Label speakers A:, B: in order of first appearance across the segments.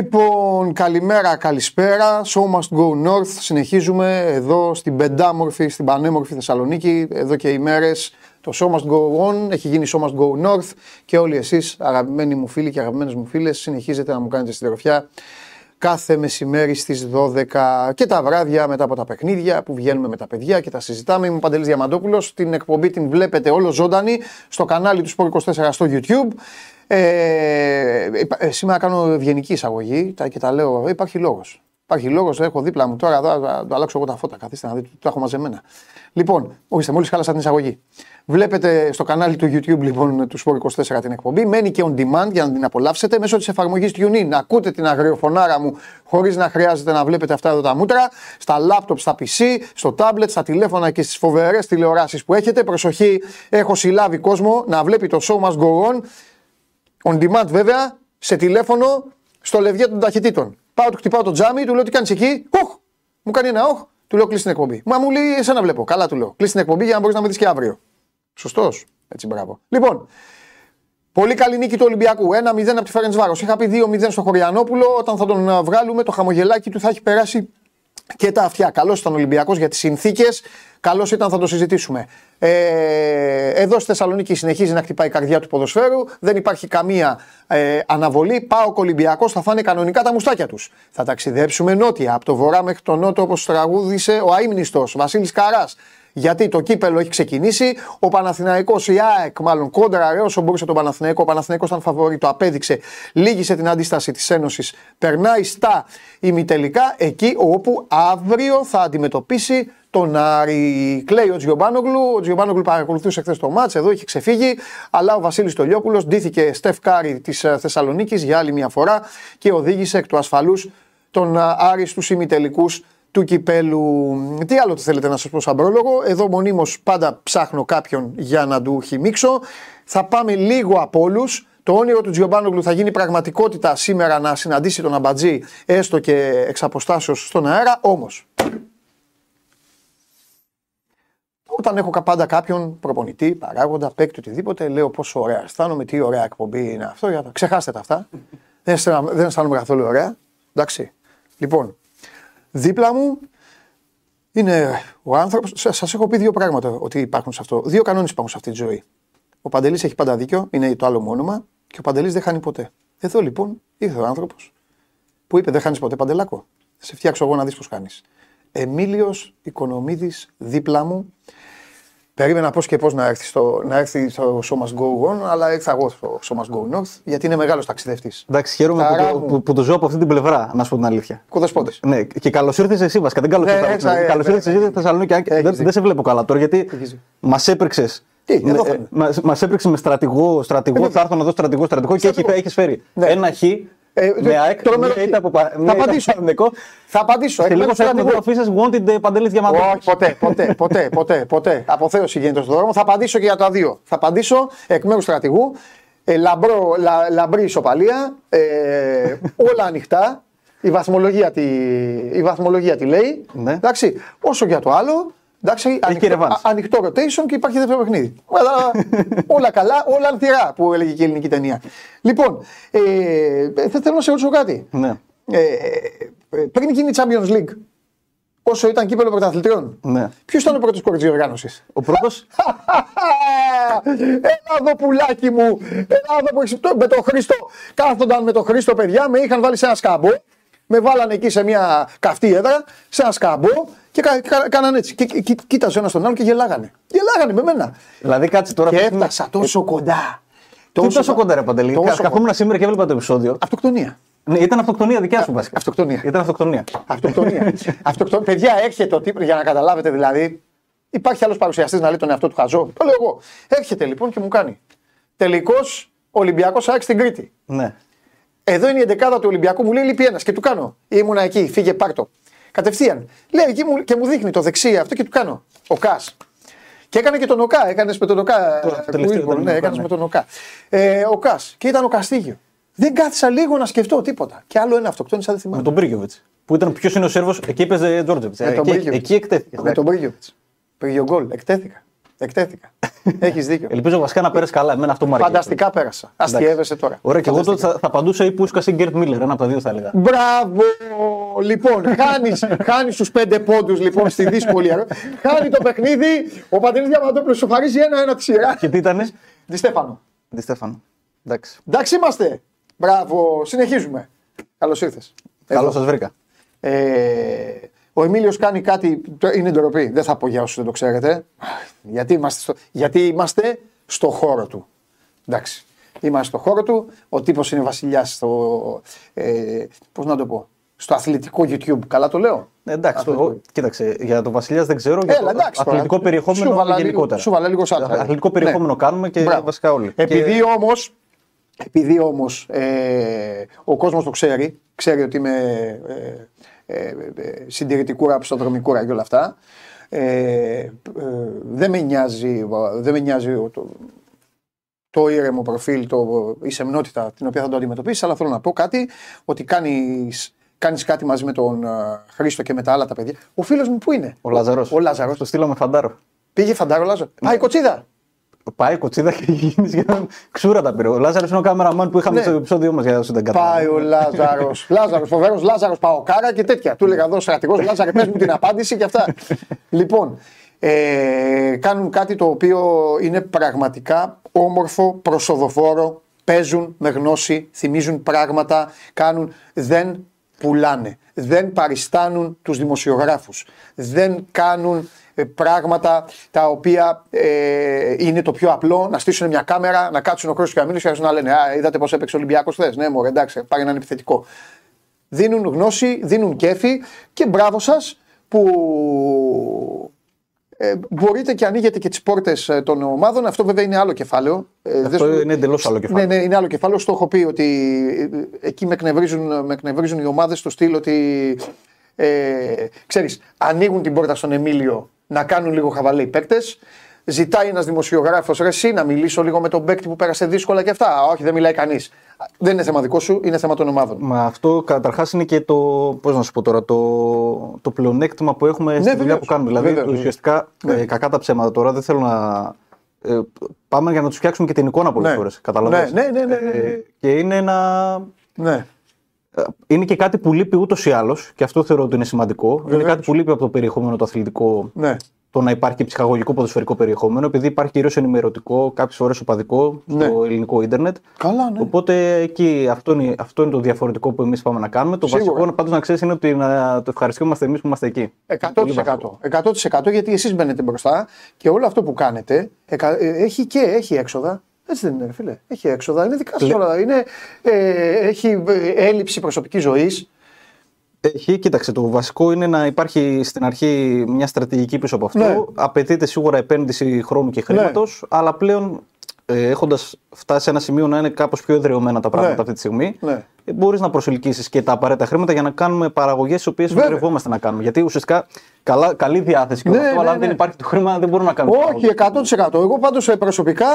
A: Λοιπόν, καλημέρα, καλησπέρα. Show must go north. Συνεχίζουμε εδώ στην πεντάμορφη, στην πανέμορφη Θεσσαλονίκη. Εδώ και ημέρες το show must go on. Έχει γίνει show must go north. Και όλοι εσείς, αγαπημένοι μου φίλοι και αγαπημένες μου φίλες, συνεχίζετε να μου κάνετε συντροφιά κάθε μεσημέρι στις 12 και τα βράδια μετά από τα παιχνίδια που βγαίνουμε με τα παιδιά και τα συζητάμε. Είμαι ο Παντελής Διαμαντόπουλος. Την εκπομπή την βλέπετε όλο ζωντανή στο κανάλι του Sport24 στο YouTube. Ε, ε, σήμερα κάνω ευγενική εισαγωγή τα, και τα λέω. Υπάρχει λόγος. Υπάρχει λόγος, έχω δίπλα μου τώρα, εδώ, θα το αλλάξω εγώ τα φώτα. Καθίστε να δείτε, το έχω μαζεμένα. Λοιπόν, ορίστε, μόλις χάλασα την εισαγωγή. Βλέπετε στο κανάλι του YouTube λοιπόν του Sport 24 την εκπομπή. Μένει και on demand για να την απολαύσετε μέσω της εφαρμογής TuneIn. Να ακούτε την αγριοφωνάρα μου χωρίς να χρειάζεται να βλέπετε αυτά εδώ τα μούτρα. Στα laptop, στα PC, στο tablet, στα τηλέφωνα και στις φοβερές τηλεοράσεις που έχετε. Προσοχή, έχω συλλάβει κόσμο να βλέπει το show must go on. On demand βέβαια, σε τηλέφωνο, στο λευγέ των ταχυτήτων. Πάω, του χτυπάω το τζάμι, του λέω τι κάνεις εκεί; Οχ! Μου κάνει ένα οχ, του λέω κλείσει την εκπομπή. Μα μου λέει εσένα βλέπω. Καλά του λέω. Κλείσει την εκπομπή για να μπορείς να με δεις και αύριο. Σωστός. Έτσι, μπράβο. Λοιπόν, πολύ καλή νίκη του Ολυμπιακού. 1-0 από τη Φέρεντ Βάρο. Είχα πει 2-0 στο Χωριανόπουλο. Όταν θα τον βγάλουμε, το χαμογελάκι του θα έχει περάσει και τα αυτιά. Καλό ήταν ο Ολυμπιακός για τις συνθήκες. Καλώς ήταν, θα το συζητήσουμε. Ε, εδώ στη Θεσσαλονίκη συνεχίζει να χτυπάει η καρδιά του ποδοσφαίρου. Δεν υπάρχει καμία ε, αναβολή. Πάω Ολυμπιακός, θα φάνε κανονικά τα μουστάκια τους. Θα ταξιδέψουμε νότια, από το βορρά μέχρι το νότο, όπως τραγούδισε ο αίμνηστο Βασίλης Καράς. Γιατί το κύπελο έχει ξεκινήσει. Ο Παναθηναϊκός, η ΑΕΚ, μάλλον κόντρα ρε, όσο μπορούσε τον Παναθηναϊκό. Ο Παναθηναϊκός ήταν φαβορή, το απέδειξε. Λίγησε την αντίσταση της Ένωσης. Περνάει στα ημιτελικά, εκεί όπου αύριο θα αντιμετωπίσει τον Άρη. Κλαίει ο Τζιομπάνογλου. Ο Τζιομπάνογλου παρακολουθούσε χθες το μάτς, εδώ είχε ξεφύγει. Αλλά ο Βασίλης Τολιόπουλος ντύθηκε Στεφ Κάρη της ε, Θεσσαλονίκης για άλλη μια φορά και οδήγησε εκ του ασφαλούς τον ε, Άρη στους ημιτελικούς του κυπέλου. Τι άλλο το θέλετε να σας πω σαν πρόλογο; Εδώ μονίμως πάντα ψάχνω κάποιον για να του χυμίξω. Θα πάμε λίγο από όλους. Το όνειρο του Τζιομπάνογλου θα γίνει πραγματικότητα σήμερα να συναντήσει τον Αμπατζή έστω και εξ αποστάσεως στον αέρα. Όμως, όταν έχω πάντα κάποιον προπονητή, παράγοντα, παίκτη, οτιδήποτε, λέω πόσο ωραία αισθάνομαι, τι ωραία εκπομπή είναι αυτό. Για το... Ξεχάστε τα αυτά. δεν, δεν αισθάνομαι καθόλου ωραία. Εντάξει. Λοιπόν, Δίπλα μου είναι ο άνθρωπος. Σας έχω πει δύο πράγματα ότι υπάρχουν σε αυτό. Δύο κανόνες υπάρχουν σε αυτή τη ζωή. Ο Παντελής έχει πάντα δίκιο, είναι το άλλο μου όνομα, και ο Παντελής δεν χάνει ποτέ. Εδώ λοιπόν ήρθε ο άνθρωπος που είπε: Δεν χάνεις ποτέ παντελάκο. Θα σε φτιάξω εγώ να δεις πώς χάνεις. Εμίλιος Οικονομίδης δίπλα μου, Περίμενα πώς και πώς να έρθει στο, να έρθει στο So Must Go On, αλλά ήρθα εγώ στο So Must Go North, γιατί είναι μεγάλος ταξιδευτής.
B: Εντάξει, χαίρομαι που, το, που, που, το ζω από αυτή την πλευρά, να σου πω την αλήθεια.
A: Κοδεσπότε.
B: Ναι, και καλώς ήρθες εσύ, βασικά. Δεν καλώς ναι, ήρθε ναι, καλώς ήρθες εσύ στη Θεσσαλονίκη. Δεν, δεν σε βλέπω καλά τώρα, γιατί μας έπρεξες.
A: Τι,
B: Μα έπρεξε με στρατηγό, στρατηγό, θα έρθω να δω στρατηγό, στρατηγό και έχει φέρει ναι. ένα χ ε, με ΑΕΚ,
A: από Θα απαντήσω. Θα απαντήσω.
B: Σε λίγο θα έχουμε δύο αφήσει wanted Παντελής Διαμαντόπουλο.
A: Όχι, ποτέ, ποτέ, ποτέ, ποτέ, ποτέ. Αποθέωση γίνεται στον δρόμο. Θα απαντήσω και για τα δύο. Θα απαντήσω εκ μέρους στρατηγού. Ε, λαμπρό, λα, λαμπρή ισοπαλία. Ε, όλα ανοιχτά. Η βαθμολογία, τη, η βαθμολογία τη λέει. Ναι. Εντάξει, όσο για το άλλο, Εντάξει, ανοιχτό, ανοιχτό rotation και υπάρχει δεύτερο παιχνίδι. όλα καλά, όλα ανθυρά που έλεγε και η ελληνική ταινία. Λοιπόν, ε, θα θέλω να σε ρωτήσω κάτι.
B: Ναι.
A: Ε, πριν γίνει η Champions League, όσο ήταν κύπελο πρωταθλητριών,
B: ναι.
A: ποιος ήταν ο πρώτος κόρης της οργάνωσης;
B: Ο πρώτος;
A: ένα εδώ πουλάκι μου, ένα εδώ που με τον Χρήστο. Κάθονταν με τον Χρήστο, παιδιά, με είχαν βάλει σε ένα σκάμπο. Με βάλανε εκεί σε μια καυτή έδρα, σε ένα σκάμπο και κάνανε έτσι. Και, και, κοίταζε ένας τον άλλο και γελάγανε. Γελάγανε με μένα.
B: Δηλαδή κάτσε τώρα.
A: Και έφτασα τόσο κοντά.
B: Τόσο, Τι τόσο κοντά, ρε Παντελή; Καθόμουν σήμερα και έβλεπα το επεισόδιο.
A: Αυτοκτονία.
B: Ναι, ήταν αυτοκτονία δικιά σου βασικά.
A: Αυτοκτονία.
B: Ήταν αυτοκτονία.
A: αυτοκτονία. αυτοκτονία. Παιδιά, έρχεται ο τύπο για να καταλάβετε δηλαδή. Υπάρχει άλλος παρουσιαστής να λέει τον εαυτό του χαζό. Το λέω εγώ. Έρχεται λοιπόν και μου κάνει. Τελικώ Ολυμπιακός άρχισε στην Κρήτη.
B: Ναι.
A: Εδώ είναι η εντεκάδα του Ολυμπιακού, μου λέει λείπει ένας και του κάνω. Ήμουνα εκεί, φύγε πάρτο. Κατευθείαν. Λέει εκεί μου, και μου δείχνει το δεξί αυτό και του κάνω. Ο Κάς. Και έκανε και τον Οκά. Έκανες με τον Οκά. Ναι, έκανες με τον Οκά. Ε, ο Κάς. Και ήταν ο Καστίγιο. Δεν κάθισα λίγο να σκεφτώ τίποτα. Και άλλο ένα αυτοκτόνησα δεν θυμάμαι.
B: Με τον Μπρίγκοβιτ. Που ήταν ποιος είναι ο Σέρβος, εκεί έπαιζε Τζόρτζεβιτς. Εκεί, εκεί εκτέθηκε.
A: Με τον Μπρίγκοβιτ. Πήγε ο γκολ, εκτέθηκα. Εκτέθηκα. Έχεις δίκιο.
B: Ελπίζω βασικά να πέρασε καλά. Εμένα αυτό μου
A: αρέσει. Φανταστικά πέρασα. Αστείευεσαι τώρα.
B: Ωραία, και εγώ τότε θα, θα απαντούσα ή Πούσκα ή Γκέρτ Μίλλερ. Ένα από τα δύο θα έλεγα.
A: Μπράβο! Λοιπόν, χάνει χάνεις τους πέντε πόντους λοιπόν στη δύσκολη ερώτηση. Χάνει το παιχνίδι. Ο Παντελή Διαμαντόπουλος σοφαρίζει ένα-ένα τη σειρά.
B: Και τι ήταν.
A: Τη Στέφανο.
B: Τη Στέφανο. Εντάξει.
A: Εντάξει είμαστε. Μπράβο. Συνεχίζουμε. Καλώς ήρθες.
B: Καλώ σας βρήκα.
A: Ε, ο Εμίλιος κάνει κάτι. Είναι ντροπή. Δεν θα πω για όσους δεν το ξέρετε. Γιατί είμαστε στο, γιατί είμαστε στο χώρο του. Εντάξει. Είμαστε στο χώρο του. Ο τύπος είναι βασιλιάς στο. Ε, Πώς να το πω. Στο αθλητικό YouTube. Καλά το λέω.
B: Ε, εντάξει, το, κοίταξε, για το Βασιλιάς δεν ξέρω. Για Έλα, εντάξει, το αθλητικό περιεχόμενο σου γενικότερα.
A: Σου βάλε λίγο σαν.
B: Αθλητικό περιεχόμενο ναι. κάνουμε και Μπράβο. βασικά όλοι.
A: Επειδή και... όμω επειδή όμως ε, ο κόσμος το ξέρει, ξέρει ότι είμαι ε, ε, ε, συντηρητικούρα, ψωδρομικούρα και όλα αυτά. Ε, ε, δεν με νοιάζει, δεν με νοιάζει το, το ήρεμο προφίλ, το, η σεμνότητα την οποία θα το αντιμετωπίσεις, αλλά θέλω να πω κάτι, ότι κάνεις, κάνεις κάτι μαζί με τον Χρήστο και με τα άλλα τα παιδιά. Ο φίλος μου πού είναι;
B: Ο Λάζαρος.
A: Ο Λάζαρος.
B: Το στείλαμε φαντάρο.
A: Πήγε φαντάρο Λάζαρο. Πάει κοτσίδα.
B: Πάει κοτσίδα και γίνει σχεδόν ξούρα τα πήρε. Ο Λάζαρος είναι ο κάμεραμαν που είχαμε ναι. στο επεισόδιο μας για να δεν
A: Πάει ο Λάζαρος. Λάζαρος, φοβερός Λάζαρος, κάρα και τέτοια. Του έλεγα εδώ στρατηγός Λάζαρο, πες μου την απάντηση και αυτά. λοιπόν, ε, κάνουν κάτι το οποίο είναι πραγματικά όμορφο, προσοδοφόρο. Παίζουν με γνώση, θυμίζουν πράγματα, κάνουν, δεν πουλάνε. Δεν παριστάνουν τους δημοσιογράφους. Δεν κάνουν ε, πράγματα τα οποία ε, είναι το πιο απλό να στήσουν μια κάμερα, να κάτσουν ο Κρόσος και να και να λένε Α, είδατε πώς έπαιξε ο Ολυμπιακός χθες. Ναι, μωρέ, εντάξει, πάρει έναν επιθετικό. Δίνουν γνώση, δίνουν κέφι και μπράβο σας που ε, μπορείτε και ανοίγετε και τις πόρτες ε, των ομάδων. Αυτό βέβαια είναι άλλο κεφάλαιο.
B: Αυτό είναι εντελώς άλλο κεφάλαιο.
A: Ναι, ναι, είναι άλλο κεφάλαιο. Στο έχω πει ότι εκεί με εκνευρίζουν, με εκνευρίζουν οι ομάδες στο στυλ ότι. Ε, ξέρεις, ανοίγουν την πόρτα στον Εμίλιο να κάνουν λίγο χαβαλέ οι παίκτες. Ζητάει ένας δημοσιογράφος ρε, εσύ να μιλήσω λίγο με τον παίκτη που πέρασε δύσκολα και αυτά. Όχι, δεν μιλάει κανείς. Δεν είναι θέμα δικό σου, είναι θέμα των ομάδων.
B: Μα αυτό καταρχάς είναι και το, πώς να σου πω τώρα, το, το πλεονέκτημα που έχουμε ναι, στη δουλειά που κάνουμε. Δηλαδή, βέβαια, ουσιαστικά, ναι. ε, κακά τα ψέματα τώρα, δεν θέλω να. Ε, πάμε για να τους φτιάξουμε και την εικόνα πολλές ναι. φορές.
A: Ναι, ναι, ναι, ναι, ναι.
B: Ε, και είναι ένα.
A: Ναι.
B: Ε, είναι και κάτι που λείπει ούτως ή άλλως, και αυτό θεωρώ ότι είναι σημαντικό. Είναι κάτι που λείπει από το περιεχόμενο το αθλητικό.
A: Ναι.
B: Το να υπάρχει και ψυχαγωγικό ποδοσφαιρικό περιεχόμενο, επειδή υπάρχει κυρίως ενημερωτικό, κάποιες φορές οπαδικό ναι. στο ελληνικό ίντερνετ.
A: Καλά, ναι.
B: Οπότε εκεί αυτό είναι, αυτό είναι το διαφορετικό που εμείς πάμε να κάνουμε. Το Σίγουρα. βασικό πάντως να ξέρεις είναι ότι να το ευχαριστούμε εμείς που είμαστε εκεί.
A: 100%. 100% γιατί εσείς μπαίνετε μπροστά και όλο αυτό που κάνετε ε, έχει και έχει έξοδα. Έτσι δεν είναι, φίλε. Έχει έξοδα, είναι δικά σα όλα. Είναι, ε, έχει ε, έλλειψη προσωπικής ζωής.
B: Έχει, κοίταξε, το βασικό είναι να υπάρχει στην αρχή μια στρατηγική πίσω από αυτό. Ναι. Απαιτείται σίγουρα επένδυση χρόνου και χρήματος, ναι. αλλά πλέον ε, έχοντας φτάσει σε ένα σημείο να είναι κάπως πιο εδρεωμένα τα πράγματα ναι. αυτή τη στιγμή, ναι. Ε, μπορείς να προσελκύσεις και τα απαραίτητα χρήματα για να κάνουμε παραγωγές τι οποίες ονειρευόμαστε να κάνουμε. Γιατί ουσιαστικά καλά, καλή διάθεση και ναι, αυτό, ναι, αλλά αν δεν ναι. υπάρχει το χρήμα δεν μπορούμε να κάνουμε.
A: Όχι, 100%. Εγώ πάντως ε, προσωπικά,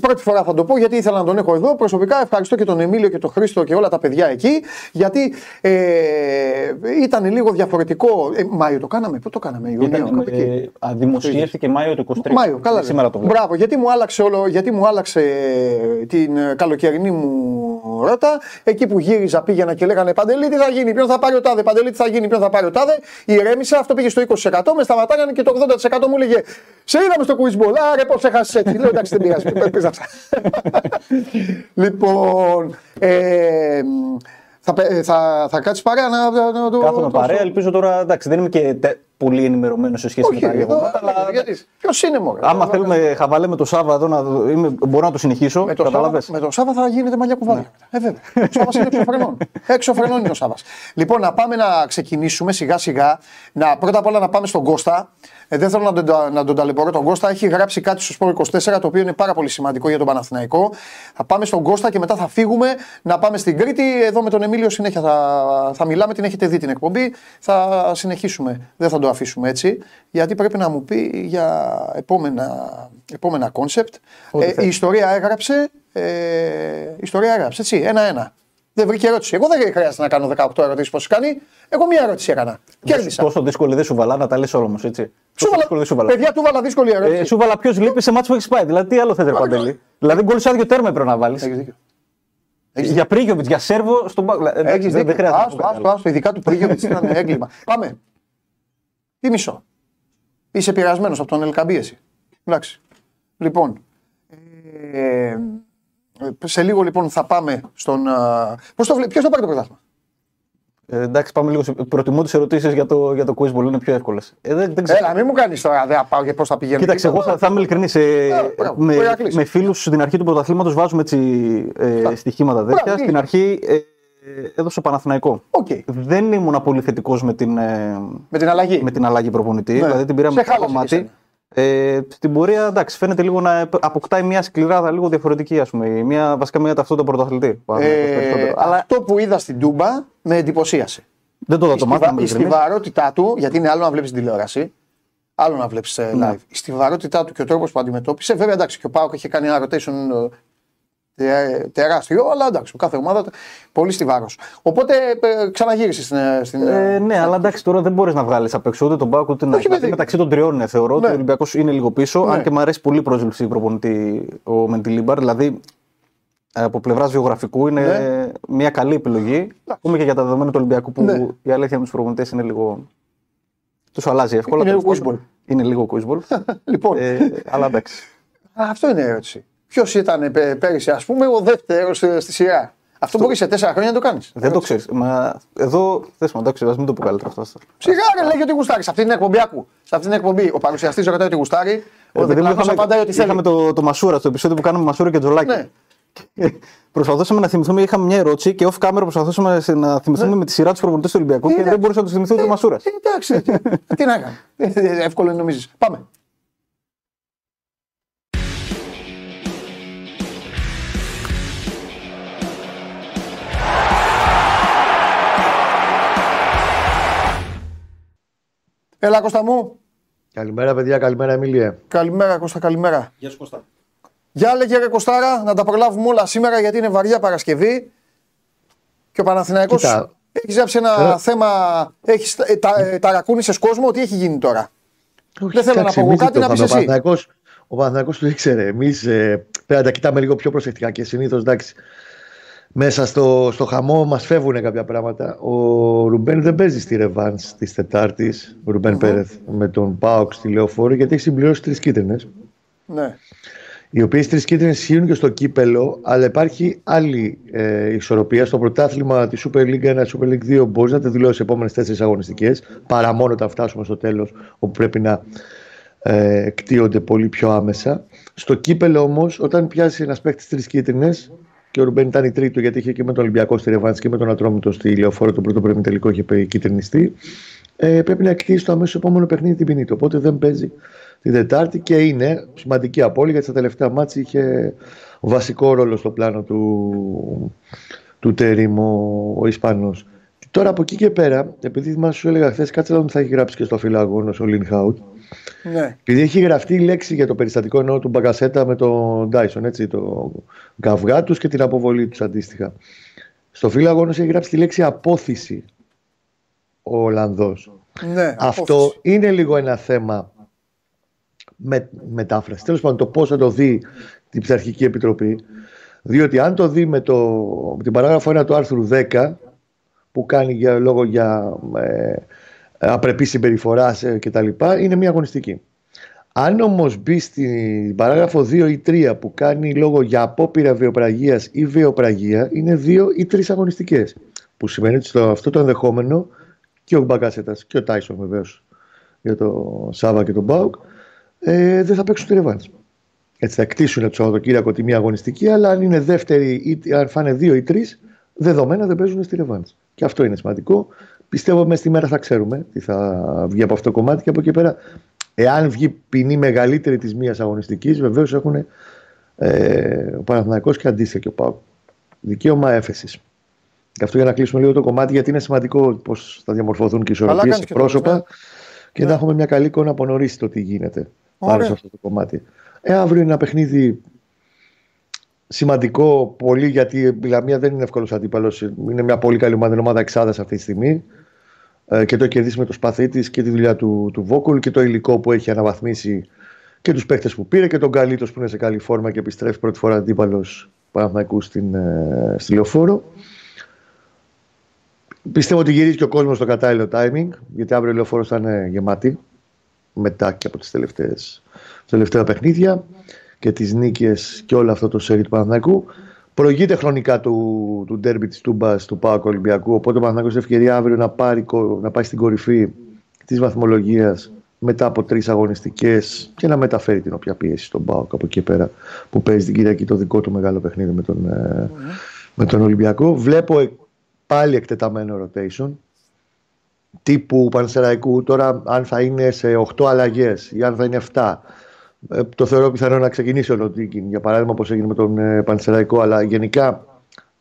A: πρώτη φορά θα το πω γιατί ήθελα να τον έχω εδώ. Προσωπικά ευχαριστώ και τον Εμίλιο και τον Χρήστο και όλα τα παιδιά εκεί. Γιατί ε, ήταν λίγο διαφορετικό. Ε, Μάιο το κάναμε, πού το κάναμε, Ιούνιο;
B: Ε, δημοσιεύτηκε Μάιο του 23.
A: Μάιο, καλά. Σήμερα το βλέπω. Μπράβο, γιατί μου άλλαξε, όλο, γιατί μου άλλαξε την καλοκαιρινή μου ρότα. Εκεί που γύριζα πήγαινα και λέγανε Παντελή τι θα γίνει, ποιον θα πάρει ο τάδε, Παντελή τι θα γίνει, ποιον θα πάρει ο τάδε. Ηρέμησα, αυτό πήγε στο 20%, με σταματάγανε και το 80% μου έλεγε Σε είδαμε στο quiz άρε πώς έχασες έτσι. Λέω εντάξει δεν πειράζει. λοιπόν, ε, θα, θα, θα κάτσεις παρέα να, να,
B: το. Κάθομαι παρέα, ελπίζω τώρα. Εντάξει, δεν είμαι και τε, πολύ ενημερωμένος σε σχέση
A: Όχι, με τα γεγονότα. Αλλά... Ποιος είναι μόνος.
B: Άμα θέλουμε χαβαλέ με το Σάβα εδώ να είμαι, μπορώ να το συνεχίσω.
A: Με το, Σάβα, με το Σάβα θα γίνεται μαλλιά κουβάδια. Ναι. Ε, βέβαια. Ο Σάβα είναι έξω φρενών. έξω φρενών είναι ο Σάβα. Λοιπόν, να πάμε να ξεκινήσουμε σιγά σιγά. Να, πρώτα απ' όλα να πάμε στον Κώστα. Ε, δεν θέλω να τον, να τον ταλαιπωρώ τον Κώστα. Έχει γράψει κάτι στο Σπόρ 24 το οποίο είναι πάρα πολύ σημαντικό για τον Παναθηναϊκό. Θα πάμε στον Κώστα και μετά θα φύγουμε να πάμε στην Κρήτη. Εδώ με τον Εμίλιο συνέχεια θα, θα μιλάμε. Την έχετε δει την εκπομπή. Θα συνεχίσουμε. Δεν θα το αφήσουμε έτσι. Γιατί πρέπει να μου πει για επόμενα, επόμενα concept. Ε, η ιστορία έγραψε. Ε, η ιστορία έγραψε έτσι. Ένα-ένα. Δεν βρήκε ερώτηση. Εγώ δεν χρειάζεται να κάνω 18 ερωτήσεις πώ κάνει. Εγώ μία ερώτηση έκανα. Κέρδισα.
B: Τόσο δύσκολη δεν σου βαλά να τα λες όμως, έτσι.
A: Σου βάλα, σου βάλα. Παιδιά, του βάλα δύσκολη ερώτηση.
B: Ε, σου βάλα ποιος λείπει σε μάτσο που έχεις πάει. Δηλαδή, τι άλλο θέλει Παντελή; Δηλαδή, γκολ σαν δύο τέρμα πρέπει να βάλεις. Για Πρίγιοβιτ, για Σέρβο, στον Πάκο.
A: Έχεις δίκιο. Δεν χρειάζεται. Άστο, άστο, άστο. Ειδικά του Πρίγιοβιτ ήταν έγκλημα. Πάμε. Τι μισό. Είσαι πειρασμένος από τον Ελκαμπίεση. Εντάξει. Λοιπόν. Ε, σε λίγο λοιπόν θα πάμε στον. Πώς το βλέπει, ποιος θα πάρει το πρωτάθλημα;
B: Ε, εντάξει, πάμε λίγο. Σε... Προτιμώ τις ερωτήσεις για το, για το quiz είναι πιο εύκολες.
A: Ε, δεν, δεν ξέρω. Έλα, μην μου κάνεις τώρα, δεν πάω και πώς θα πηγαίνει.
B: Κοίταξε, εγώ θα, θα είμαι ειλικρινής. Ε, με με φίλους στην αρχή του πρωταθλήματος βάζουμε έτσι ε, στοιχήματα τέτοια. Στην αρχή ε, έδωσε Παναθηναϊκό.
A: Okay.
B: Δεν ήμουν πολύ θετικός με, την, ε,
A: με την αλλαγή.
B: Με την αλλαγή προπονητή. Ναι. Δηλαδή την πήραμε
A: στο κομμάτι.
B: Ε, στην πορεία εντάξει, φαίνεται λίγο να αποκτάει μια σκληράδα λίγο διαφορετική, ας πούμε. Μια, βασικά μια ταυτότητα πρωταθλητή.
A: Ε, αλλά... Αυτό που είδα στην Τούμπα με εντυπωσίασε.
B: Δεν το είδα το μάθημα.
A: Η στιβαρότητά του, γιατί είναι άλλο να βλέπεις τηλεόραση, άλλο να βλέπεις ε, ναι. live. Η στιβαρότητά του και ο τρόπος που αντιμετώπισε, βέβαια εντάξει, και ο Πάοκ είχε κάνει ένα rotation ε, τεράστιο, αλλά εντάξει, κάθε ομάδα πολύ στη βάρος. Οπότε ε, ξαναγύρισε στην. Ε, στην
B: ε, ναι, αλλά εντάξει, τώρα δεν μπορείς να βγάλεις απ' έξω ούτε τον Πάκο ούτε να δηλαδή, Μεταξύ των τριών ναι, θεωρώ ότι ναι. ο Ολυμπιακός είναι λίγο πίσω. Ναι. Αν και μου αρέσει πολύ η πρόσληψη προπονητή ο Μεντιλίμπαρ. Δηλαδή από πλευράς βιογραφικού είναι ναι. μια καλή επιλογή. Πούμε και για τα δεδομένα του Ολυμπιακού που ναι. η αλήθεια με τους προπονητές είναι λίγο. Τους αλλάζει εύκολα.
A: Είναι λίγο κουσμπολ.
B: Είναι λίγο κουσμπολ.
A: λοιπόν.
B: Ε, αλλά εντάξει.
A: Αυτό είναι η ερώτηση. Ποιος ήταν πέρυσι, ας πούμε, ο δεύτερος στη σειρά. Αυτό μπορεί σε τέσσερα χρόνια να το κάνεις.
B: Δεν το ξέρεις. Μα εδώ θες να το ξέρεις, μην το πω καλύτερα αυτό.
A: Σιγά ρε, λέγει ότι γουστάρεις. Σε αυτή την εκπομπή άκου. Σε αυτή την εκπομπή ο παρουσιαστής ρωτάει ότι γουστάρει. Ο ε, Δεκλάνο απαντάει ότι θέλει.
B: Είχαμε το, το Μασούρα, στο επεισόδιο που κάναμε Μασούρα και Τζολάκη. Ναι. Προσπαθούσαμε να θυμηθούμε, είχαμε μια ερώτηση και off camera προσπαθούσαμε να θυμηθούμε ναι. με τη σειρά τους προπονητές του Ολυμπιακού και δεν μπορούσα να τους θυμηθούμε το Μασούρα.
A: Εντάξει, τι να κάνει. Εύκολο νομίζεις. Πάμε. Έλα Κώστα μου.
C: Καλημέρα παιδιά, καλημέρα Εμίλια.
A: Καλημέρα Κώστα, καλημέρα.
B: Γεια σου Κώστα.
A: Γεια λέγε ρε Κωστάρα, να τα προλάβουμε όλα σήμερα γιατί είναι βαριά Παρασκευή. Και ο Παναθηναϊκός Κοίτα. έχει ζάψει ένα ε... θέμα, έχεις ε, τα, ε, ταρακούνησες κόσμο, τι έχει γίνει τώρα; Όχι, Δεν θέλω να πω κάτι, να πεις εσύ.
C: Ο Παναθηναϊκός το ήξερε. Εμείς ε, πρέπει να τα κοιτάμε λίγο πιο προσεκτικά και συνήθως εντάξει μέσα στο, στο χαμό μας φεύγουν κάποια πράγματα. Ο Ρουμπέν δεν παίζει στη Ρεβάνς της Τετάρτης, ο Ρουμπέν Πέρεθ, με τον Πάοξ στη Λεωφόρο, γιατί έχει συμπληρώσει τρεις κίτρινες.
A: Ναι.
C: Οι οποίες τρεις κίτρινες ισχύουν και στο κύπελο, αλλά υπάρχει άλλη ε, ισορροπία. Στο πρωτάθλημα της Super League 1, Super League 2 μπορείς να τη δηλώσεις επόμενες τέσσερις αγωνιστικές, παρά μόνο όταν φτάσουμε στο τέλος, όπου πρέπει να ε, κτίονται πολύ πιο άμεσα. Στο κύπελο όμως, όταν πιάσει ένας παίκτης τρεις κίτρινες, και ο Ρουμπέν ήταν η τρίτη γιατί είχε και με τον Ολυμπιακό στη Ρεβάνση και με τον Ατρόμητο στη Λεωφόρο. Το πρώτο πρέπει τελικό είχε κυτρινιστεί. Ε, πρέπει να εκτίσει το αμέσως επόμενο παιχνίδι την ποινή του. Οπότε δεν παίζει την Δετάρτη και είναι σημαντική απώλεια γιατί στα τελευταία μάτια είχε βασικό ρόλο στο πλάνο του, του Τέριμο ο Ισπανός. Τώρα από εκεί και πέρα, επειδή μας σου έλεγα χθες, κάτσε να θα έχει γράψει και στο φυλάγωνο ο Λιν Χάουτ. Ναι. Επειδή έχει γραφτεί η λέξη για το περιστατικό εννοώ του Μπαγκασέτα με τον Ντάισον, έτσι, το καυγά τους και την αποβολή τους αντίστοιχα. Στο φύλλο έχει γράψει τη λέξη απόθυση ο Ολλανδός.
A: Ναι,
C: Αυτό είναι λίγο ένα θέμα με, μετάφραση. Τέλος πάντων, το πώς θα το δει την Πειθαρχική Επιτροπή. Διότι αν το δει με, το, με την παράγραφο 1 του άρθρου 10, που κάνει για, λόγο για ε, απρεπή συμπεριφοράς ε, κτλ. είναι μια αγωνιστική. Αν όμως μπει στην παράγραφο 2 ή 3 που κάνει λόγο για απόπειρα βιοπραγίας ή βιοπραγία, είναι 2 ή 3 αγωνιστικές. Που σημαίνει ότι στο αυτό το ενδεχόμενο και ο Μπαγκάσετας και ο Τάισον βεβαίως για το Σάβα και τον Μπάουκ ε, δεν θα παίξουν τη ρεβάνς. Έτσι θα κτίσουν το Σαββατοκύριακο τη μία αγωνιστική, αλλά αν είναι δεύτερη ή αν φάνε δύο ή τρεις, δεδομένα δεν παίζουν στη ρεβάνς. Και αυτό είναι σημαντικό. Πιστεύω μέσα στη μέρα θα ξέρουμε τι θα βγει από αυτό το κομμάτι και από εκεί πέρα, εάν βγει ποινή μεγαλύτερη της μίας αγωνιστικής, βεβαίως έχουν ε, ο Παναθηναϊκός και αντίστοιχα και ο Πάου. Δικαίωμα έφεσης. Και αυτό για να κλείσουμε λίγο το κομμάτι, γιατί είναι σημαντικό πώς θα διαμορφωθούν και οι ισορροπίες πρόσωπα ναι. και να έχουμε μια καλή εικόνα από νωρίς το τι γίνεται Ωραία. πάνω σε αυτό το κομμάτι. Ε, αύριο είναι ένα παιχνίδι σημαντικό πολύ γιατί η Λαμία δεν είναι εύκολος αντίπαλος. Είναι μια πολύ καλή ομάδα, είναι ομάδα εξάδας αυτή τη στιγμή. Ε, και το έχει κερδίσει με το σπαθί της και τη δουλειά του, του Βόκουλ και το υλικό που έχει αναβαθμίσει και τους παίχτες που πήρε και τον Καλίτος που είναι σε καλή φόρμα και επιστρέφει πρώτη φορά αντίπαλος Παναθηναϊκού στην, ε, στη λεωφόρο. Πιστεύω ότι γυρίζει και ο κόσμος στο κατάλληλο timing, γιατί αύριο η λεωφόρο θα είναι γεμάτη μετά και από τις τελευταία παιχνίδια και τις νίκες και όλο αυτό το σέρι του Παναθηναϊκού. Προηγείται χρονικά του, του ντέρμπι της Τούμπας του Πάου Ολυμπιακού, οπότε ο Παναθηναϊκός έχει ευκαιρία αύριο να, πάρει, να πάει στην κορυφή της βαθμολογίας μετά από τρεις αγωνιστικές και να μεταφέρει την όποια πίεση στον Πάοκ από εκεί πέρα που παίζει την Κυριακή το δικό του μεγάλο παιχνίδι με τον, mm. με τον Ολυμπιακό. Βλέπω πάλι εκτεταμένο rotation τύπου Πανσεραϊκού τώρα αν θα είναι σε 8 αλλαγές ή αν θα είναι 7 ε, το θεωρώ πιθανό να ξεκινήσει ο Λοντίκιν, για παράδειγμα, όπως έγινε με τον ε, Πανσεραϊκό. Αλλά γενικά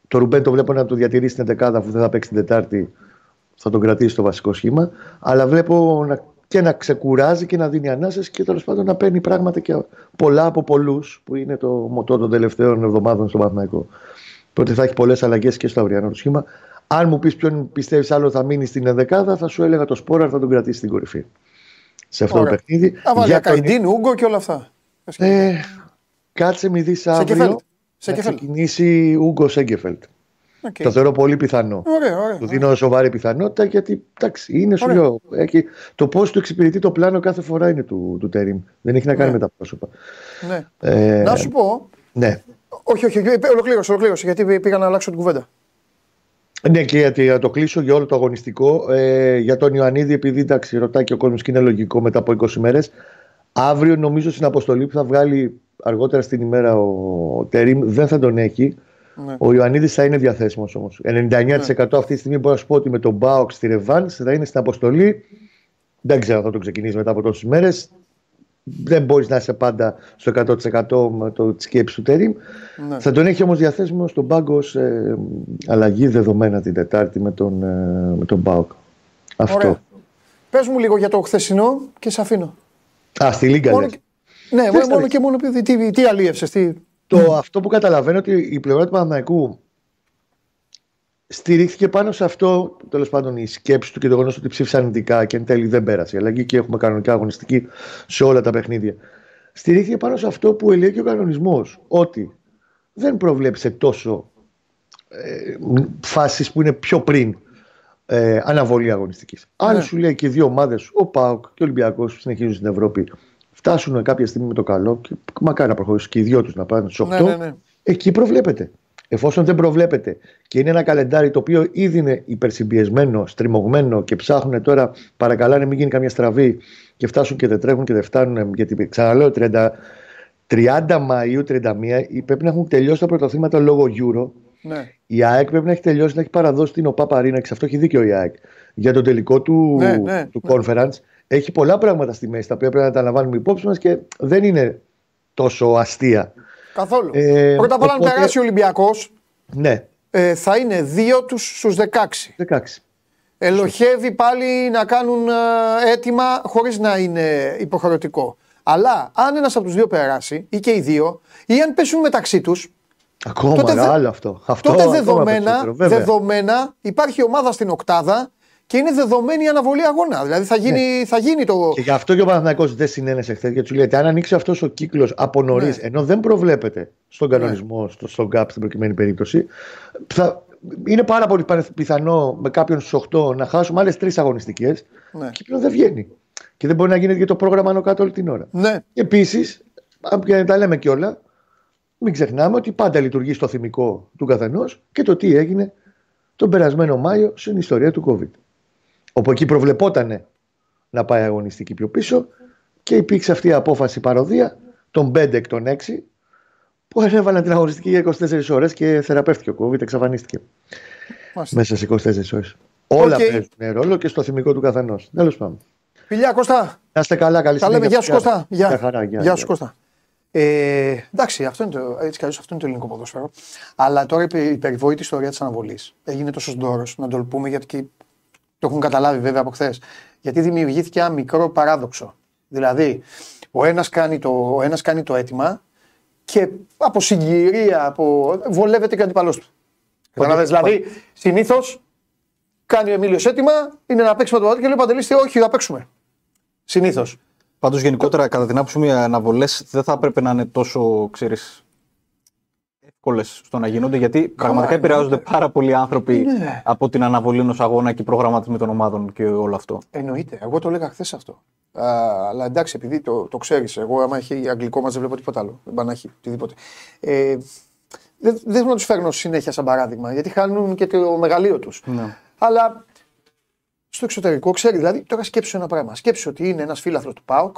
C: το Ρουμπέν το βλέπω να το διατηρήσει στην δεκάδα αφού δεν θα παίξει την Τετάρτη. Θα τον κρατήσει στο βασικό σχήμα. Αλλά βλέπω να, και να ξεκουράζει και να δίνει ανάσες και τέλος πάντων να παίρνει πράγματα και πολλά από πολλούς, που είναι το μοτό των τελευταίων εβδομάδων στο Παναθηναϊκό. Οπότε θα έχει πολλές αλλαγές και στο αυριανό το σχήμα. Αν μου πεις ποιον πιστεύεις άλλο θα μείνει στην ενδεκάδα, θα σου έλεγα το Σπόρα θα τον κρατήσει στην κορυφή σε αυτό Ωραία. το παιχνίδι.
A: για Καϊντίν, τον... Ούγκο και όλα αυτά.
C: Ε, κάτσε μη δεις αύριο
A: σε
C: να ξεκινήσει Ούγκο Σέγκεφελτ. Okay. Το θεωρώ πολύ πιθανό.
A: Ωραία, ωραία,
C: του δίνω σοβαρή πιθανότητα γιατί εντάξει, είναι σου λέω. Έχει, το πώς του εξυπηρετεί το πλάνο κάθε φορά είναι του, του Τέριμ. Δεν έχει να κάνει ναι. με τα πρόσωπα.
A: Ναι. Ε, να σου πω.
C: Ναι.
A: Όχι, όχι, ολοκλήρωσε, ολοκλήρωσε γιατί πήγα να αλλάξω την κουβέντα.
C: Ναι, και γιατί να το κλείσω για όλο το αγωνιστικό. Ε, για τον Ιωαννίδη, επειδή εντάξει, ρωτάει και ο κόσμος και είναι λογικό μετά από 20 μέρες. Αύριο, νομίζω στην αποστολή που θα βγάλει αργότερα στην ημέρα ο Τερήμ, δεν θα τον έχει. Ναι. Ο Ιωαννίδης θα είναι διαθέσιμος όμως. 99% ναι. αυτή τη στιγμή μπορώ να σου πω ότι με τον Μπάοξ στη Ρεβάνς θα είναι στην αποστολή. Δεν ξέρω αν θα το ξεκινήσει μετά από τόσες μέρες δεν μπορείς να είσαι πάντα στο 100% με το, τη σκέψη του Τερήμ. Ναι. Θα τον έχει όμως διαθέσιμο στον πάγκο σε αλλαγή δεδομένα την Τετάρτη με τον, ε, με τον Μπάουκ. Αυτό.
A: Πες μου λίγο για το χθεσινό και σε αφήνω.
C: Α, στη Λίγκα
A: μόνο, Ναι, μόνο, και μόνο επειδή τι, τι αλίευσες. Τι...
C: Το, αυτό που καταλαβαίνω ότι η πλευρά του Παναναϊκού στηρίχθηκε πάνω σε αυτό, τέλος πάντων, η σκέψη του και το γνώστο ότι ψήφισαν αρνητικά και εν τέλει δεν πέρασε η αλλαγή και έχουμε κανονικά αγωνιστική σε όλα τα παιχνίδια. Στηρίχθηκε πάνω σε αυτό που έλεγε ο κανονισμός, ότι δεν προβλέψε τόσο ε, φάσεις που είναι πιο πριν ε, αναβολή αγωνιστικής. Ναι. Αν σου λέει και οι δύο ομάδες, ο Πάοκ και ο Ολυμπιακός που συνεχίζουν στην Ευρώπη, φτάσουν κάποια στιγμή με το καλό και μακάρι να προχωρήσουν και οι δυο τους να πάνε στου 8, ναι, ναι, ναι, εκεί προβλέπεται. Εφόσον δεν προβλέπεται και είναι ένα καλεντάρι το οποίο ήδη είναι υπερσυμπιεσμένο, στριμωγμένο και ψάχνουν τώρα, παρακαλάνε μην γίνει καμιά στραβή και φτάσουν και δεν τρέχουν και δεν φτάνουν. Γιατί ξαναλέω, 30, 30 Μαου 31 πρέπει να έχουν τελειώσει τα πρωτοθύματα λόγω Euro.
A: Ναι.
C: Η ΑΕΚ πρέπει να έχει τελειώσει να έχει παραδώσει την ΟΠΑ Παρίνα και σε αυτό έχει δίκιο η ΑΕΚ. Για το τελικό του, ναι, ναι, του ναι. conference έχει πολλά πράγματα στη μέση τα οποία πρέπει να τα λαμβάνουμε υπόψη μας και δεν είναι τόσο αστεία.
A: Καθόλου. Ε, Πρώτα απ' όλα, οπότε... αν περάσει ο Ολυμπιακός,
C: ναι.
A: ε, θα είναι δύο τους στους 16.
C: 16.
A: Ελοχεύει πάλι να κάνουν ε, έτοιμα χωρίς να είναι υποχρεωτικό. Αλλά αν ένας από τους δύο περάσει, ή και οι δύο, ή αν πέσουν μεταξύ τους.
C: Ακόμα τότε, άλλο αυτό. αυτό
A: τότε δεδομένα, δεδομένα υπάρχει ομάδα στην οκτάδα και είναι δεδομένη η αναβολή αγώνα. Δηλαδή θα γίνει, ναι. θα γίνει το.
C: Και γι' αυτό και ο Παναθυνακό δεν συνένεσε χθες γιατί του λέει ότι αν ανοίξει αυτός ο κύκλος από νωρίς, ναι. ενώ δεν προβλέπεται στον κανονισμό, ναι. στο, στο GAP στην προκειμένη περίπτωση, θα, είναι πάρα πολύ πιθανό με κάποιον στου 8 να χάσουμε άλλες τρεις αγωνιστικές. Ναι. Και πλέον δεν βγαίνει. Και δεν μπορεί να γίνεται και το πρόγραμμα άνω κάτω όλη την ώρα.
A: Ναι.
C: Επίσης, αν τα λέμε κιόλα, μην ξεχνάμε ότι πάντα λειτουργεί στο θυμικό του καθενός και το τι έγινε τον περασμένο Μάιο στην ιστορία του COVID όπου εκεί προβλεπόταν να πάει αγωνιστική πιο πίσω και υπήρξε αυτή η απόφαση παροδία των 5 εκ των 6 που έβαλαν την αγωνιστική για 24 ώρες και θεραπεύτηκε ο COVID, εξαφανίστηκε μέσα σε 24 ώρες. Όλα παίζουν ρόλο και στο θυμικό του καθενός. Τέλος πάντων.
A: Φιλιά Κώστα.
C: Να είστε καλά, καλή
A: συνέχεια. λέμε, γεια σου Κώστα.
C: Γεια, χαρά,
A: γεια, γεια σου Κώστα. Ε, εντάξει, αυτό είναι, το, έτσι αυτό είναι το ελληνικό ποδόσφαιρο. Αλλά τώρα η περιβόητη ιστορία της αναβολής έγινε τόσο ντόρος, να το πούμε γιατί το έχουν καταλάβει βέβαια από χθες. Γιατί δημιουργήθηκε ένα μικρό παράδοξο. Δηλαδή, ο ένας κάνει, το, ο ένας κάνει το αίτημα και από συγκυρία, από... βολεύεται και ο αντιπαλός του. Καταλαβες, δηλαδή, συνήθως κάνει ο Εμίλιος έτοιμα, είναι να παίξει με τον Παντελή και λέει Παντελή, όχι, θα παίξουμε. Συνήθως.
B: Πάντως γενικότερα, κατά την άποψή μου, οι αναβολές δεν θα έπρεπε να είναι τόσο, ξέρεις, εύκολε στο να γίνονται, γιατί πραγματικά
A: ναι.
B: επηρεάζονται πάρα πολλοί άνθρωποι
A: Ναι.
B: από την αναβολή ενός αγώνα και προγραμματισμή των ομάδων και όλο αυτό.
A: Εννοείται. Εγώ το έλεγα χθες αυτό. Α, αλλά εντάξει, επειδή το, το ξέρεις, εγώ άμα έχει αγγλικό μας δεν βλέπω τίποτα άλλο. Δεν πάει να έχει οτιδήποτε. Ε, δεν, δεν θέλω να τους φέρνω συνέχεια σαν παράδειγμα, γιατί χάνουν και το μεγαλείο τους.
B: Ναι.
A: Αλλά στο εξωτερικό ξέρεις, δηλαδή τώρα σκέψου ένα πράγμα. Σκέψου ότι είναι ένας φίλαθρος του ΠΑΟΚ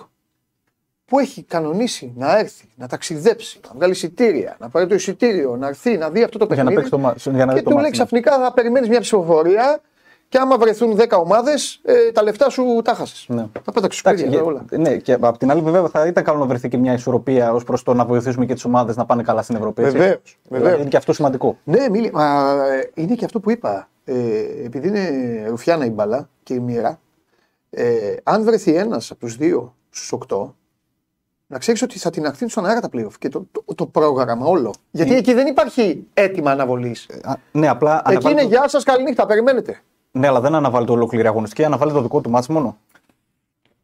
A: που έχει κανονίσει να έρθει, να ταξιδέψει, να βγάλει εισιτήρια, να πάρει το εισιτήριο, να έρθει, να δει αυτό το
B: Για να
A: παιχνίδι.
B: παίξει το μα- για να δει
A: και
B: το
A: του λέει
B: μάτς, ναι.
A: ξαφνικά θα περιμένεις μια ψηφοφορία και άμα βρεθούν 10 ομάδες, ε, τα λεφτά σου τα χάσεις.
B: Ναι.
A: Θα πέταξε
B: Εντάξει,
A: σκουπίδια
B: για-
A: όλα.
B: ναι, και απ' την άλλη, βέβαια, θα ήταν καλό να βρεθεί και μια ισορροπία ως προς το να βοηθήσουμε και τις ομάδες να πάνε καλά στην Ευρώπη. έτσι.
A: Βεβαίως,
B: Δηλαδή,
A: βεβαίως.
B: Είναι και αυτό σημαντικό.
A: Ναι, μίλη, μα, ε, είναι και αυτό που είπα. Ε, επειδή είναι ρουφιάνα η μπαλά και η μοίρα, ε, αν βρεθεί ένας από τους δύο στους 8, να ξέρεις ότι θα την ακτίνουν στον αέρα τα playoff και το, το, το πρόγραμμα όλο. Γιατί εκεί δεν υπάρχει έτοιμα αναβολής.
B: Α, Ναι, απλά
A: Εκεί
B: αναβάλει
A: είναι
B: το-
A: γεια σας, καληνύχτα, περιμένετε.
B: Ναι, αλλά δεν αναβάλει το ολόκληρη αγωνιστική, αναβάλει το δικό του μάτς μόνο.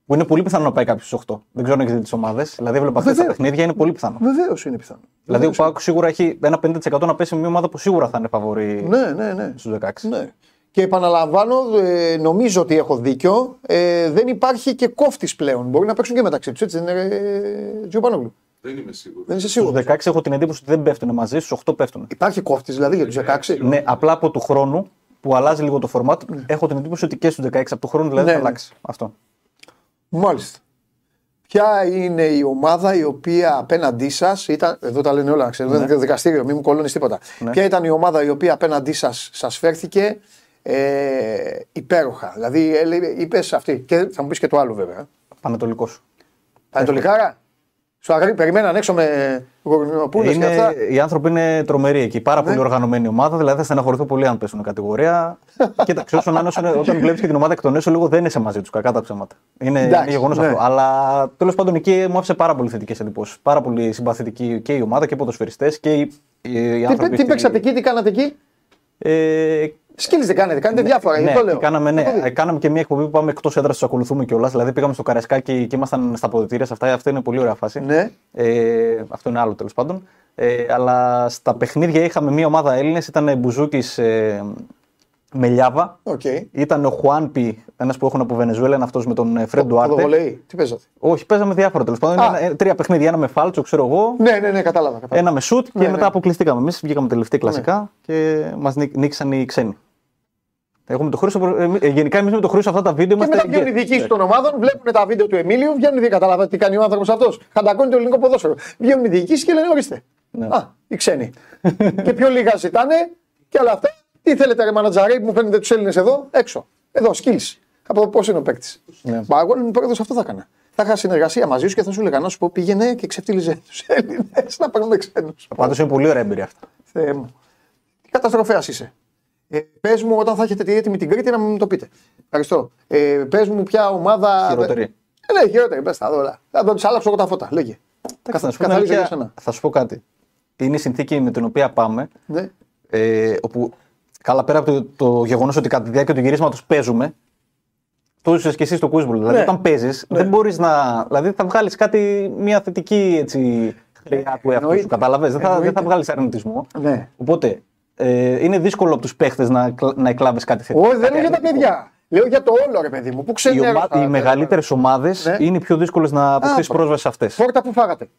B: Που είναι πολύ πιθανό να πάει κάποιος στου 8. Δεν ξέρω αν έχεις δει τις ομάδες. Δηλαδή, έβλεπα χθε τα
A: Βεβαίως.
B: παιχνίδια, είναι πολύ πιθανό.
A: Βεβαίως είναι πιθανό.
B: Δηλαδή, ο
A: Βεβαίως
B: Πάουκ σίγουρα έχει ένα 50% να πέσει με μια ομάδα που σίγουρα θα είναι φαβορή
A: είναι. Ναι, ναι, ναι.
B: στους 16.
A: Ναι. Και επαναλαμβάνω, ε, νομίζω ότι έχω δίκιο. Ε, δεν υπάρχει και κόφτης πλέον. Μπορεί να παίξουν και μεταξύ τους. Έτσι δεν είναι, ε, Τζιουπανόγλου.
D: Δεν είμαι σίγουρος.
A: Δεν είσαι
B: Στους
A: σίγουρο.
B: 16 έχω την εντύπωση ότι δεν πέφτουν μαζί, στους 8 πέφτουν.
A: Υπάρχει κόφτης δηλαδή για τους 16.
B: Ναι, απλά από του χρόνου που αλλάζει λίγο το format, έχω την εντύπωση ότι και στους 16 από του χρόνου δηλαδή
A: Ναι,
B: θα
A: ναι.
B: αλλάξει. Αυτό.
A: Μάλιστα. Ποια είναι η ομάδα η οποία απέναντί σας ήταν. Εδώ τα λένε όλα, ξέρω, δεν είναι δικαστήριο, μην μου κολλώνεις τίποτα.
B: Ναι.
A: Ποια ήταν η ομάδα η οποία απέναντί σας σας φέρθηκε ε, υπέροχα. Δηλαδή είπες αυτή. Και θα μου πεις και το άλλο βέβαια.
B: Πανετολικός.
A: Πανετολικάρα. Στο αγρί, περιμέναν έξω με γορνοπούλε και αυτά.
B: Είναι, οι άνθρωποι είναι τρομεροί εκεί. Πάρα πολύ οργανωμένη ομάδα. Δηλαδή θα στεναχωρηθώ πολύ αν πέσουν κατηγορία. Κοίταξε, όσο να είναι, όσο- όταν βλέπεις και την ομάδα εκ των έσω, λίγο δεν είσαι μαζί τους. Κακά τα ψέματα. Είναι,
A: Εντάξει,
B: είναι γεγονός
A: ναι.
B: αυτό. Αλλά τέλος πάντων εκεί μου άφησε πάρα πολύ θετικές εντυπώσεις. Πάρα πολύ συμπαθητική και η ομάδα και οι ποδοσφαιριστές και οι, οι, οι
A: Τι,
B: άνθρωποι.
A: τι
B: στη-
A: παίξατε εκεί, τι κάνατε εκεί;
B: Ε,
A: Skills δεν κάνετε, κάνετε διάφορα.
B: ναι,
A: γι' το λέω.
B: κάναμε, ναι,
A: Το έχω δει.
B: ε, κάναμε και μια εκπομπή που πάμε εκτός έδρας, τους ακολουθούμε κιόλας. Δηλαδή πήγαμε στο Καραϊσκάκη και ήμασταν στα αποδυτήρια. σε Αυτά, αυτή είναι πολύ ωραία φάση.
A: Ναι.
B: Ε, αυτό είναι άλλο τέλος πάντων. Ε, αλλά στα παιχνίδια είχαμε μια ομάδα Έλληνες. Ήταν Μπουζούκης ε, με Λιάβα.
A: Οκ.
B: Ήταν ο Χουάνπι, ένας που έχουν από Βενεζουέλα, είναι αυτός με τον ε, Φρέντ Ντουάρτε.
A: Ποδοβολέι. Τι παίζατε;
B: Όχι, παίζαμε διάφορα τέλος πάντων.
A: Α.
B: Ένα- ε, τρία παιχνίδια. Ένα με φάλτσο, ξέρω εγώ.
A: Ναι, ναι, ναι, κατάλαβα. κατάλαβα.
B: Ένα με σουτ και
A: Ναι,
B: μετά
A: ναι.
B: αποκλειστήκαμε. Εμείς βγήκαμε τελευταίοι κλασικά και μας νίκησαν οι ξένοι. Εγώ με το Χρήσο, ε, ε, γενικά εμείς με το Χρήσο αυτά τα βίντεο
A: Και
B: είμαστε.
A: μετά βγαίνουν οι διοικήσεις των ομάδων, βλέπουν τα βίντεο του Εμίλιου, βγαίνουν οι διοικήσει. Καταλάβατε τι κάνει ο άνθρωπος αυτός. Χαντακώνει το ελληνικό ποδόσφαιρο. Βγαίνουν οι διοικήσεις και λένε ορίστε.
B: Ναι.
A: Α, οι ξένοι. και πιο λίγα ζητάνε και όλα αυτά. Τι θέλετε, ρε Μανατζαρέ, που μου φαίνεται τους Έλληνες εδώ, έξω. Εδώ, skills. Από πώς είναι ο παίκτης.
B: Ναι.
A: Μα εγώ ήμουν πρόεδρο, αυτό θα έκανα. Θα είχα συνεργασία μαζί σου και θα σου έλεγα να σου πω πήγαινε και ξεφτύλιζε τους Έλληνες να παίρνουμε ξένους.
B: Πάντως είναι πολύ ωραία εμπειρία αυτά.
A: Θεέ μου. Τι καταστροφέας είσαι. Ε, Πες μου όταν θα έχετε τη έτοιμη την Κρήτη να μου το πείτε. Ευχαριστώ. Ε, Πες μου ποια ομάδα.
B: Χειρότερη.
A: Ε, ναι, χειρότερη. Πες τα όλα. Θα του άλλαξω εγώ τα φώτα. Λέγε.
B: Εντάξει, να σου πω την
A: καθαρίζω για
B: αλήθεια,
A: σένα.
B: θα σου πω κάτι. Είναι η συνθήκη με την οποία πάμε,
A: Ναι.
B: ε, όπου καλά πέρα από το, το γεγονός ότι κατά τη διάρκεια του γυρίσματος παίζουμε, το είσαι και εσύ στο Quizball. Δηλαδή,
A: Ναι.
B: όταν παίζεις, δεν μπορείς να. Δηλαδή, θα βγάλεις κάτι, μια θετική έτσι, χρειά του εαυτού
A: Εννοείται.
B: σου. Κατάλαβες; Δεν θα, δεν
A: Εννοείται.
B: θα βγάλεις αρνητισμό.
A: Ναι.
B: Οπότε, ε, είναι δύσκολο από τους παίχτες να, εκλα- να εκλάβεις κάτι θετικό.
A: Όχι, δεν
B: κάτι
A: λέω για τα
B: αρνητικό.
A: παιδιά. Λέω για το όλο ρε παιδί μου. Πού
B: Οι,
A: ξέρει
B: ομα... οι μεγαλύτερες ομάδες
A: Ναι.
B: είναι οι πιο δύσκολες να αποκτήσεις
A: προ-
B: πρόσβαση σε αυτές.
A: Πόρτα που φάγατε.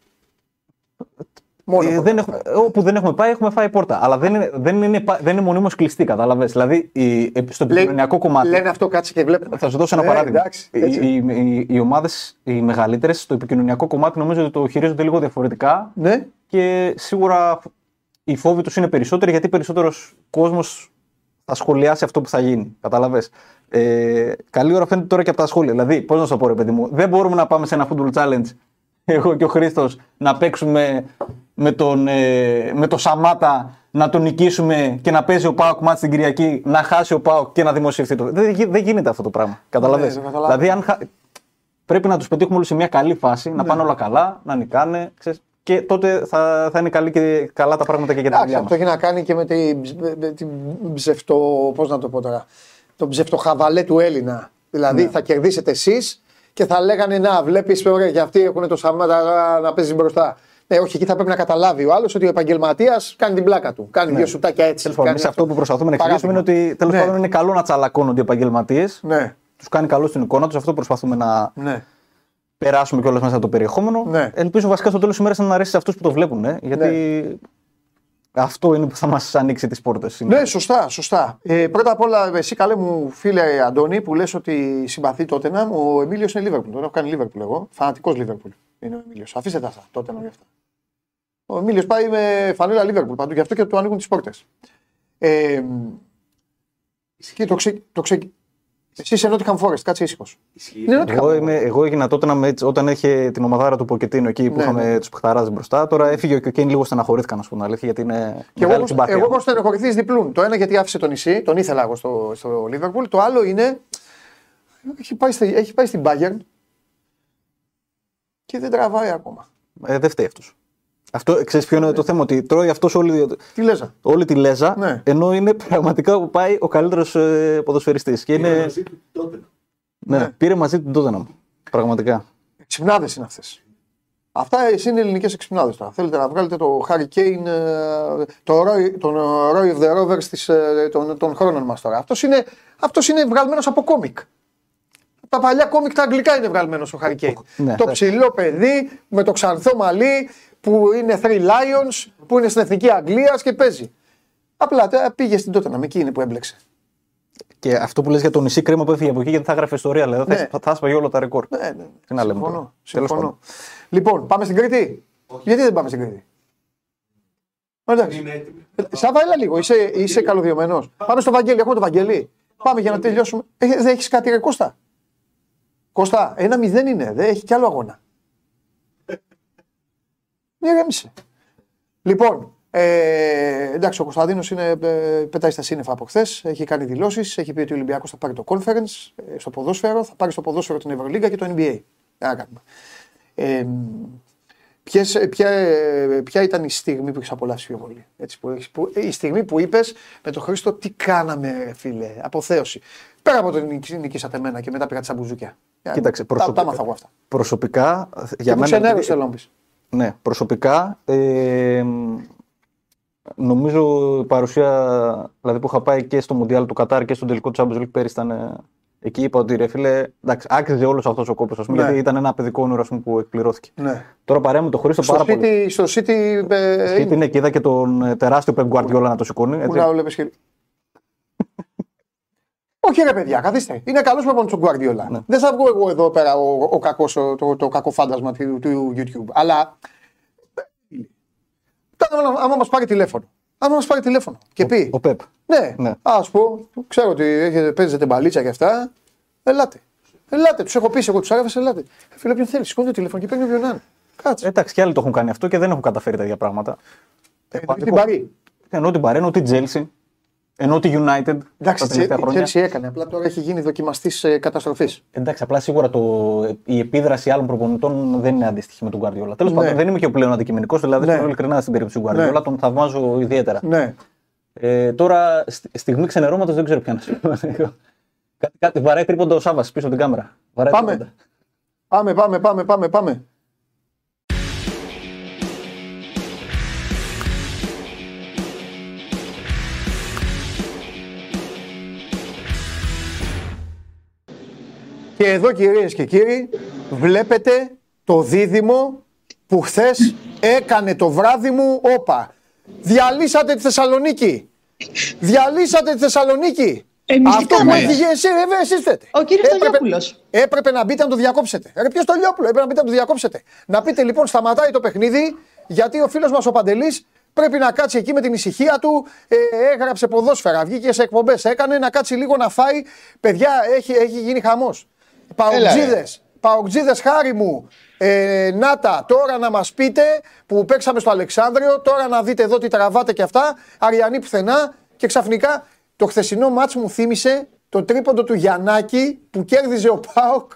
A: Μόνο.
B: Ε,
A: πόρτα
B: δεν
A: που
B: έχουμε,
A: φάγατε.
B: όπου δεν έχουμε πάει, έχουμε φάει πόρτα. Αλλά δεν είναι, δεν είναι, πα- δεν είναι μονίμως κλειστή, κατάλαβες. Δηλαδή, η, ε, στο
A: Λέει-
B: επικοινωνιακό κομμάτι.
A: Λένε αυτό, κάτσε και βλέπουμε.
B: Θα σου δώσω ένα
A: Ε,
B: παράδειγμα.
A: εντάξει,
B: οι,
A: έτσι.
B: οι, οι, οι ομάδες, οι μεγαλύτερες, στο επικοινωνιακό κομμάτι νομίζω ότι το χειρίζονται λίγο διαφορετικά
A: Ναι.
B: και σίγουρα οι φόβοι τους είναι περισσότεροι γιατί περισσότερος κόσμος θα σχολιάσει αυτό που θα γίνει. Κατάλαβες. Ε, καλή ώρα φαίνεται τώρα και από τα σχόλια. Δηλαδή, πώς να σου το πω, ρε παιδί μου, δεν μπορούμε να πάμε σε ένα football challenge, εγώ και ο Χρήστος, να παίξουμε με τον, ε, με το Σαμάτα, να τον νικήσουμε και να παίζει ο Πάοκ μάτς την Κυριακή, να χάσει ο Πάοκ και να δημοσιευτεί το. Δεν, γι- δεν γίνεται αυτό το πράγμα. Καταλαβες;
A: Ναι, δεν καταλαβαίνω.
B: δηλαδή, αν χα... πρέπει να τους πετύχουμε όλους σε μια καλή φάση, να πάνε όλα καλά, να νικάνε. Ξέρεις. και τότε θα, θα είναι καλή και, καλά τα πράγματα και για την
A: Εντάξει,
B: δουλειά
A: αυτό
B: μας.
A: έχει να κάνει και με την, με την ψευτο. Πώς να το πω τώρα. Το ψευτοχαβαλέ του Έλληνα. Δηλαδή
B: Ναι.
A: θα κερδίσετε εσείς και θα λέγανε Να, βλέπεις, ωραία, και αυτοί έχουν το Σαμάτα να παίζεις μπροστά. Ναι, όχι, εκεί θα πρέπει να καταλάβει ο άλλος ότι ο επαγγελματίας κάνει την πλάκα του. Κάνει δύο σουτάκια έτσι.
B: Τέλος πάντων,
A: κάνει
B: εμείς αυτό που προσπαθούμε να εξηγήσουμε είναι
A: Παράδειγμα.
B: ότι τέλος
A: Ναι.
B: πάντων είναι καλό να τσαλακώνονται οι επαγγελματίες.
A: Ναι,
B: Τους κάνει καλό στην εικόνα τους. Αυτό προσπαθούμε να
A: ναι.
B: περάσουμε κιόλας μέσα από το περιεχόμενο.
A: Ναι.
B: Ελπίζω βασικά στο τέλος της ημέρας να αρέσει σε αυτούς που το βλέπουν. Ε, γιατί αυτό είναι που θα μας ανοίξει τις πόρτες.
A: Ναι, σωστά, σωστά. Ε, πρώτα απ' όλα, εσύ καλέ μου φίλε Αντώνη που λες ότι συμπαθεί τότε να ο Εμίλιος είναι Λίβερπουλ. Τον έχω κάνει Λίβερπουλ εγώ. Φανατικός Λίβερπουλ είναι ο Εμίλιος. Αφήστε τα αυτά, τότε να γι' αυτά. Ο Εμίλιος πάει με φανέλα Λίβερπουλ παντού, γι' αυτό και του ανοίγουν τις πόρτες. Ε, και το, ξε, το ξε... Εσύ είσαι Nottingham Forest, κάτσε ήσυχος. Είναι Nottingham.
B: Εγώ, είμαι, εγώ έγινα τότε να με, έτσι, όταν είχε την ομαδάρα του Ποκετίνο εκεί που
A: Ναι,
B: είχαμε
A: ναι.
B: τους παιχταράδε μπροστά. Τώρα έφυγε και ο Κέιν λίγο στεναχωρήθηκα να σου πω την αλήθεια γιατί είναι
A: Και εγώ,
B: μεγάλη
A: εγώ,
B: συμπάθεια.
A: εγώ έχω στενοχωρηθεί διπλούν. Το ένα γιατί άφησε το νησί, τον ήθελα εγώ στο, στο Liverpool. Το άλλο είναι. Έχει πάει, στη, έχει πάει στην Bayern και δεν τραβάει ακόμα.
B: Ε, δεν φταίει αυτός. Αυτό ξέρεις ποιο είναι το θέμα, ότι τρώει αυτός όλη,
A: Τι λέζα.
B: όλη τη λέζα,
A: Ναι.
B: ενώ είναι πραγματικά που πάει ο καλύτερος ε, ποδοσφαιριστής. Και είναι,
D: Μαζί του τότε.
B: ναι, πήρε μαζί του τότε να μου.
A: Εξυπνάδε είναι αυτές. Αυτά εσύ είναι ελληνικές εξυπνάδες τώρα. Θέλετε να βγάλετε το Harry Kane, ε, το Roy, τον Roy of the Rovers της, ε, των, των χρόνων μας τώρα. Αυτός είναι, αυτός είναι βγαλμένος από κόμικ. Τα παλιά κόμικ τα αγγλικά είναι βγαλμένος ο Harry Kane.
B: Ναι.
A: το ψηλό παιδί με το ξανθό μαλλί που είναι Three Lions, που είναι στην εθνική Αγγλίας και παίζει. Απλά τε- πήγε στην τότε εκεί είναι που έμπλεξε.
B: Και αυτό που λες για το νησί κρίμα που έφυγε από εκεί, γιατί θα έγραφε ιστορία, δηλαδή
A: Ναι.
B: θα, θα, θα έσπαγε όλα τα ρεκόρ.
A: Ναι, ναι.
B: Τι να λέμε τώρα.
A: Συμφωνώ.
B: Τέλος
A: συμφωνώ.
B: πάντων.
A: Λοιπόν, πάμε στην Κρήτη; Γιατί δεν πάμε στην Κρήτη; Εντάξει.
D: Είναι έτοιμη.
A: Ε, Σάβα, έλα λίγο. Είσαι, είσαι καλωδιωμένος. Πάμε στο Βαγγέλη. Έχουμε το Βαγγέλη. Πάμε για να τελειώσουμε. Ε, δεν έχεις κάτι, ρε Κώστα; Κώστα, ένα μηδέν είναι. Δεν έχει κι άλλο αγώνα. Μην ηρέμησε. Λοιπόν, ε, εντάξει, ο Κωνσταντίνος ε, πετάει στα σύννεφα από χθες. Έχει κάνει δηλώσεις. Έχει πει ότι ο Ολυμπιακός θα πάρει το conference ε, στο ποδόσφαιρο, θα πάρει στο ποδόσφαιρο την Ευρωλίγκα και το NBA. Τι να κάνουμε. Ε, ποιες, ποια, ε, ποια ήταν η στιγμή που έχεις απολαύσει πιο πολύ. Έτσι, που, έχεις- που, η στιγμή που είπες με τον Χρήστο τι κάναμε, ρε φίλε. Αποθέωση. Πέρα από το νικ- νικήσατε εμένα και μετά πήγα τη σαμπουζούκια.
B: Κοίταξε,
A: τα,
B: προσωπικά-
A: τα μάθα εγώ αυτά.
B: Προσωπικά,
A: Για
B: για
A: που
B: μένα.
A: ξενέρωσε
B: επειδή-
A: θέλω να πεις.
B: Ναι, προσωπικά ε, νομίζω η παρουσία δηλαδή, που είχα πάει και στο Μουντιάλ του Κατάρ και στον τελικό του Champions League πέρυσι ήταν ε, εκεί. Είπα ότι ρε φίλε, εντάξει, άξιζε όλος αυτός ο κόπος,
A: Ναι.
B: γιατί ήταν ένα παιδικό όνειρο ας πούμε, που εκπληρώθηκε.
A: Ναι.
B: Τώρα παρέα με το Χρήστο
A: Στο
B: πάρα πολύ.
A: City, στο City ε,
B: Γιατί
A: είναι.
B: είναι και είδα και τον ε, τεράστιο Pep Guardiola να το σηκώνει.
A: Πού
B: Έτσι.
A: να βλέπεις και... Όχι ρε παιδιά, καθίστε. Είναι καλός προπονητή ο Γκουαρδιόλα.
B: Ναι.
A: Δεν θα βγω εγώ εδώ πέρα ο, ο κακός, ο- το, το κακό φάντασμα του, του YouTube. Αλλά. Τώρα, άμα- άμα μας πάρει τηλέφωνο. Άμα μας πάρει τηλέφωνο και πει.
B: Ο Pep.
A: Ναι,
B: Ναι.
A: ας πω, ξέρω ότι έχετε, παίζετε μπαλίτσα και αυτά. Ελάτε. Ελάτε, τους έχω πει εγώ τους άραβε, ελάτε. Ε, Φίλε, ποιον θέλεις, σηκώνει το τηλέφωνο και παίρνει όποιον να είναι. Κάτσε.
B: Εντάξει, και άλλοι το έχουν κάνει αυτό και δεν έχουν καταφέρει τέτοια πράγματα.
A: Ε,
B: πα-
A: την παρή.
B: Ενώ την Παρέ, ενώ την Chelsea, ενώ τη United
A: Εντάξει,
B: τα τελευταία
A: η
B: χρόνια.
A: Chelsea έκανε. Απλά τώρα έχει γίνει δοκιμαστής καταστροφής.
B: Εντάξει, απλά σίγουρα το, η επίδραση άλλων προπονητών δεν είναι αντίστοιχη με τον Guardiola. Τέλος
A: Ναι.
B: πάντων, δεν είμαι και ο πλέον αντικειμενικός, δηλαδή
A: Ναι.
B: ναι. ειλικρινά στην περίπτωση του Guardiola,
A: Ναι.
B: τον θαυμάζω ιδιαίτερα.
A: Ναι.
B: Ε, τώρα, στη- στιγμή ξενερώματος δεν ξέρω ποια να σου πω. κάτι, κάτι, βαράει τρίποντα ο Σάβα πίσω από την κάμερα. Βαράει
A: Πάμε.
B: τρίποντα.
A: Πάμε, πάμε, πάμε, πάμε, πάμε. Και εδώ κυρίες και κύριοι βλέπετε το δίδυμο που χθες έκανε το βράδυ μου όπα. Διαλύσατε τη Θεσσαλονίκη. Διαλύσατε τη Θεσσαλονίκη.
E: Εμείς τι
A: Αυτό που
E: κάναμε;
A: έφυγε εσύ, βέβαια, εσείς φταίτε.
E: Ο κύριος
A: Έπρεπε-
E: Στολιόπουλος.
A: Έπρεπε να μπείτε να το διακόψετε. Ρε, ποιος το Λιόπουλο, έπρεπε να μπείτε να το διακόψετε. Να πείτε λοιπόν, σταματάει το παιχνίδι, γιατί ο φίλος μας ο Παντελής πρέπει να κάτσει εκεί με την ησυχία του. Ε, έγραψε ποδόσφαιρα, βγήκε σε εκπομπές, έκανε να κάτσει λίγο να φάει. Παιδιά, έχει, έχει γίνει χαμός. Παουτζίδε, παουτζίδε χάρη μου. Ε, Νάτα, τώρα να μας πείτε που παίξαμε στο Αλεξάνδριο, τώρα να δείτε εδώ τι τραβάτε και αυτά. Αριανή πουθενά και ξαφνικά το χθεσινό μάτς μου θύμισε το τρίποντο του Γιαννάκη που κέρδιζε ο Πάοκ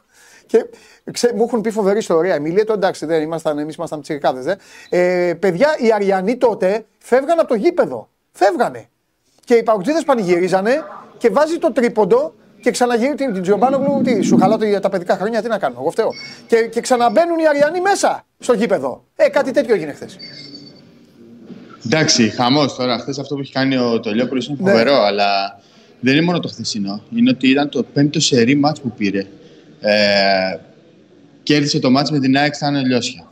A: Και ξέ, μου έχουν πει φοβερή ιστορία. Εμίλια, το εντάξει, δεν ήμασταν, εμείς ήμασταν τσιρικάδε. Ε. ε, παιδιά, οι Αριανοί τότε φεύγαν από το γήπεδο. Φεύγανε. Και οι παγκοτζίδε πανηγυρίζανε και βάζει το τρίποντο και ξαναγυρίζει την, την Τζιομπάνογλου. Τι, σου χαλάω τα παιδικά χρόνια, τι να κάνω, εγώ φταίω. Και, και ξαναμπαίνουν οι Αριανοί μέσα στο γήπεδο. Ε, κάτι τέτοιο έγινε χθες.
D: Εντάξει, χαμός τώρα. Χθες αυτό που έχει κάνει ο Τολιόπουλο είναι ναι. φοβερό, αλλά δεν είναι μόνο το χθεσινό. Είναι ότι ήταν το πέμπτο σερή μάτς που πήρε. Ε, κέρδισε το μάτς με την ΑΕΚ στα Λιώσια.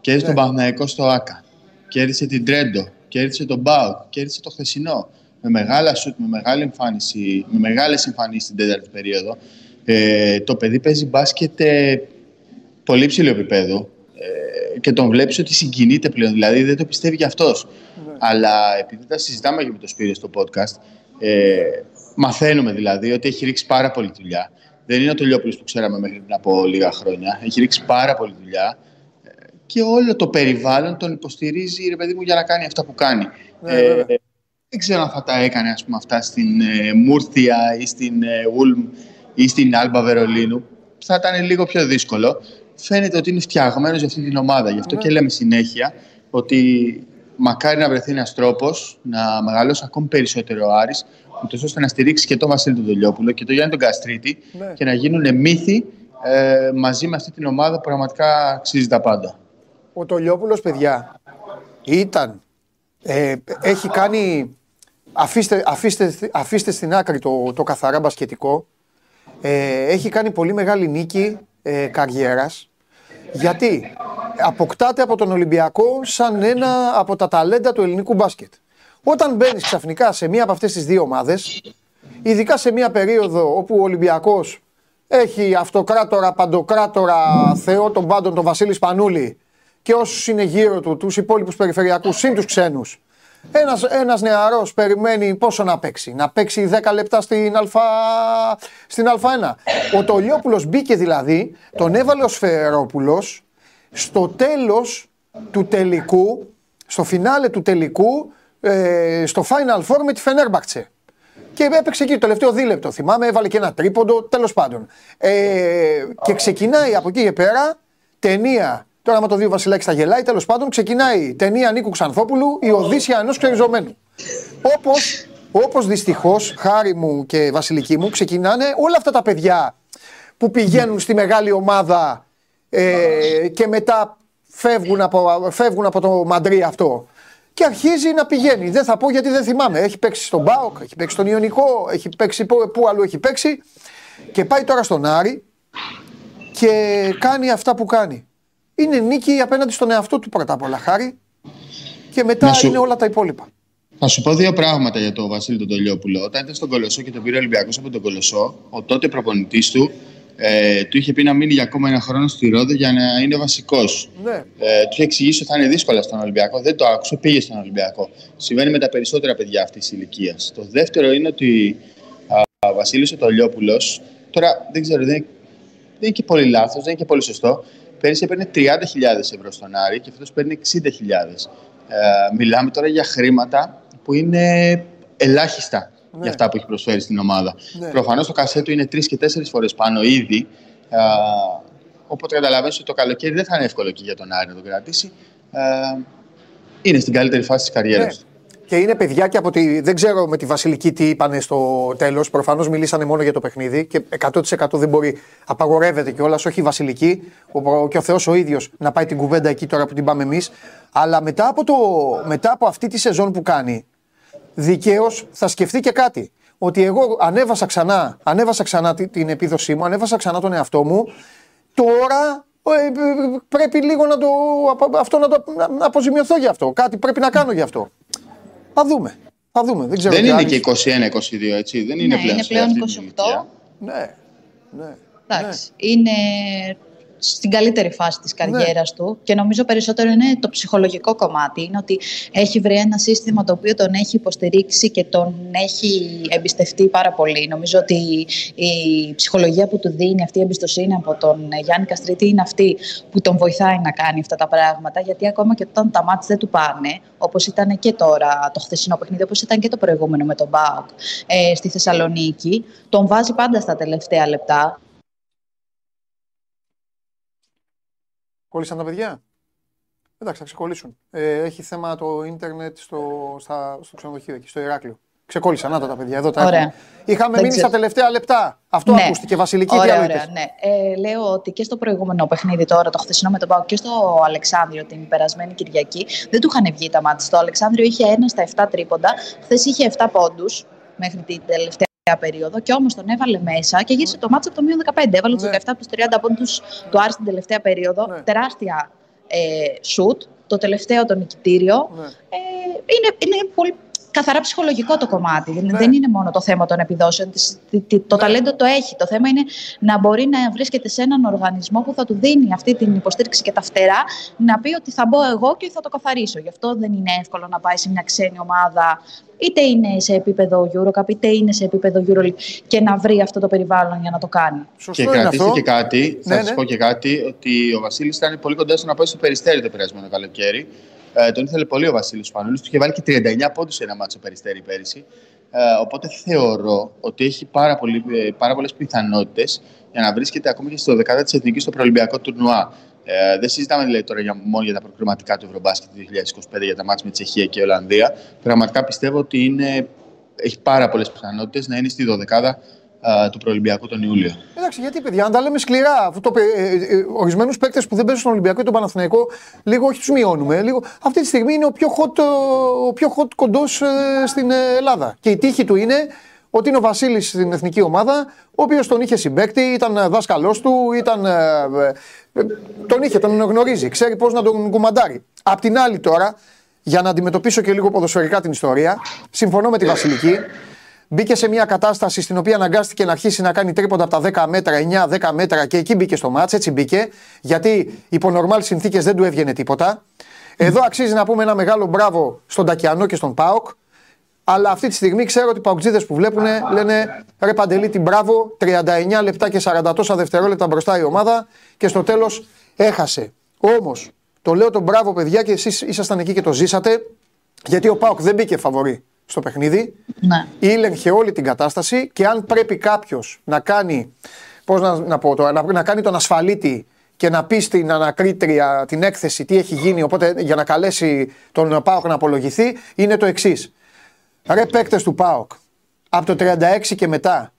D: Κέρδισε ναι. τον Παναθηναϊκό στο ΆΚΑ. Κέρδισε την Τρέντο. Κέρδισε τον Μπάουκ. Κέρδισε το χθεσινό. Με μεγάλα σουτ, με μεγάλη εμφάνιση, με μεγάλες εμφανίσεις στην τέταρτη περίοδο. Ε, το παιδί παίζει μπάσκετ ε, πολύ ψηλό επίπεδο ε, και τον βλέπεις ότι συγκινείται πλέον, δηλαδή δεν το πιστεύει κι αυτός. Ναι. Αλλά επειδή τα συζητάμε και με το Σπύριο στο podcast, ε, μαθαίνουμε δηλαδή ότι έχει ρίξει πάρα πολύ δουλειά. Δεν είναι ο Τελειόπουλος που ξέραμε μέχρι πριν από λίγα χρόνια. Έχει ρίξει πάρα πολύ δουλειά ε, και όλο το περιβάλλον τον υποστηρίζει ρε παιδί μου για να κάνει αυτά που κάνει. Ναι, ε, δεν ξέρω αν θα τα έκανε ας πούμε, αυτά στην ε, Μούρθια ή στην ε, Ούλμ ή στην Άλμπα Βερολίνου. Θα ήταν λίγο πιο δύσκολο. Φαίνεται ότι είναι φτιαγμένος για αυτή την ομάδα. Γι' αυτό ναι. και λέμε συνέχεια ότι μακάρι να βρεθεί ένας τρόπος να μεγαλώσει ακόμη περισσότερο ο Άρης, ούτως ώστε να στηρίξει και τον Βασίλη τον Τελειόπουλο και τον Γιάννη τον Καστρίτη ναι. και να γίνουν μύθοι ε, μαζί με αυτή την ομάδα που πραγματικά αξίζει τα πάντα.
A: Ο Τολιόπουλος, παιδιά, ήταν, ε, έχει κάνει, αφήστε, αφήστε, αφήστε στην άκρη το, το καθαρά μπασκετικό, ε, έχει κάνει πολύ μεγάλη νίκη ε, καριέρας, γιατί αποκτάται από τον Ολυμπιακό σαν ένα από τα ταλέντα του ελληνικού μπάσκετ. Όταν μπαίνεις ξαφνικά σε μία από αυτές τις δύο ομάδες, ειδικά σε μία περίοδο όπου ο Ολυμπιακός έχει αυτοκράτορα, παντοκράτορα, θεό των πάντων, τον Βασίλη Σπανούλη και όσους είναι γύρω του, τους υπόλοιπους περιφερειακούς, συν τους ξένους. Ένας ένας νεαρός περιμένει πόσο να παίξει. Να παίξει 10 λεπτά στην, α, στην Α1. Ο Τολιόπουλος μπήκε δηλαδή, τον έβαλε ο Σφερόπουλος στο τέλος του τελικού, στο φινάλε του τελικού, ε, στο Final Four με τη Φενέρμπακτσε. Και έπαιξε εκεί το τελευταίο δίλεπτο. Θυμάμαι, έβαλε και ένα τρίποντο, τέλος πάντων. Ε, και ξεκινάει από εκεί και πέρα ταινία. Τώρα, άμα το δει ο Βασιλάκης θα γελάει, τέλος πάντων ξεκινάει ταινία Νίκου Ξανθόπουλου, η Οδύσσια ενός ξεριζωμένου. Όπως όπως δυστυχώς, χάρη μου και βασιλική μου, ξεκινάνε όλα αυτά τα παιδιά που πηγαίνουν στη μεγάλη ομάδα ε, και μετά φεύγουν από, φεύγουν από το μαντρί αυτό. Και αρχίζει να πηγαίνει. Δεν θα πω γιατί δεν θυμάμαι. Έχει παίξει στον Μπάοκ, έχει παίξει στον Ιωνικό, έχει παίξει πού, πού αλλού έχει παίξει. Και πάει τώρα στον Άρη και κάνει αυτά που κάνει. Είναι νίκη απέναντι στον εαυτό του πρώτα απ' όλα, χάρη. Και μετά είναι όλα τα υπόλοιπα.
D: Θα σου πω δύο πράγματα για τον Βασίλη τον Τολιόπουλο. Όταν ήταν στον Κολοσσό και τον πήρε ο Ολυμπιακός από τον Κολοσσό, ο τότε προπονητής του ε, του είχε πει να μείνει για ακόμα ένα χρόνο στη Ρόδο για να είναι βασικός. Ναι. Ε, του είχε εξηγήσει ότι θα είναι δύσκολα στον Ολυμπιακό. Δεν το άκουσε, πήγε στον Ολυμπιακό. Συμβαίνει με τα περισσότερα παιδιά αυτής της ηλικίας. Το δεύτερο είναι ότι ο Βασίλης ο Τολιόπουλος, τώρα δεν ξέρω, δεν, δεν είναι και πολύ λάθος, δεν είναι και πολύ σωστό. Πέρυσι έπαιρνε 30.000 ευρώ στον Άρη και αυτό παίρνει 60.000. Ε, μιλάμε τώρα για χρήματα που είναι ελάχιστα ναι. για αυτά που έχει προσφέρει στην ομάδα. Ναι. Προφανώς το κασέτο είναι τρεις και τέσσερις φορές πάνω ήδη. Α, οπότε καταλαβαίνεις ότι το καλοκαίρι δεν θα είναι εύκολο και για τον Άρη να τον κρατήσει. Α, είναι στην καλύτερη φάση της καριέρας ναι. Του.
A: Και είναι παιδιά και από τη. Δεν ξέρω με τη Βασιλική τι είπανε στο τέλος. Προφανώς μιλήσανε μόνο για το παιχνίδι και 100% δεν μπορεί. Απαγορεύεται κιόλας, όχι η Βασιλική ο, και ο Θεός ο ίδιος να πάει την κουβέντα εκεί τώρα που την πάμε εμείς. Αλλά μετά από, το, μετά από αυτή τη σεζόν που κάνει, δικαίως θα σκεφτεί και κάτι. Ότι εγώ ανέβασα ξανά, ανέβασα ξανά την επίδοσή μου, ανέβασα ξανά τον εαυτό μου. Τώρα ε, πρέπει λίγο να το, αυτό να, το, να αποζημιωθώ γι' αυτό. Κάτι πρέπει να κάνω γι' αυτό. Θα δούμε. Θα δούμε. Δεν, ξέρω
D: δεν είναι και 21-22 έτσι. Δεν είναι
E: ναι,
D: πλέον,
E: είναι πλέον 28.
A: Ναι. ναι.
E: Εντάξει. Ναι. Είναι στην καλύτερη φάση της καριέρας ναι. του και νομίζω περισσότερο είναι το ψυχολογικό κομμάτι. Είναι ότι έχει βρει ένα σύστημα το οποίο τον έχει υποστηρίξει και τον έχει εμπιστευτεί πάρα πολύ. Νομίζω ότι η ψυχολογία που του δίνει αυτή η εμπιστοσύνη από τον Γιάννη Καστρίτη είναι αυτή που τον βοηθάει να κάνει αυτά τα πράγματα γιατί ακόμα και όταν τα μάτια δεν του πάνε, όπως ήταν και τώρα το χθεσινό παιχνίδι, όπως ήταν και το προηγούμενο με τον Μπάουκ ε, στη Θεσσαλονίκη, τον βάζει πάντα στα τελευταία λεπτά
A: Κόλλησαν τα παιδιά; Εντάξει, θα ξεκολλήσουν. Ε, έχει θέμα το ίντερνετ στο, στα, στο ξενοδοχείο εκεί, στο Ηράκλειο. Ξεκόλλησαν, να τα, τα παιδιά, εδώ τα
E: Ωραία.
A: έχουμε. Είχαμε
E: Δεν
A: μείνει στα
E: ξέρω.
A: τελευταία λεπτά. Αυτό
E: Ναι.
A: ακούστηκε, Βασιλική, τι
E: Ωραία,
A: άλλο
E: ωραία,
A: είπες;
E: ναι. Ε, λέω ότι και στο προηγούμενο παιχνίδι τώρα, το χθεσινό με τον Πάο και στο Αλεξάνδριο την περασμένη Κυριακή, δεν του είχαν βγει τα μάτια. Το Αλεξάνδριο είχε ένα στα 7 τρίποντα, χθες είχε 7 πόντους μέχρι την τελευταία περίοδο και όμως τον έβαλε μέσα και γύρισε το μάτσο από το μείον 15. Έβαλε τους
A: Ναι.
E: 17 από τους 30 πόντου τους Άρη στην τελευταία περίοδο.
A: Ναι.
E: Τεράστια ε, σουτ. Το τελευταίο το νικητήριο.
A: Ναι.
E: Ε, είναι, είναι πολύ καθαρά ψυχολογικό το κομμάτι. Δεν-
A: Ναι.
E: Δεν είναι μόνο το θέμα των επιδόσεων. Της- τι- τι- Το
A: Ναι.
E: ταλέντο το έχει. Το θέμα είναι να μπορεί να βρίσκεται σε έναν οργανισμό που θα του δίνει αυτή την υποστήριξη και τα φτερά να πει ότι θα μπω εγώ και θα το καθαρίσω. Γι' αυτό δεν είναι εύκολο να πάει σε μια ξένη ομάδα, είτε είναι σε επίπεδο Eurocup, είτε είναι σε επίπεδο Euroleague και να βρει αυτό το περιβάλλον για να το κάνει.
A: Σωστό
D: Και
A: είναι
D: κρατήστε
A: αυτό.
D: και κάτι, θα
A: Ναι,
D: σας
A: ναι.
D: πω και κάτι, ότι ο Βασίλης ήταν πολύ κοντά στο να πάει στο Περιστέρι το περασμένο καλοκαίρι. Ε, τον ήθελε πολύ ο Βασίλης Σπανούλης, του είχε βάλει και 39 πόντους σε ένα μάτσο Περιστέρι πέρυσι. Ε, οπότε θεωρώ ότι έχει πάρα, πολύ, ε, πάρα πολλές πιθανότητες για να βρίσκεται ακόμη και στο 10 της Εθνικής στο προολυμπιακό τουρνουά. Ε, δεν συζητάμε δηλαδή τώρα για, μόνο για τα προκριματικά του Ευρωμπάσκετ του 2025 για τα μάτια με Τσεχία και Ολλανδία. Πραγματικά πιστεύω ότι είναι, έχει πάρα πολλές πιθανότητες να είναι στη 12 του προολυμπιακού τον Ιούλιο.
A: Εντάξει, γιατί παιδιά, αν τα λέμε σκληρά, αυτό το, πε- ε, ε, ορισμένους παίκτες που δεν παίζουν στον Ολυμπιακό ή τον Παναθηναϊκό, λίγο όχι τους μειώνουμε. Λίγο, αυτή τη στιγμή είναι ο πιο hot, ε, ο πιο hot κοντός ε, στην ε, Ελλάδα. Και η τύχη του είναι ότι είναι ο Βασίλης στην εθνική ομάδα, ο οποίος τον είχε συμπέκτη, ήταν ε, δάσκαλός του, ήταν, ε, ε, ε, τον είχε, τον γνωρίζει, ξέρει πώς να τον κουμαντάρει. Απ' την άλλη τώρα, για να αντιμετωπίσω και λίγο ποδοσφαιρικά την ιστορία, συμφωνώ με τη Βασιλική. Μπήκε σε μια κατάσταση στην οποία αναγκάστηκε να αρχίσει να κάνει τρίποντα από τα 10 μέτρα, 9-10 μέτρα και εκεί μπήκε στο μάτς, έτσι μπήκε, γιατί υπό νορμάλ συνθήκες δεν του έβγαινε τίποτα. Εδώ αξίζει να πούμε ένα μεγάλο μπράβο στον Τακιανό και στον Πάοκ. Αλλά αυτή τη στιγμή ξέρω ότι οι παουτζίδες που βλέπουν λένε ρε Παντελή την μπράβο, 39 λεπτά και 40 τόσα δευτερόλεπτα μπροστά η ομάδα και στο τέλος έχασε. Όμως, το λέω τον μπράβο παιδιά και εσείς ήσασταν εκεί και το ζήσατε, γιατί ο Πάοκ δεν μπήκε φαβορή στο παιχνίδι
E: Ναι.
A: ήλεγχε όλη την κατάσταση και αν πρέπει κάποιος να κάνει, πώς να, να, πω τώρα, να, να κάνει τον ασφαλίτη και να πει στην ανακρίτρια την έκθεση τι έχει γίνει, οπότε για να καλέσει τον Πάοκ να απολογηθεί, είναι το εξής. Ρε παίκτες του Πάοκ, από το 36 και μετά,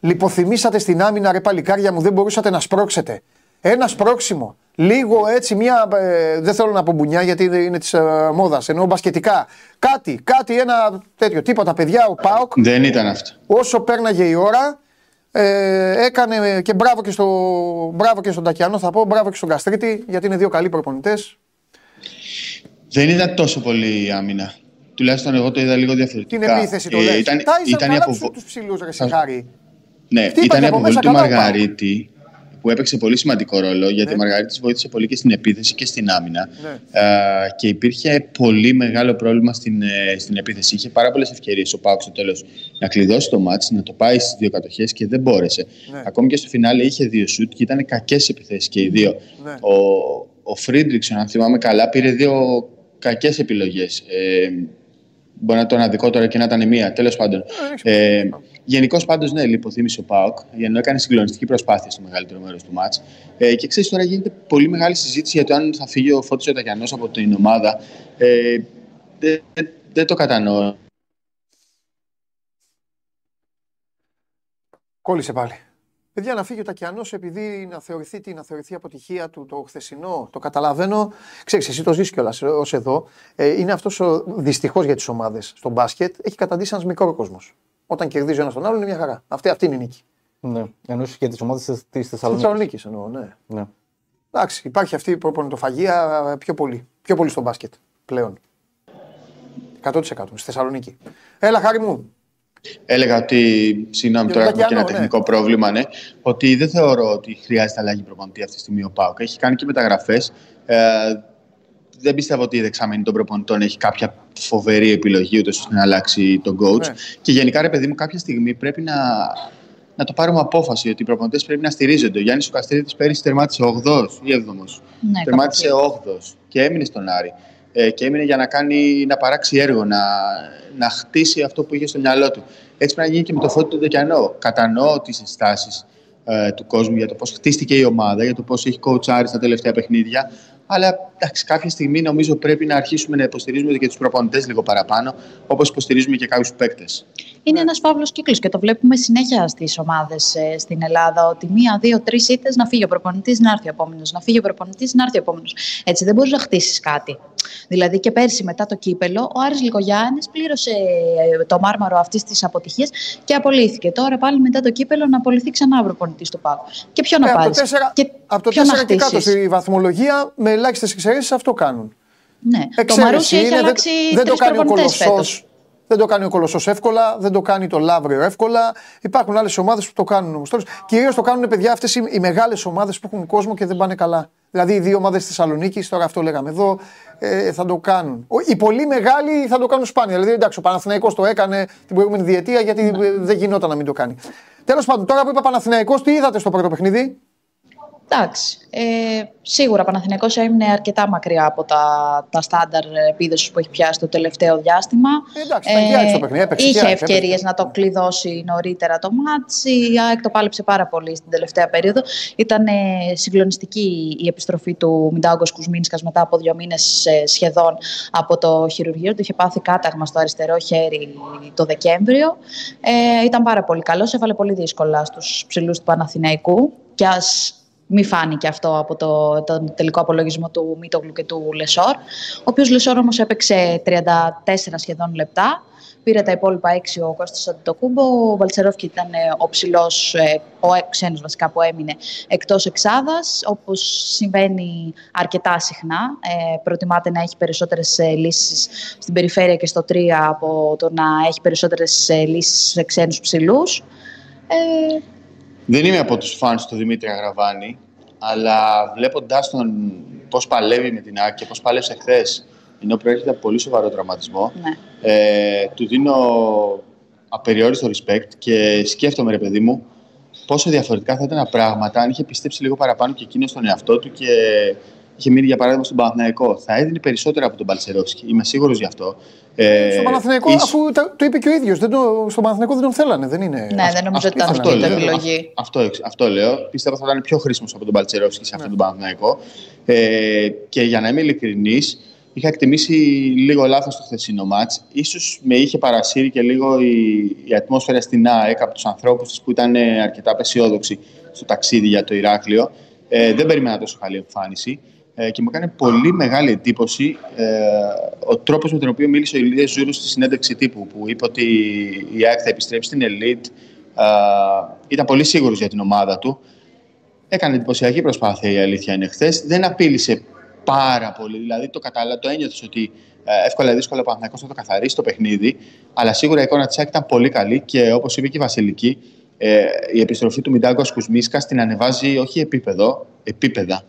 A: λιποθυμήσατε στην άμυνα, ρε παλικάρια μου, δεν μπορούσατε να σπρώξετε. Ένα σπρώξιμο. Λίγο έτσι, μια. ε, δεν θέλω να πω μπουνιά γιατί είναι της ε, μόδας. Εννοώ μπασκετικά. Κάτι, κάτι, ένα τέτοιο. Τίποτα, παιδιά, ο Πάοκ
D: Δεν ήταν αυτό.
A: όσο πέρναγε η ώρα, ε, έκανε και μπράβο και, στο, μπράβο και στον Τακιανό, θα πω, μπράβο και στον Καστρίτη, γιατί είναι δύο καλοί προπονητές.
D: Δεν ήταν τόσο πολύ η άμυνα. Τουλάχιστον εγώ το είδα λίγο διαφορετικά.
A: Την επίθεση το
D: Ε,
A: λες.
D: Ήταν,
A: Τα ήσαν
D: ήταν η
A: καλά
D: αποβο...
A: τους, τους ψηλούς, ρε Σιγάρη.
D: Ναι,
A: Χτύπαγε
D: ήταν η
A: από
D: αποβολή
A: μέσα
D: του
A: καλά ο Πάοκ.
D: Μαργαρίτη που έπαιξε πολύ σημαντικό ρόλο γιατί
A: Ναι.
D: ο Μαργαρίτη βοήθησε πολύ και στην επίθεση και στην άμυνα.
A: Ναι.
D: Ε, και υπήρχε πολύ μεγάλο πρόβλημα στην, ε, στην επίθεση. Είχε πάρα πολλές ευκαιρίες ο Πάουκ στο τέλος να κλειδώσει το μάτι, να το πάει στις δύο κατοχές και δεν μπόρεσε.
A: Ναι.
D: Ακόμη και στο φινάλε είχε δύο σουτ και ήταν κακές επιθέσεις και οι δύο.
A: Ναι.
D: Ο, ο Φρίντριξον, αν θυμάμαι καλά, πήρε δύο κακές επιλογές. Ε, Μπορεί να ήταν αδικό τώρα και να ήταν μία. Τέλος πάντων.
A: Ε,
D: Ε, Γενικώς πάντως, ναι, λιποθύμησε ο Πάοκ, ενώ έκανε συγκλονιστική προσπάθεια στο μεγαλύτερο μέρος του μάτς. Ε, και ξέρεις, τώρα γίνεται πολύ μεγάλη συζήτηση για το αν θα φύγει ο Φώτης ο Τακιανό από την ομάδα. Ε, δεν, δεν- δεν το κατανοώ.
A: Κόλλησε πάλι. Παιδιά, να φύγει ο Τακιανός επειδή να θεωρηθεί, τι, να θεωρηθεί αποτυχία του το χθεσινό. Το καταλαβαίνω. Ξέρεις, εσύ το ζεις κιόλας ως εδώ. Ε, είναι αυτός δυστυχώς για τις ομάδες στο μπάσκετ. Έχει καταντήσει ένας μικρός κόσμος. Όταν κερδίζει ο ένας τον άλλον είναι μια χαρά. Αυτή, αυτή είναι η νίκη.
B: Ναι. Εννοούσε και τις ομάδες της
A: Στη
B: Θεσσαλονίκης.
A: Θεσσαλονίκης εννοώ, ναι.
B: Ναι.
A: Εντάξει, υπάρχει αυτή η προπονητοφαγία ε, πιο πολύ. Πιο πολύ στο μπάσκετ πλέον. 100% στη Θεσσαλονίκη. Έλα, χάρη μου.
D: Έλεγα ότι, συγγνώμη,
A: Για
D: τώρα
A: τον
D: έχουμε και ένα
A: Τακιανό, ναι.
D: τεχνικό πρόβλημα, ναι, ότι δεν θεωρώ ότι χρειάζεται αλλαγή προπονητή αυτή τη στιγμή ο Πάοκ. Έχει κάνει και μεταγραφές. Ε, δεν πιστεύω ότι η δεξαμενή των προπονητών έχει κάποια φοβερή επιλογή ούτως ώστε να αλλάξει τον coach.
A: Ναι.
D: Και γενικά, ρε παιδί μου, κάποια στιγμή πρέπει να, να το πάρουμε απόφαση ότι οι προπονητές πρέπει να στηρίζονται. Ο Γιάννης Σουκαστρίδης πέρυσι τερμάτισε 8ο ή 7ο.
E: Ναι,
D: τερμάτισε
E: κάπου
D: 8ο και έμεινε στον Άρη. Ε, και έμεινε για να, κάνει, να παράξει έργο, να, να χτίσει αυτό που είχε στο μυαλό του. Έτσι πρέπει να γίνει και με το φώτι του Δεκιανό. Κατανοώ τις ενστάσεις ε, του κόσμου για το πώς χτίστηκε η ομάδα, για το πώς έχει coachάρει στα τελευταία παιχνίδια. Αλλά εντάξει, κάποια στιγμή νομίζω πρέπει να αρχίσουμε να υποστηρίζουμε και τους προπονητές λίγο παραπάνω, όπως υποστηρίζουμε και κάποιους παίκτες.
E: Είναι ένας φαύλο κύκλο και το βλέπουμε συνέχεια στις ομάδες ε, στην Ελλάδα. Ότι μία, δύο, τρεις ήττες να φύγει ο προπονητής, να έρθει ο επόμενος. Να φύγει ο προπονητής, να έρθει ο επόμενος. Έτσι δεν μπορείς να χτίσεις κάτι. Δηλαδή και πέρσι μετά το κύπελο, ο Άρης Λικογιάννης πλήρωσε ε, το μάρμαρο αυτής της αποτυχίας και απολύθηκε. Τώρα πάλι μετά το κύπελο να απολυθεί ξανά ο προπονητής του Πάκου. Και ποιο να
A: Ε,
E: πάρει.
A: από το 4
E: και,
A: από το
E: ποιο
A: 4
E: να
A: και κάτω
E: χτίσεις;
A: στη βαθμολογία, με ελάχιστες εξαιρέσεις, αυτό κάνουν.
E: Ναι. Το
A: Εξαίρεση
E: Μαρούσι έχει
A: είναι, δεν-
E: αλλάξει
A: δεν το
E: τρεις
A: κάνει ο
E: προπονητές
A: Κολοσσός.
E: Φέτος.
A: Δεν το κάνει ο Κολοσσός εύκολα, δεν το κάνει το Λαύριο εύκολα. Υπάρχουν άλλες ομάδες που το κάνουν όμως. Κυρίως το κάνουν παιδιά αυτές οι, οι μεγάλες ομάδες που έχουν κόσμο και δεν πάνε καλά. Δηλαδή οι δύο ομάδες τη Θεσσαλονίκης, τώρα αυτό λέγαμε εδώ, ε, θα το κάνουν. Ο- Οι πολύ μεγάλοι θα το κάνουν σπάνια. Δηλαδή εντάξει, ο Παναθηναϊκός το έκανε την προηγούμενη διετία γιατί ε, δεν γινόταν να μην το κάνει. Τέλος πάντων, τώρα που είπα Παναθηναϊκός, τι είδατε στο πρώτο παιχνίδι;
E: Εντάξει. Ε, σίγουρα ο Παναθηναϊκός έμεινε αρκετά μακριά από τα, τα στάνταρ επίδοσης που έχει πιάσει το τελευταίο διάστημα.
A: Ε, εντάξει, ήταν και η ΑΕΚ στο παιχνίδι, έπαιξε και η
E: είχε
A: ΑΕΚ, έπαιξε.
E: ευκαιρίε να το κλειδώσει νωρίτερα το μάτς. Η ΑΕΚ το πάλεψε πάρα πολύ στην τελευταία περίοδο. Ήταν ε, συγκλονιστική η επιστροφή του Μιντάγκος Κουσμίνσκας μετά από δύο μήνες σχεδόν από το χειρουργείο. Του είχε πάθει κάταγμα στο αριστερό χέρι το Δεκέμβριο. Ε, ήταν πάρα πολύ καλός. Έβαλε πολύ δύσκολα στους ψηλούς του Παναθηναϊκού. Και ας μη φάνηκε αυτό από το, τον τελικό απολογισμό του Μίτογλου και του Λεσόρ. Ο οποίος Λεσόρ όμως έπαιξε 34 σχεδόν λεπτά. Πήρε τα υπόλοιπα 6 ο Κώστας Αντετοκούνμπο. Ο Μπαλτσερόφσκι ήταν ε, ο ψηλός, ο ε- ξένος βασικά που έμεινε εκτός εξάδας. Όπως συμβαίνει αρκετά συχνά. Ε, προτιμάται να έχει περισσότερες ε, λύσεις στην περιφέρεια και στο 3 από το να έχει περισσότερες ε, λύσεις σε ξένους ψηλούς. Ε,
D: Δεν είμαι από τους φανς του Δημήτρη Αγραβάνη, αλλά βλέποντάς τον πώς παλεύει με την ΑΕΚ και πώς πάλεψε χθες, ενώ προέρχεται από πολύ σοβαρό τραυματισμό,
E: ναι.
D: ε, του δίνω απεριόριστο respect και σκέφτομαι, ρε παιδί μου, πόσο διαφορετικά θα ήταν τα πράγματα αν είχε πιστέψει λίγο παραπάνω και εκείνο στον εαυτό του και είχε μείνει για παράδειγμα στον Παναθηναϊκό. Θα έδινε περισσότερα από τον Παλσερόφσκι. Είμαι σίγουρος γι' αυτό. Ε,
A: στο Παναθηναϊκό,
D: ίσως-
A: αφού τα- το είπε και ο ίδιος. Στον Παναθηναϊκό δεν τον θέλανε. Δεν είναι.
E: Ναι, δεν νομίζω ότι ήταν
D: αυτό
E: αυτή η
D: λέω.
E: επιλογή.
D: Αυτό, εξ- αυτό λέω. Πιστεύω θα ήταν πιο χρήσιμος από τον Παλτσερόφσκι σε αυτόν
A: Ναι.
D: τον Παναθηναϊκό. Ε, και για να είμαι ειλικρινής, είχα εκτιμήσει λίγο λάθος το χθεσινό μάτς. σω με είχε παρασύρει και λίγο η, η ατμόσφαιρα στην ΑΕΚ από τους ανθρώπους της που ήταν ε, αρκετά απεσιόδοξοι στο ταξίδι για το Ηράκλειο. Ε, δεν περίμενα τόσο καλή εμφάνιση. Ε, και μου έκανε πολύ μεγάλη εντύπωση ε, ο τρόπος με τον οποίο μίλησε ο Ηλίας Ζούρου στη συνέντευξη τύπου, που είπε ότι η ΑΕΚ θα επιστρέψει στην Elite. Ε, ήταν πολύ σίγουρος για την ομάδα του. Έκανε εντυπωσιακή προσπάθεια η αλήθεια είναι χθες. Δεν απείλησε πάρα πολύ. Δηλαδή το καταλά, το ένιωθες ότι ε, εύκολα ή δύσκολα ο Παναθηναϊκός θα το καθαρίσει το παιχνίδι. Αλλά σίγουρα η εικόνα της ΑΕΚ ήταν πολύ καλή και όπως είπε και η Βασιλική, ε, η επιστροφή του Μιντάγκο Κουσμίσκα την ανεβάζει όχι επίπεδο, επίπεδα.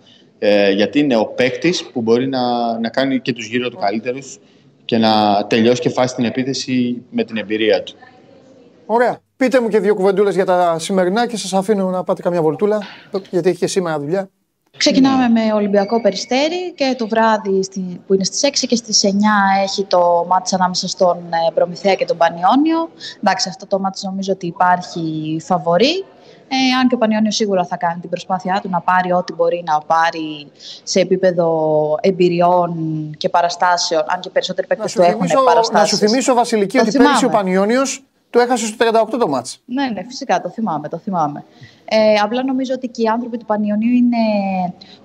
D: Ε, γιατί είναι ο παίκτης που μπορεί να, να κάνει και τους γύρω του καλύτερους και να τελειώσει και φάσει την επίθεση με την εμπειρία του.
A: Ωραία. Πείτε μου και δύο κουβεντούλες για τα σημερινά και σας αφήνω να πάτε καμιά βολτούλα. Γιατί έχει και σήμερα δουλειά.
E: Ξεκινάμε με Ολυμπιακό Περιστέρι και το βράδυ στη- που είναι στις 6 και στις 9 έχει το μάτς ανάμεσα στον ε, Προμηθέα και τον Πανιόνιο. Εντάξει, αυτό το μάτς νομίζω ότι υπάρχει φαβορή. Ε, αν και ο Πανιόνιος σίγουρα θα κάνει την προσπάθειά του να πάρει ό,τι μπορεί να πάρει σε επίπεδο εμπειριών και παραστάσεων, αν και περισσότεροι
A: Να
E: παίκτες
A: σου,
E: του έχουν
A: θυμίσω, να
E: παραστάσεις.
A: σου θυμίσω, Βασιλική,
E: Το
A: ότι πέρυσι ο
E: θυμάμαι.
A: Πανιόνιος το έχασε στο 38 το μάτς.
E: Ναι, ναι, φυσικά το θυμάμαι, το θυμάμαι. Ε, απλά νομίζω ότι και οι άνθρωποι του Πανιωνίου είναι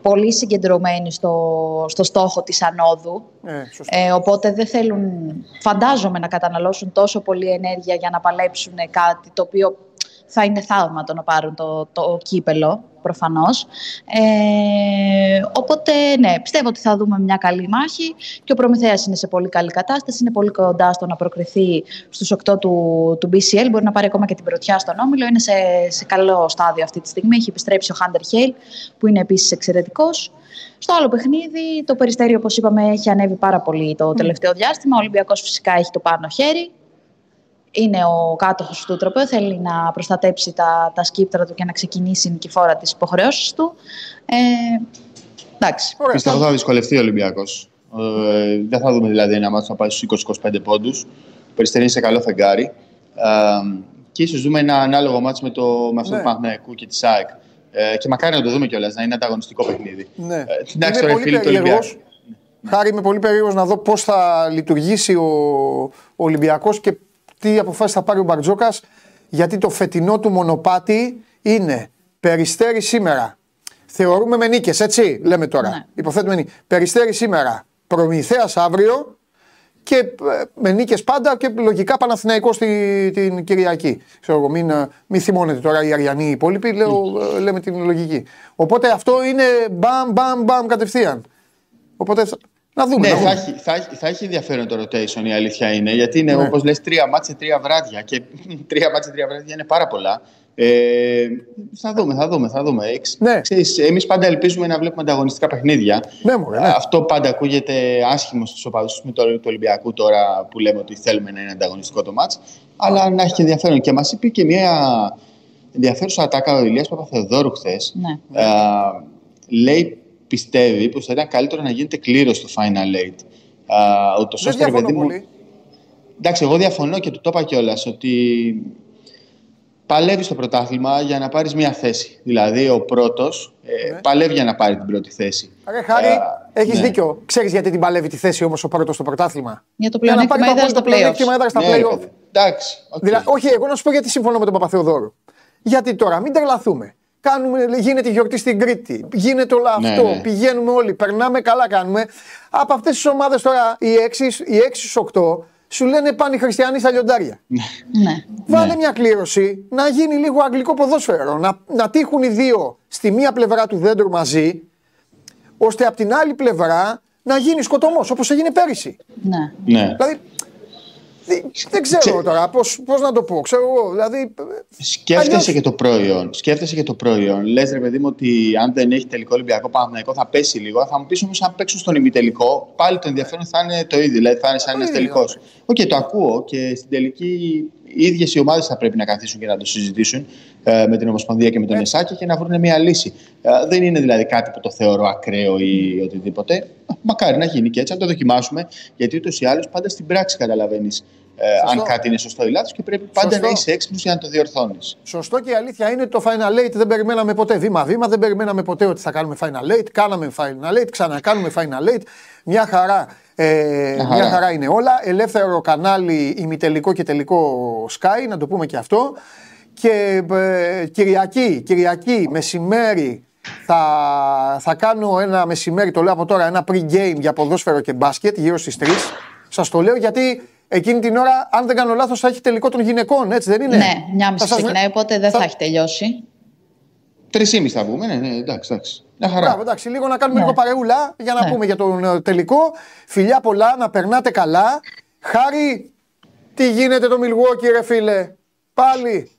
E: πολύ συγκεντρωμένοι στο, στο στόχο της ανόδου.
A: Ε, σωστό.
E: Ε, οπότε δεν θέλουν, φαντάζομαι, να καταναλώσουν τόσο πολύ ενέργεια για να παλέψουν κάτι το οποίο θα είναι θαύμα το να πάρουν το, το κύπελο, προφανώς. Ε, οπότε, ναι, πιστεύω ότι θα δούμε μια καλή μάχη και ο Προμηθέας είναι σε πολύ καλή κατάσταση, είναι πολύ κοντά στο να προκριθεί στους 8 του, του BCL, μπορεί να πάρει ακόμα και την πρωτιά στον Όμιλο, είναι σε, σε καλό στάδιο αυτή τη στιγμή, έχει επιστρέψει ο Χάντερ Χέιλ, που είναι επίσης εξαιρετικός. Στο άλλο παιχνίδι, το περιστέρι, όπως είπαμε, έχει ανέβει πάρα πολύ το τελευταίο διάστημα. Ο Ολυμπιακός φυσικά έχει το πάνω χέρι. Είναι ο κάτοχος του τροπέου, θέλει να προστατέψει τα, τα σκύπτρα του και να ξεκινήσει νικηφόρα τις υποχρεώσεις του. Ε, εντάξει.
A: Ωραία.
D: Πιστεύω θα δυσκολευτεί ο Ολυμπιακός. Ε, δεν θα δούμε δηλαδή ένα μάτσο να πάει στους 20-25 πόντους. Ο Περιστέρι είναι σε καλό φεγγάρι. Ε, και ίσως δούμε ένα ανάλογο μάτσο με, το, με αυτό
A: Ναι.
D: του Παναθηναϊκού και της ΣΑΕΚ. Ε, και μακάρι να το δούμε κιόλας, να είναι ανταγωνιστικό παιχνίδι.
A: Ναι.
D: Ε, εντάξει,
A: Είμαι
D: τώρα οι
A: πολύ
D: φίλοι του
A: περίεργος.
D: Ολυμπιακού.
A: Χάρη, είμαι πολύ περίεργος να δω πώς θα λειτουργήσει ο, ο Ολυμπιακός και τι αποφάσεις θα πάρει ο Μπαρτζόκας γιατί το φετινό του μονοπάτι είναι περιστέρι σήμερα. Θεωρούμε με νίκες, έτσι λέμε τώρα.
E: Ναι.
A: Υποθέτουμε νίκες. Περιστέρι σήμερα, Προμηθέας αύριο και ε, με νίκες πάντα και λογικά Παναθηναϊκός στη, την Κυριακή. Ξέρω εγώ, μην, ε, μην θυμώνετε τώρα οι Αριανοί οι υπόλοιποι, λέω, ε, λέμε την λογική. Οπότε αυτό είναι μπαμ, μπαμ, μπαμ κατευθείαν. Οπότε θα- να δούμε.
D: Ναι,
A: να
D: θα
A: δούμε.
D: έχει, θα, έχει, θα έχει ενδιαφέρον το rotation, η αλήθεια είναι. Γιατί είναι,
A: Ναι.
D: όπως λες, τρία μάτσε, τρία βράδια. Και τρία μάτσε, τρία βράδια είναι πάρα πολλά. Ε, θα δούμε, θα δούμε, θα δούμε. Εξ-
A: Ναι.
D: Ξέρεις, εμείς πάντα ελπίζουμε να βλέπουμε ανταγωνιστικά παιχνίδια.
A: Ναι, μωρέ, ναι.
D: Αυτό πάντα ακούγεται άσχημο στους οπαδούς με το, του Ολυμπιακού τώρα που λέμε ότι θέλουμε να είναι ανταγωνιστικό το μάτς. Αλλά να έχει και ενδιαφέρον. Και μας είπε και μια ενδιαφέρουσα ατάκα ο Ηλίας Παπαθεοδόρου χθες.
E: Ναι.
D: Ε, λέει, πιστεύει πως θα ήταν καλύτερο να γίνεται κλήρωση στο Final Eight. Ε, ούτως
A: Δεν
D: ώστε, ρε
A: διαφωνώ
D: παιδί μου,
A: πολύ.
D: Εντάξει, εγώ διαφωνώ και του το είπα κιόλας ότι παλεύει στο πρωτάθλημα για να πάρεις μία θέση. Δηλαδή, ο πρώτος ε,
A: Ναι.
D: παλεύει για να πάρει την πρώτη θέση.
A: Ρε Χάρη,
D: Ε,
A: έχεις
D: ναι.
A: δίκιο. Ξέρεις γιατί την παλεύει τη θέση όμως ο πρώτος στο πρωτάθλημα;
E: Για το
A: Για να
E: πλεονέκτημα
A: πάρει το
E: έδρα στα
A: απόλυτο πλεονέκτημα
E: playoffs.
A: έδρα στα
D: Ναι, ρε
A: play-off.
D: παιδί. Εντάξει. οκ.
A: Δηλαδή, όχι, εγώ να σου πω γιατί συμφωνώ με τον Παπαθεοδώρου. Γιατί τώρα, μην τρελαθούμε. Κάνουμε, γίνεται γιορτή στην Κρήτη. Γίνεται όλο
D: Ναι,
A: αυτό.
D: ναι.
A: Πηγαίνουμε όλοι. Περνάμε καλά, κάνουμε. Από αυτές τις ομάδες τώρα, οι 6 οι 8 σου λένε πάνε οι χριστιανοί στα λιοντάρια.
E: Ναι.
A: Βάλε μια κλήρωση να γίνει λίγο αγγλικό ποδόσφαιρο. Να, να τύχουν οι δύο στη μία πλευρά του δέντρου μαζί, ώστε από την άλλη πλευρά να γίνει σκοτωμός όπως έγινε πέρυσι.
E: ναι.
D: Ναι.
A: Δηλαδή. Δι- Δεν ξέρω τώρα πώς, πώς να το πω. Ξέρω εγώ. Δηλαδή.
D: Σκέφτεσαι
A: αλλιώς-
D: και το προϊόν. Σκέφτεσαι και το προϊόν. Λες, ρε παιδί μου, ότι αν δεν έχει τελικό Ολυμπιακό Παναθηναϊκό θα πέσει λίγο. Θα μου πεις όμως, αν παίξουν στον ημιτελικό, πάλι το ενδιαφέρον θα είναι το ίδιο. Δηλαδή θα είναι σαν
A: Το
D: ένας
A: ίδιο.
D: τελικός. Οκ, το ακούω και στην τελική οι ίδιες οι ομάδες θα πρέπει να καθίσουν και να το συζητήσουν ε, με την Ομοσπονδία και με τον
A: Ναι.
D: ΕΣΑΚΕ και να βρουν μια λύση. Ε, δεν είναι δηλαδή κάτι που το θεωρώ ακραίο ή οτιδήποτε. Ε, Μακάρι να γίνει και έτσι, να το δοκιμάσουμε. Γιατί ούτως ή άλλως πάντα στην πράξη καταλαβαίνεις ε, αν
A: Σωστό.
D: κάτι είναι σωστό ή λάθος και πρέπει πάντα
A: Σωστό.
D: να είσαι έξυπνος για να το διορθώνεις.
A: Σωστό και η αλήθεια είναι ότι το Final Eight δεν περιμέναμε ποτέ βήμα-βήμα, δεν περιμέναμε ποτέ ότι θα κάνουμε Final Eight. Κάναμε Final Eight, ξανακάνουμε Final Eight. Μια χαρά, ε,
D: Μια
A: μια
D: χαρά.
A: χαρά είναι όλα. Ελεύθερο κανάλι, ημιτελικό και τελικό Sky, να το πούμε και αυτό. Και ε, Κυριακή, Κυριακή, μεσημέρι, θα, θα κάνω ένα μεσημέρι, το λέω από τώρα, ένα pre-game για ποδόσφαιρο και μπάσκετ γύρω στις 3. Σας το λέω γιατί εκείνη την ώρα, αν δεν κάνω λάθος, θα έχει τελικό των γυναικών, έτσι δεν είναι;
E: Ναι, μια
A: Θα
E: μισή
A: σας-
E: ξεκινάει, οπότε δεν θα έχει τελειώσει.
D: Τρεις ήμι θα βγούμε, ναι, ναι, εντάξει, εντάξει. Μια χαρά.
A: Μπράβο, εντάξει, λίγο να κάνουμε
E: Ναι.
A: λίγο παρεούλα για να
E: Ναι.
A: πούμε για τον ε, τελικό. Φιλιά πολλά, να περνάτε καλά. Χάρη, τι γίνεται το Milwaukee ρε φίλε; Πάλι,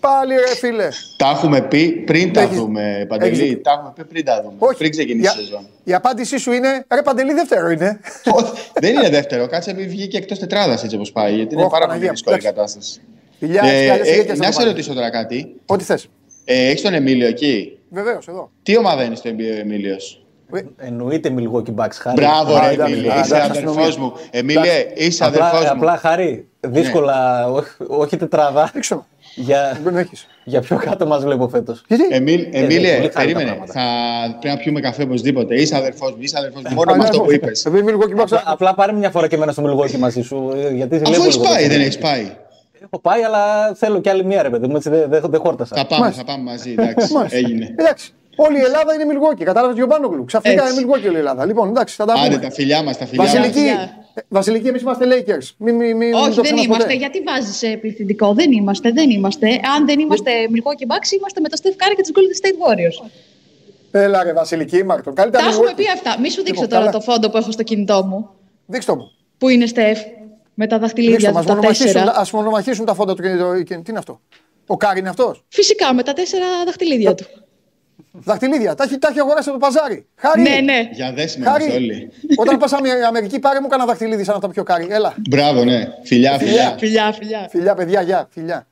A: πάλι ρε φίλε.
D: Τα έχουμε πει πριν τα
A: Έχεις-
D: δούμε,
A: έχεις
D: Παντελή.
A: δίκιο.
D: Τα έχουμε πει πριν τα δούμε. Πριν ξεκινήσει η σεζόν.
A: η απάντησή σου είναι, ρε Παντελή δεύτερο είναι.
D: Όχι, Δεν είναι δεύτερο. Κάτσε να μην βγει και εκτός τετράδας έτσι όπως πάει. Γιατί είναι
A: Ωχ,
D: πάρα
A: Παναγία,
D: πολύ δύσκολη η
A: εντάξει.
D: κατάσταση.
A: Φιλιά,
D: Ε,
A: έτσι κι αλλιώς
D: ε,
A: ηλικίας θα
D: να
A: το
D: σε
A: πάρει.
D: ρωτήσω τώρα κάτι.
A: Ό,τι θες.
D: Ε, Έχεις τον Εμίλιο εκεί;
A: Βεβαίως, εδώ.
D: Τι ομάδα είναι στο Εμίλιος;
A: Ε,
B: Εννοείται Milwaukee Bucks, χάρη.
D: Μπράβο,
A: Α,
D: ρε
A: εντάξει,
D: Εμίλιο.
A: α,
D: Είσαι
A: εντάξει,
D: αδερφός
A: αστυνομία.
D: μου. Εμίλιο, είσαι αδερφός
B: Απλά,
D: μου.
B: απλά χάρη. Δύσκολα, όχι, όχι τετράδα.
A: Δεν ξέρω.
B: για,
A: Δεν έχεις.
B: για πιο κάτω μας βλέπω φέτος.
A: Γιατί;
D: Εμίλ,
B: πολύ
D: Εμίλια,
B: χάρη τα
D: περίμενε.
B: πράγματα.
D: Θα πρέπει να πιούμε καφέ οπωσδήποτε. Είσαι αδερφός μου. Είσαι αδερφός μου. Μόνο
A: Α,
D: με
A: ναι,
D: αυτό που
A: ναι.
D: είπες.
A: Επειδή Milwaukee Bucks-
B: Απλά, απλά πάρε μια φορά και εμένα στο Milwaukee μαζί σου. ε, Γιατί σε
D: Αφού
B: βλέπω
D: έχεις
B: λίγο
D: πάει,
B: το-
D: δεν έχεις πάει.
B: Έχω πάει, αλλά θέλω κι άλλη μία ρε παιδί μου. Έτσι δεν, δεν, δεν χόρτασα.
D: Θα πάμε,
A: Μάλιστα.
D: θα πάμε μαζί. Εντάξει,
A: Μάλιστα.
D: έγινε.
A: Εντάξει. Όλη η Ελλάδα είναι Milwaukee. Κατάλαβες Γιωμπάνογλου. Ξαφνικά
D: Έτσι.
A: είναι Milwaukee όλη η Ελλάδα. Λοιπόν, εντάξει, θα τα
D: Άντε
A: πούμε.
D: τα φιλιά μας, τα φιλιά
A: Βασιλική,
D: μας.
E: Γεια.
A: ε, Βασιλική, εμείς είμαστε Lakers. Μην, μην, μην,
E: Όχι,
A: μην το
E: δεν
A: ξεχνάς
E: είμαστε.
A: ποτέ.
E: Γιατί βάζεις πληθυντικό; Δεν είμαστε, δεν είμαστε. Αν δεν είμαστε Milwaukee Bucks, είμαστε με το Steph Curry και του Golden State Warriors.
A: Έλα ρε Βασιλική, ήμαρτον. Καλύτερα
E: Τα
A: Milwaukee.
E: έχουμε πει αυτά. Μη σου δείξω
A: Λοιπόν,
E: τώρα
A: καλά.
E: το φόντο που έχω στο κινητό μου.
A: Δείξτε το μου.
E: Που είναι Στεφ. Με τα
A: Δείξτε
E: δαχτυλίδια
A: το,
E: του
A: ας
E: τα
A: μονομαχήσουν,
E: τέσσερα.
A: ας μονομαχήσουν τα φόντα του. και το- και- Τι είναι αυτό; Ο Κάρι είναι αυτός;
E: Φυσικά με τα τέσσερα δαχτυλίδια του.
A: Δαχτυλίδια. Τα έχει, τα έχει αγοράσει από το παζάρι. Χάρη.
E: Ναι, ναι.
D: Για δέσιμο είμαστε
A: Χάρη.
D: όλοι.
A: Όταν πας Αμερική, πάρε μου κανένα δαχτυλίδι σαν αυτά πιο κάρι. Έλα.
D: Μπράβο, ναι. Φιλιά, φιλιά.
E: Φιλιά, φιλιά.
A: Φιλιά, παιδιά, γεια. Φιλιά.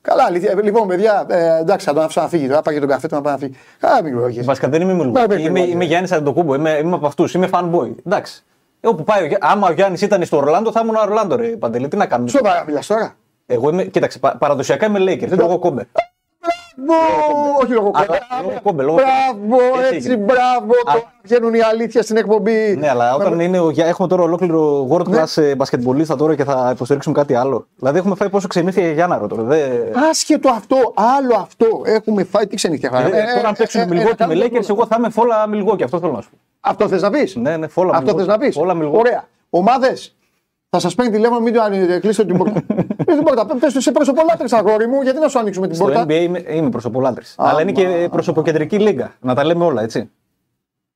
A: Καλά, αλήθεια. Λοιπόν, παιδιά, ε, εντάξει, θα τον άφησα να φύγει. τώρα. Πάει για τον καφέ του να πάει να φύγει. Καλά, μην κρυβόχεις.
B: Βασικά δεν είμαι
A: Μα,
B: Milwaukee.
A: είμαι
B: Είμαι,
A: Milwaukee.
B: είμαι Γιάννης Αντοκούμπο. Είμαι, είμαι από αυτούς. Είμαι fanboy. Εντάξει. Ε, Όπου πάει, ο Γι- άμα ο Γιάννης ήταν στο Ορλάντο, θα ήμουν ο Ορλάντο, ρε Παντελή. Τι να κάνουμε;
A: Σοβαρά μιλάς τώρα;
B: Εγώ είμαι, κοίταξε, πα- παραδοσιακά είμαι Lakers, λόγω κόμπε.
A: Μπράβο, όχι λόγω
B: Αλλά
A: κόμμα.
B: λόγω κόμπε, λόγω
A: Μπράβο,
B: Έτσι
A: έτσι,
B: έγινε.
A: μπράβο. Τώρα βγαίνουν οι αλήθεια στην εκπομπή.
B: Ναι, αλλά όταν είναι, ο- για- έχουμε τώρα ολόκληρο world
A: Ναι.
B: class ε, μπασκετμπολίστα τώρα και θα υποστηρίξουμε κάτι άλλο. Δηλαδή έχουμε φάει πόσο ξενύχια για Γιάνναρο τώρα. Δε...
A: Άσχετο αυτό, άλλο αυτό. Έχουμε φάει τι ξενύχια.
B: Ε, τώρα αν παίξουμε
A: ε,
B: Μιλγόκι
A: ε,
B: με
A: ε,
B: Lakers, εγώ θα είμαι φόλα Μιλγόκι. Αυτό θέλω να σου πω.
A: Αυτό θες να πεις;
B: Ναι, ναι, φόλα
A: Αυτό θες
B: Milwaukee.
A: να πεις;
B: Όλα Milwaukee.
A: Ωραία. Ομάδες. Θα σας παίρνει τηλέφωνο, μην το ανοίγετε, κλείστε την πόρτα. Κλείστε την πόρτα. Πες το σε προσωπολάτρε, αγόρι μου, γιατί να σου ανοίξουμε την
B: Στο
A: πόρτα;
B: NBA είμαι, είμαι προσωπολάτρης. Αλλά είναι και προσωποκεντρική λίγα. Να τα λέμε όλα, έτσι.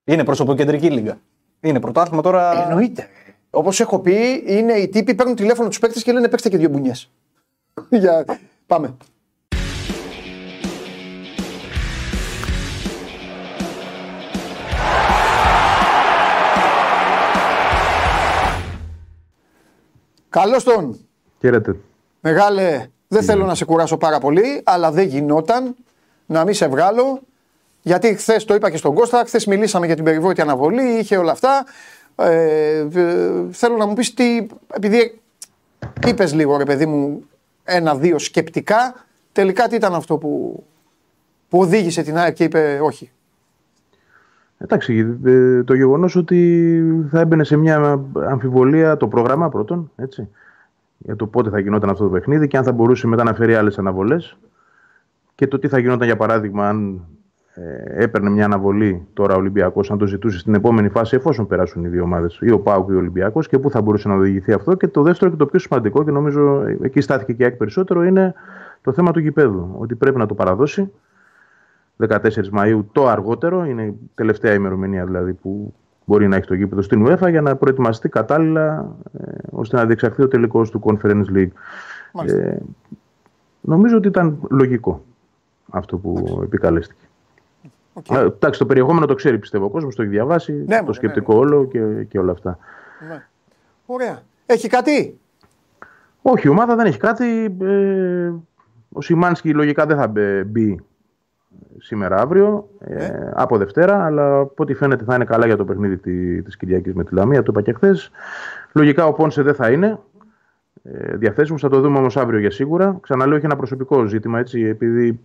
B: Είναι προσωποκεντρική λίγα. Είναι πρωτάθλημα τώρα.
A: Εννοείται. Όπως έχω πει, είναι οι τύποι παίρνουν τηλέφωνο τους παίκτες και λένε παίξτε και δύο μπουνιές. Για... Πάμε. Καλώς τον.
C: Χαίρετε.
A: Μεγάλε, δεν θέλω να σε κουράσω πάρα πολύ, αλλά δεν γινόταν να μην σε βγάλω. Γιατί χθες το είπα και στον Κώστα, χθες μιλήσαμε για την περιβόητη αναβολή, είχε όλα αυτά. Ε, ε, θέλω να μου πεις τι. Επειδή είπε λίγο ρε παιδί μου ένα-δύο σκεπτικά, τελικά τι ήταν αυτό που, που οδήγησε την ΑΕΚ και είπε όχι.
F: Εντάξει, ε, το γεγονός ότι θα έμπαινε σε μια αμφιβολία το πρόγραμμα πρώτον, έτσι, για το πότε θα γινόταν αυτό το παιχνίδι και αν θα μπορούσε μετά να φέρει άλλες αναβολές. Και το τι θα γινόταν, για παράδειγμα, αν ε, έπαιρνε μια αναβολή τώρα ο Ολυμπιακός, αν το ζητούσε στην επόμενη φάση, εφόσον περάσουν οι δύο ομάδες, ή ο Πάουκ ή ο Ολυμπιακός, και πού θα μπορούσε να οδηγηθεί αυτό. Και το δεύτερο και το πιο σημαντικό, και νομίζω εκεί στάθηκε και η ΑΕΚ περισσότερο, είναι το θέμα του γηπέδου. Ότι πρέπει να το παραδώσει. 14 Μαΐου το αργότερο, είναι η τελευταία ημερομηνία δηλαδή που μπορεί να έχει το γήπεδο στην UEFA για να προετοιμαστεί κατάλληλα ε, ώστε να διεξαχθεί ο τελικός του Conference League. Ε, νομίζω ότι ήταν λογικό αυτό που επικαλέστηκε.
A: Okay.
F: Ε, εντάξει, το περιεχόμενο το ξέρει πιστεύω ο κόσμος, το έχει διαβάσει,
A: Ναι,
F: το
A: μωρέ,
F: σκεπτικό όλο και, και όλα αυτά.
A: Ναι. Ωραία. Έχει κάτι;
F: Όχι, η ομάδα δεν έχει κάτι. Ε, ο Σιμάνσκι λογικά δεν θα μπε- μπει σήμερα αύριο, ε, από Δευτέρα, αλλά από ό,τι φαίνεται θα είναι καλά για το παιχνίδι τη, της Κυριακής με τη Λαμία, το είπα και χθες. Λογικά ο Πόνσε δεν θα είναι ε, διαθέσιμος, θα το δούμε όμως αύριο για σίγουρα. Ξαναλέω, έχει ένα προσωπικό ζήτημα, έτσι, επειδή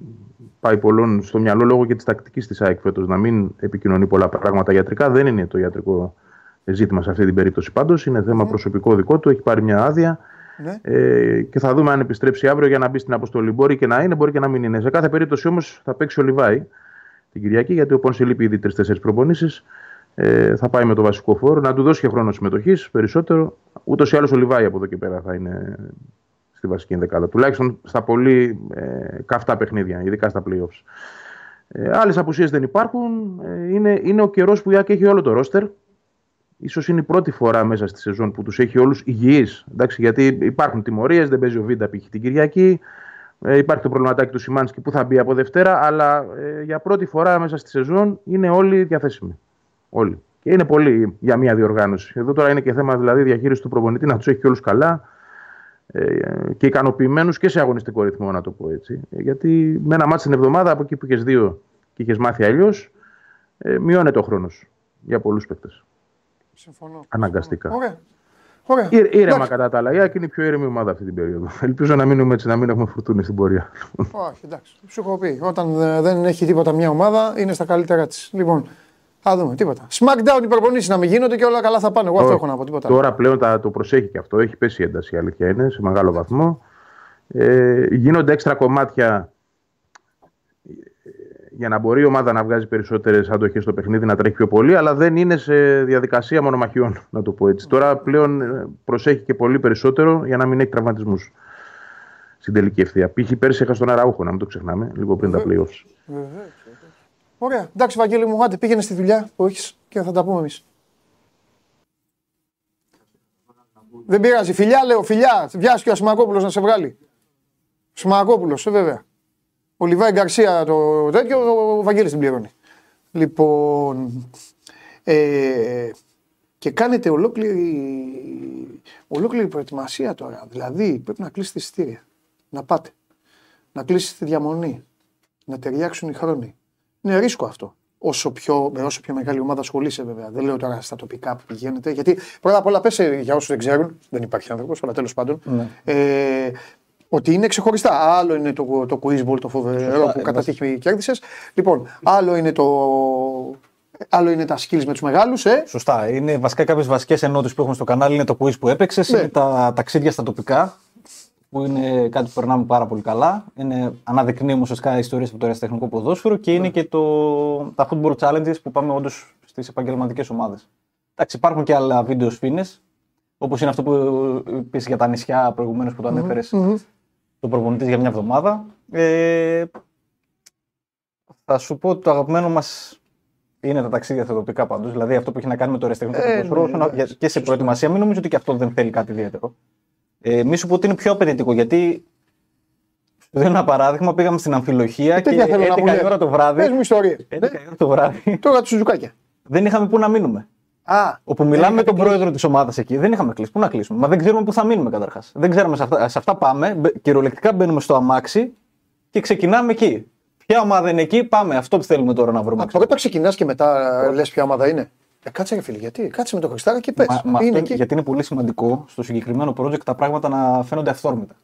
F: πάει πολλών στο μυαλό λόγω και της τακτικής της ΑΕΚ φέτος να μην επικοινωνεί πολλά πράγματα ιατρικά. Δεν είναι το ιατρικό ζήτημα σε αυτή την περίπτωση πάντως, είναι θέμα προσωπικό δικό του, έχει πάρει μια άδεια.
A: Ναι.
F: Ε, και θα δούμε αν επιστρέψει αύριο για να μπει στην αποστολή. Μπορεί και να είναι, μπορεί και να μην είναι. Σε κάθε περίπτωση όμως θα παίξει ο Λιβάη την Κυριακή, γιατί ο Πόνσε λείπει ήδη τρει-τέσσερι προπονήσεις. Ε, θα πάει με το βασικό φόρο, να του δώσει και χρόνο συμμετοχής περισσότερο. Ούτως ή άλλως ο Λιβάη από εδώ και πέρα θα είναι στη βασική ενδεκάδα. Τουλάχιστον στα πολύ ε, καυτά παιχνίδια, ειδικά στα playoffs. Ε, Άλλες απουσίες δεν υπάρχουν. Ε, είναι, είναι ο καιρός που η ΑΕΚ έχει όλο το ρόστερ. Ίσως είναι η πρώτη φορά μέσα στη σεζόν που τους έχει όλους υγιείς. Εντάξει, γιατί υπάρχουν τιμωρίες, δεν παίζει ο Βίντα π.χ. την Κυριακή. Ε, υπάρχει το προβληματάκι του Σιμάνσκι που θα μπει από Δευτέρα. Αλλά ε, για πρώτη φορά μέσα στη σεζόν είναι όλοι διαθέσιμοι. Όλοι. Και είναι πολύ για μια διοργάνωση. Εδώ τώρα είναι και θέμα δηλαδή διαχείρισης του προπονητή να τους έχει και όλους καλά ε, και ικανοποιημένους και σε αγωνιστικό ρυθμό, να το πω έτσι. Ε, γιατί με ένα μάτι την εβδομάδα από εκεί που είχες δύο και είχες μάθει αλλιώς, ε, μειώνεται ο χρόνος για πολλούς παίκτες.
A: Συμφωνώ.
F: Αναγκαστικά.
A: Ωραία. Ωραία.
F: Ήρ, ήρεμα
A: Εντάξει.
F: κατά τα άλλα. Η ΑΕΚ είναι η πιο ήρεμη ομάδα αυτή την περίοδο. Ελπίζω να μείνουμε έτσι, να μην έχουμε φουρτούνη στην πορεία.
A: Όχι, εντάξει. Σου έχω πει. Όταν ε, δεν έχει τίποτα μια ομάδα, είναι στα καλύτερά της. Λοιπόν, θα δούμε. Τίποτα. Smackdown οι προπονήσεις να μην γίνονται και όλα καλά θα πάνε. Εγώ αυτό
F: Όχι.
A: έχω να πω. Τίποτα. άλλο.
F: Τώρα πλέον τα, το προσέχει και αυτό. Έχει πέσει η ένταση, η αλήθεια είναι, σε μεγάλο βαθμό. Ε, γίνονται έξτρα κομμάτια ε, για να μπορεί η ομάδα να βγάζει περισσότερες αντοχέ στο παιχνίδι, να τρέχει πιο πολύ, αλλά δεν είναι σε διαδικασία μονομαχιών, να το πω έτσι. Τώρα πλέον ε, προσέχει και πολύ περισσότερο για να μην έχει τραυματισμούς στην τελική ευθεία. Π.χ. πέρσι έχασε τον Αραούχο, να μην το ξεχνάμε, λίγο πριν τα playoffs.
A: Ωραία. Εντάξει, Βαγγέλη μου, άντε πήγαινε στη δουλειά που έχεις και θα τα πούμε εμείς. Δεν πειράζει. Φιλιά, λέω, φιλιά. Βιάσκει ο Σιμακόπουλο να σε βγάλει. Σιμακόπουλο, ε, βέβαια. Ο Λιβάη Γκαρσία το τέτοιο, ο Βαγγέλης την πληρώνει. Λοιπόν. Ε, και κάνετε ολόκληρη, ολόκληρη προετοιμασία τώρα. Δηλαδή πρέπει να κλείσετε εισιτήρια. Να πάτε. Να κλείσετε διαμονή. Να ταιριάξουν οι χρόνοι. Είναι ρίσκο αυτό. Όσο πιο, με όσο πιο μεγάλη ομάδα ασχολείσαι βέβαια. Δεν λέω τώρα στα τοπικά που πηγαίνετε. Γιατί πρώτα απ' όλα πες ε, για όσους δεν ξέρουν, δεν υπάρχει άνθρωπος, αλλά τέλος πάντων. Ε, Ότι είναι ξεχωριστά. Άλλο είναι το, το quiz ball το φοβερό
B: Σωστά,
A: που
B: ε,
A: κατά τύχη κέρδισες. Λοιπόν, άλλο είναι, το, άλλο είναι τα skills με τους μεγάλους. Ε.
B: Σωστά. Είναι βασικά κάποιες βασικές ενότητες που έχουμε στο κανάλι. Είναι το quiz που έπαιξες,
A: Ναι.
B: είναι τα ταξίδια στα τοπικά, που είναι κάτι που περνάμε πάρα πολύ καλά. Είναι αναδεικνύουμε ουσιαστικά ιστορίες από το αεραστεχνικό ποδόσφαιρο και
A: Ναι.
B: είναι και το, τα football challenges που πάμε όντως στις επαγγελματικές ομάδες. Εντάξει, υπάρχουν και άλλα βίντεο σφήνε, όπως είναι αυτό που είπες για τα νησιά προηγουμένως που το ανέφερες τον προπονητή για μια εβδομάδα. Ε, θα σου πω ότι το αγαπημένο μας είναι τα ταξίδια στα τοπικά πάντως. Δηλαδή αυτό που έχει να κάνει με το αεραστεχνικό
A: Ε,
B: ποδόσφαιρο
A: ναι,
B: όσον-
A: ναι,
B: για- και σε προετοιμασία. Μην νομίζω ότι και αυτό δεν θέλει κάτι ιδιαίτερο. Ε, μη σου πω ότι είναι πιο απαιτητικό γιατί. Σου δίνω ένα παράδειγμα. Πήγαμε στην αμφιλοχία και
A: Ε, τέτοια θέλω να μου
B: 11 η
A: λες.
B: ώρα το βράδυ.
A: Πες μου ιστορίε.
B: 11 η ώρα το βράδυ.
A: Τώρα τους Σουζουκάκια.
B: δεν είχαμε πού να μείνουμε.
A: Α,
B: Όπου μιλάμε με τον πρόεδρο της ομάδας εκεί, δεν είχαμε κλείσει. Πού να κλείσουμε; Μα δεν ξέρουμε πού θα μείνουμε καταρχάς. Δεν ξέρουμε σε αυτά, σε αυτά πάμε. μπε- Κυριολεκτικά μπαίνουμε στο αμάξι και ξεκινάμε εκεί. Ποια ομάδα είναι εκεί, πάμε. Αυτό που θέλουμε τώρα να βρούμε.
A: Α, πρώτα ξεκινάς και μετά λες ποια ομάδα είναι. Ε, κάτσε ρε φίλε, γιατί; Κάτσε με το Χριστάρα και πες.
B: Μα- μα αυτό
A: Είναι
B: είναι-
A: εκεί.
B: γιατί είναι πολύ σημαντικό στο συγκεκριμένο project τα πράγματα να φαίνονται αυθόρμητα.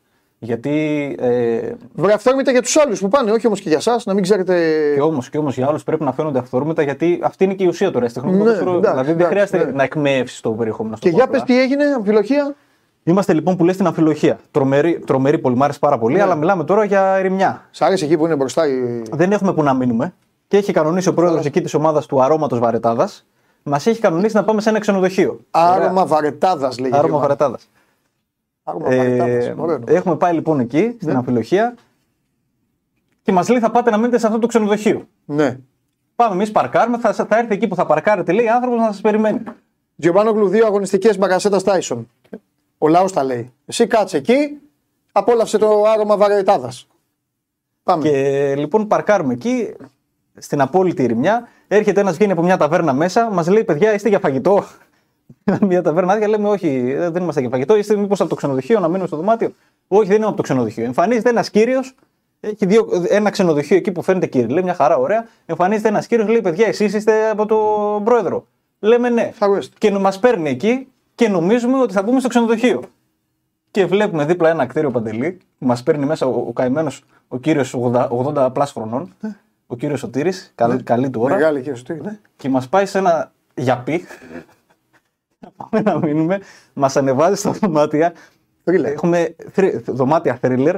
B: Γιατί ε,
A: Βρε αυθόρμητα για τους άλλους που πάνε, όχι όμως και για εσάς, να μην ξέρετε.
B: και όμως και όμως για άλλους πρέπει να φαίνονται αυθόρμητα γιατί αυτή είναι και η ουσία τώρα. Στην
A: Ναι, εντάξει,
B: δηλαδή δεν
A: εντάξει,
B: χρειάζεται
A: ναι.
B: να εκμεύσεις το περιεχόμενο.
A: Και
B: στο
A: για
B: απλά.
A: πες τι έγινε, αμφιλοχία.
B: Είμαστε λοιπόν που λες στην αμφιλοχία. Τρομερή, τρομερή πόλη, μ' άρεσε πάρα πολύ,
A: Ναι.
B: αλλά μιλάμε τώρα για ερημιά.
A: Σ' άρεσε εκεί που είναι μπροστά η.
B: Δεν έχουμε που να μείνουμε. Και έχει κανονίσει ο πρόεδρος εκεί της ομάδας του Αρώματος Βαρετάδας. Μας έχει κανονίσει να πάμε σε ένα ξενοδοχείο.
A: Άρωμα βαρετάδας λέγεται.
B: Άρωμα Βαρετάδας.
A: Άρωμα βαρετάδας,
B: Ε,
A: ωραίο.
B: έχουμε πάει λοιπόν εκεί, στην αμφιλοχία. Και μας λέει θα πάτε να μείνετε σε αυτό το ξενοδοχείο.
A: Ναι.
B: Πάμε εμείς παρκάρουμε, θα, θα έρθει εκεί που θα παρκάρετε, λέει άνθρωπος να σας περιμένει.
A: Τζιομπάνογλου δύο αγωνιστικές μπαγκασέτας Τάισον. Ο λαός τα λέει. Εσύ κάτσε εκεί, απόλαυσε το άρωμα βαρετάδα. Πάμε.
B: Και λοιπόν παρκάρουμε εκεί, στην απόλυτη ρημιά. Έρχεται ένας, βγαίνει από μια ταβέρνα μέσα, μας λέει: Παιδιά, είστε για φαγητό. μια ταβέρνα άδεια, λέμε: Όχι, ε, δεν είμαστε για φαγητό. Είστε μήπως από το ξενοδοχείο να μείνουμε στο δωμάτιο. Όχι, δεν είμαι από το ξενοδοχείο. Εμφανίζεται ένας κύριος, έχει δύο, ένα ξενοδοχείο εκεί που φαίνεται κύριε. Λέει μια χαρά, ωραία. Εμφανίζεται ένας κύριος, λέει: Παιδιά, εσείς είστε από τον πρόεδρο. Λέμε ναι.
A: Far West.
B: Και μας παίρνει εκεί και νομίζουμε ότι θα μπούμε στο ξενοδοχείο. Και βλέπουμε δίπλα ένα κτίριο Παντελή που μας παίρνει μέσα ο, ο καημένος ο κύριος 80, 80 plus χρονών, ο κύριος Σωτήρης, καλή, καλή του ώρα,
A: Μεγάλη και σωστή. Ναι.
B: και μας πάει σε ένα γιαπί. Να πάμε να μείνουμε, μας ανεβάζει στα δωμάτια.
A: Thriller.
B: Έχουμε thri- δωμάτια thriller,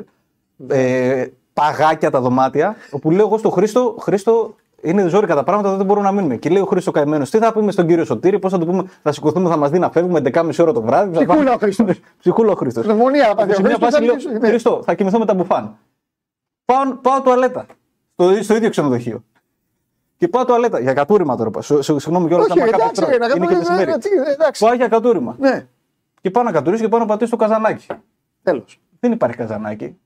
B: ε, παγάκια τα δωμάτια, όπου λέω εγώ στον Χρήστο, Χρήστο, είναι ζόρικα τα πράγματα, δεν μπορούμε να μείνουμε. Και λέει ο Χρήστος καημένος, τι θα πούμε στον κύριο Σωτήρη, πώς θα του πούμε, θα σηκωθούμε, θα μας δει να φεύγουμε 11.30 ώρα το βράδυ. θα
A: Ψυχούλα
B: πάμε-
A: ο Χρήστος.
B: Ψυχούλα ο Χρήστος.
A: Πνευμονία να πάθει.
B: Σε
A: ο
B: μια
A: Χρήστος,
B: φάση
A: θα
B: λέω,
A: αρχίσει- ναι.
B: Χρήστο, θα κοιμηθώ με τα μπουφάν. Πάω, πάω τουαλέτα. Στο, στο ίδιο ξενοδοχείο. Και πάω τουαλέτα. Για κατούριμα τώρα. Σ- σ- Συγγνώμη κιόλας.
A: Όχι, εντάξει, ρε, να
B: Είναι και
A: κάνουμε-
B: μεσημέρι.
A: ναι, ναι, εντάξει.
B: Πάω για κατούριμα.
A: Ναι,
B: Και πάω να κατουρίσω και πάω να πατήσω το καζανάκι.
A: τέλος.
B: Δεν υπάρχει καζανάκι.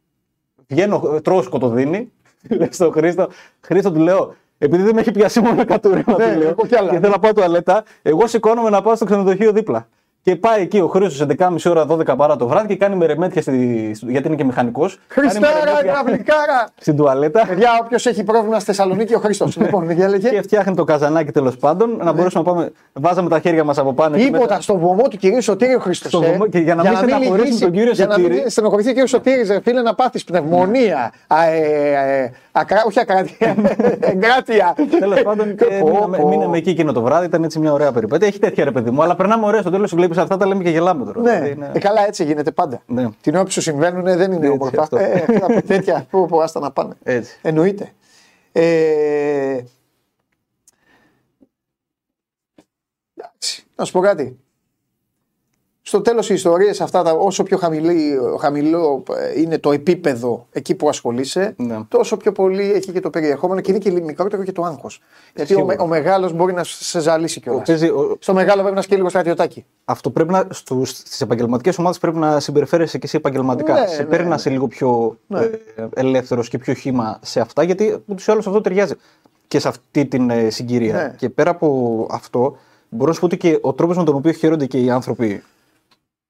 B: Βγαίνω, ε, τρώω σκοτωδίνη. Λέω στον Χρήστο, Χρήστο του λέω, επειδή δεν με έχει πιάσει μόνο κατούριμα,
A: Ναι,
B: του λέω,
A: εγώ κι άλλα.
B: και θέλω να πάω τουαλέτα, εγώ σηκώνομαι να πάω στο ξενοδοχείο δίπλα. Και πάει εκεί ο Χρήστος 11.30 ώρα 12 παρά το βράδυ και κάνει μερεμέτια στη, γιατί είναι και μηχανικός.
A: Χριστάρα, γραυλικάρα.
B: Στην τουαλέτα.
A: Παιδιά, όποιος έχει πρόβλημα στη Θεσσαλονίκη, ο Χρήστος. λοιπόν, για
B: Και
A: λέγε.
B: φτιάχνει το καζανάκι τέλος πάντων. Να μπορέσουμε να πάμε. Βάζαμε τα χέρια μας από πάνω. εκεί
A: Τίποτα
B: μετά.
A: στο βωμό του κυρίου Σωτήρη ο Χριστός,
B: Στο
A: ε.
B: βωμό- και για να μην στεναχωρήσουμε
A: λυγίσει-
B: τον κύριο
A: Για να
B: Σωτήρη.
A: μην στενοχωρηθεί ο κύριος Σωτήρης, ρε φίλε, να πάθεις πνευμονία. α, ε, ε, ακρά- Όχι ακράτεια. Εγκράτεια.
B: Τέλος πάντων, και
A: Πω,
B: μείναμε,
A: πω.
B: μείναμε εκεί εκείνο το βράδυ. Ήταν έτσι μια ωραία περιπέτεια. Έχει τέτοια ρε παιδί μου. Αλλά περνάμε ωραία στο τέλος. Βλέπεις αυτά τα λέμε και γελάμε τώρα.
A: Ναι,
B: Δηλαδή είναι-
A: ε, καλά έτσι γίνεται πάντα.
B: Ναι.
A: Την ώρα που σου συμβαίνουν δεν είναι
B: Έτσι,
A: όμορφα.
B: αυτό.
A: Ε, αυτά τέτοια που που, άστα να πάνε.
B: Έτσι.
A: Εννοείται. Ε, εντάξει, να σου πω κάτι. Στο τέλος οι ιστορίες αυτά, τα, όσο πιο χαμηλή, χαμηλό ε, είναι το επίπεδο εκεί που ασχολείσαι,
B: Ναι.
A: τόσο πιο πολύ έχει και το περιεχόμενο και είναι και μικρότερο και το άγχος. Γιατί ο,
B: Σίγουρα.
A: με- ο μεγάλος μπορεί να σε ζαλίσει κιόλας.
B: Παίζει- ο-
A: Στο μεγάλο πρέπει να σκύλει λίγο στρατιωτάκι.
B: Αυτό πρέπει να. Στις επαγγελματικές ομάδες πρέπει να συμπεριφέρεσαι και εσύ επαγγελματικά.
A: Ναι,
B: σε
A: ναι,
B: παίρνει να
A: ναι.
B: είσαι λίγο πιο
A: Ναι.
B: ε, ελεύθερος και πιο χήμα σε αυτά, γιατί ούτως ή άλλως αυτό ταιριάζει και σε αυτή την ε, συγκυρία.
A: Ναι.
B: Και πέρα από αυτό, μπορώ να σου πω ότι και ο τρόπος με τον οποίο χαίρονται και οι άνθρωποι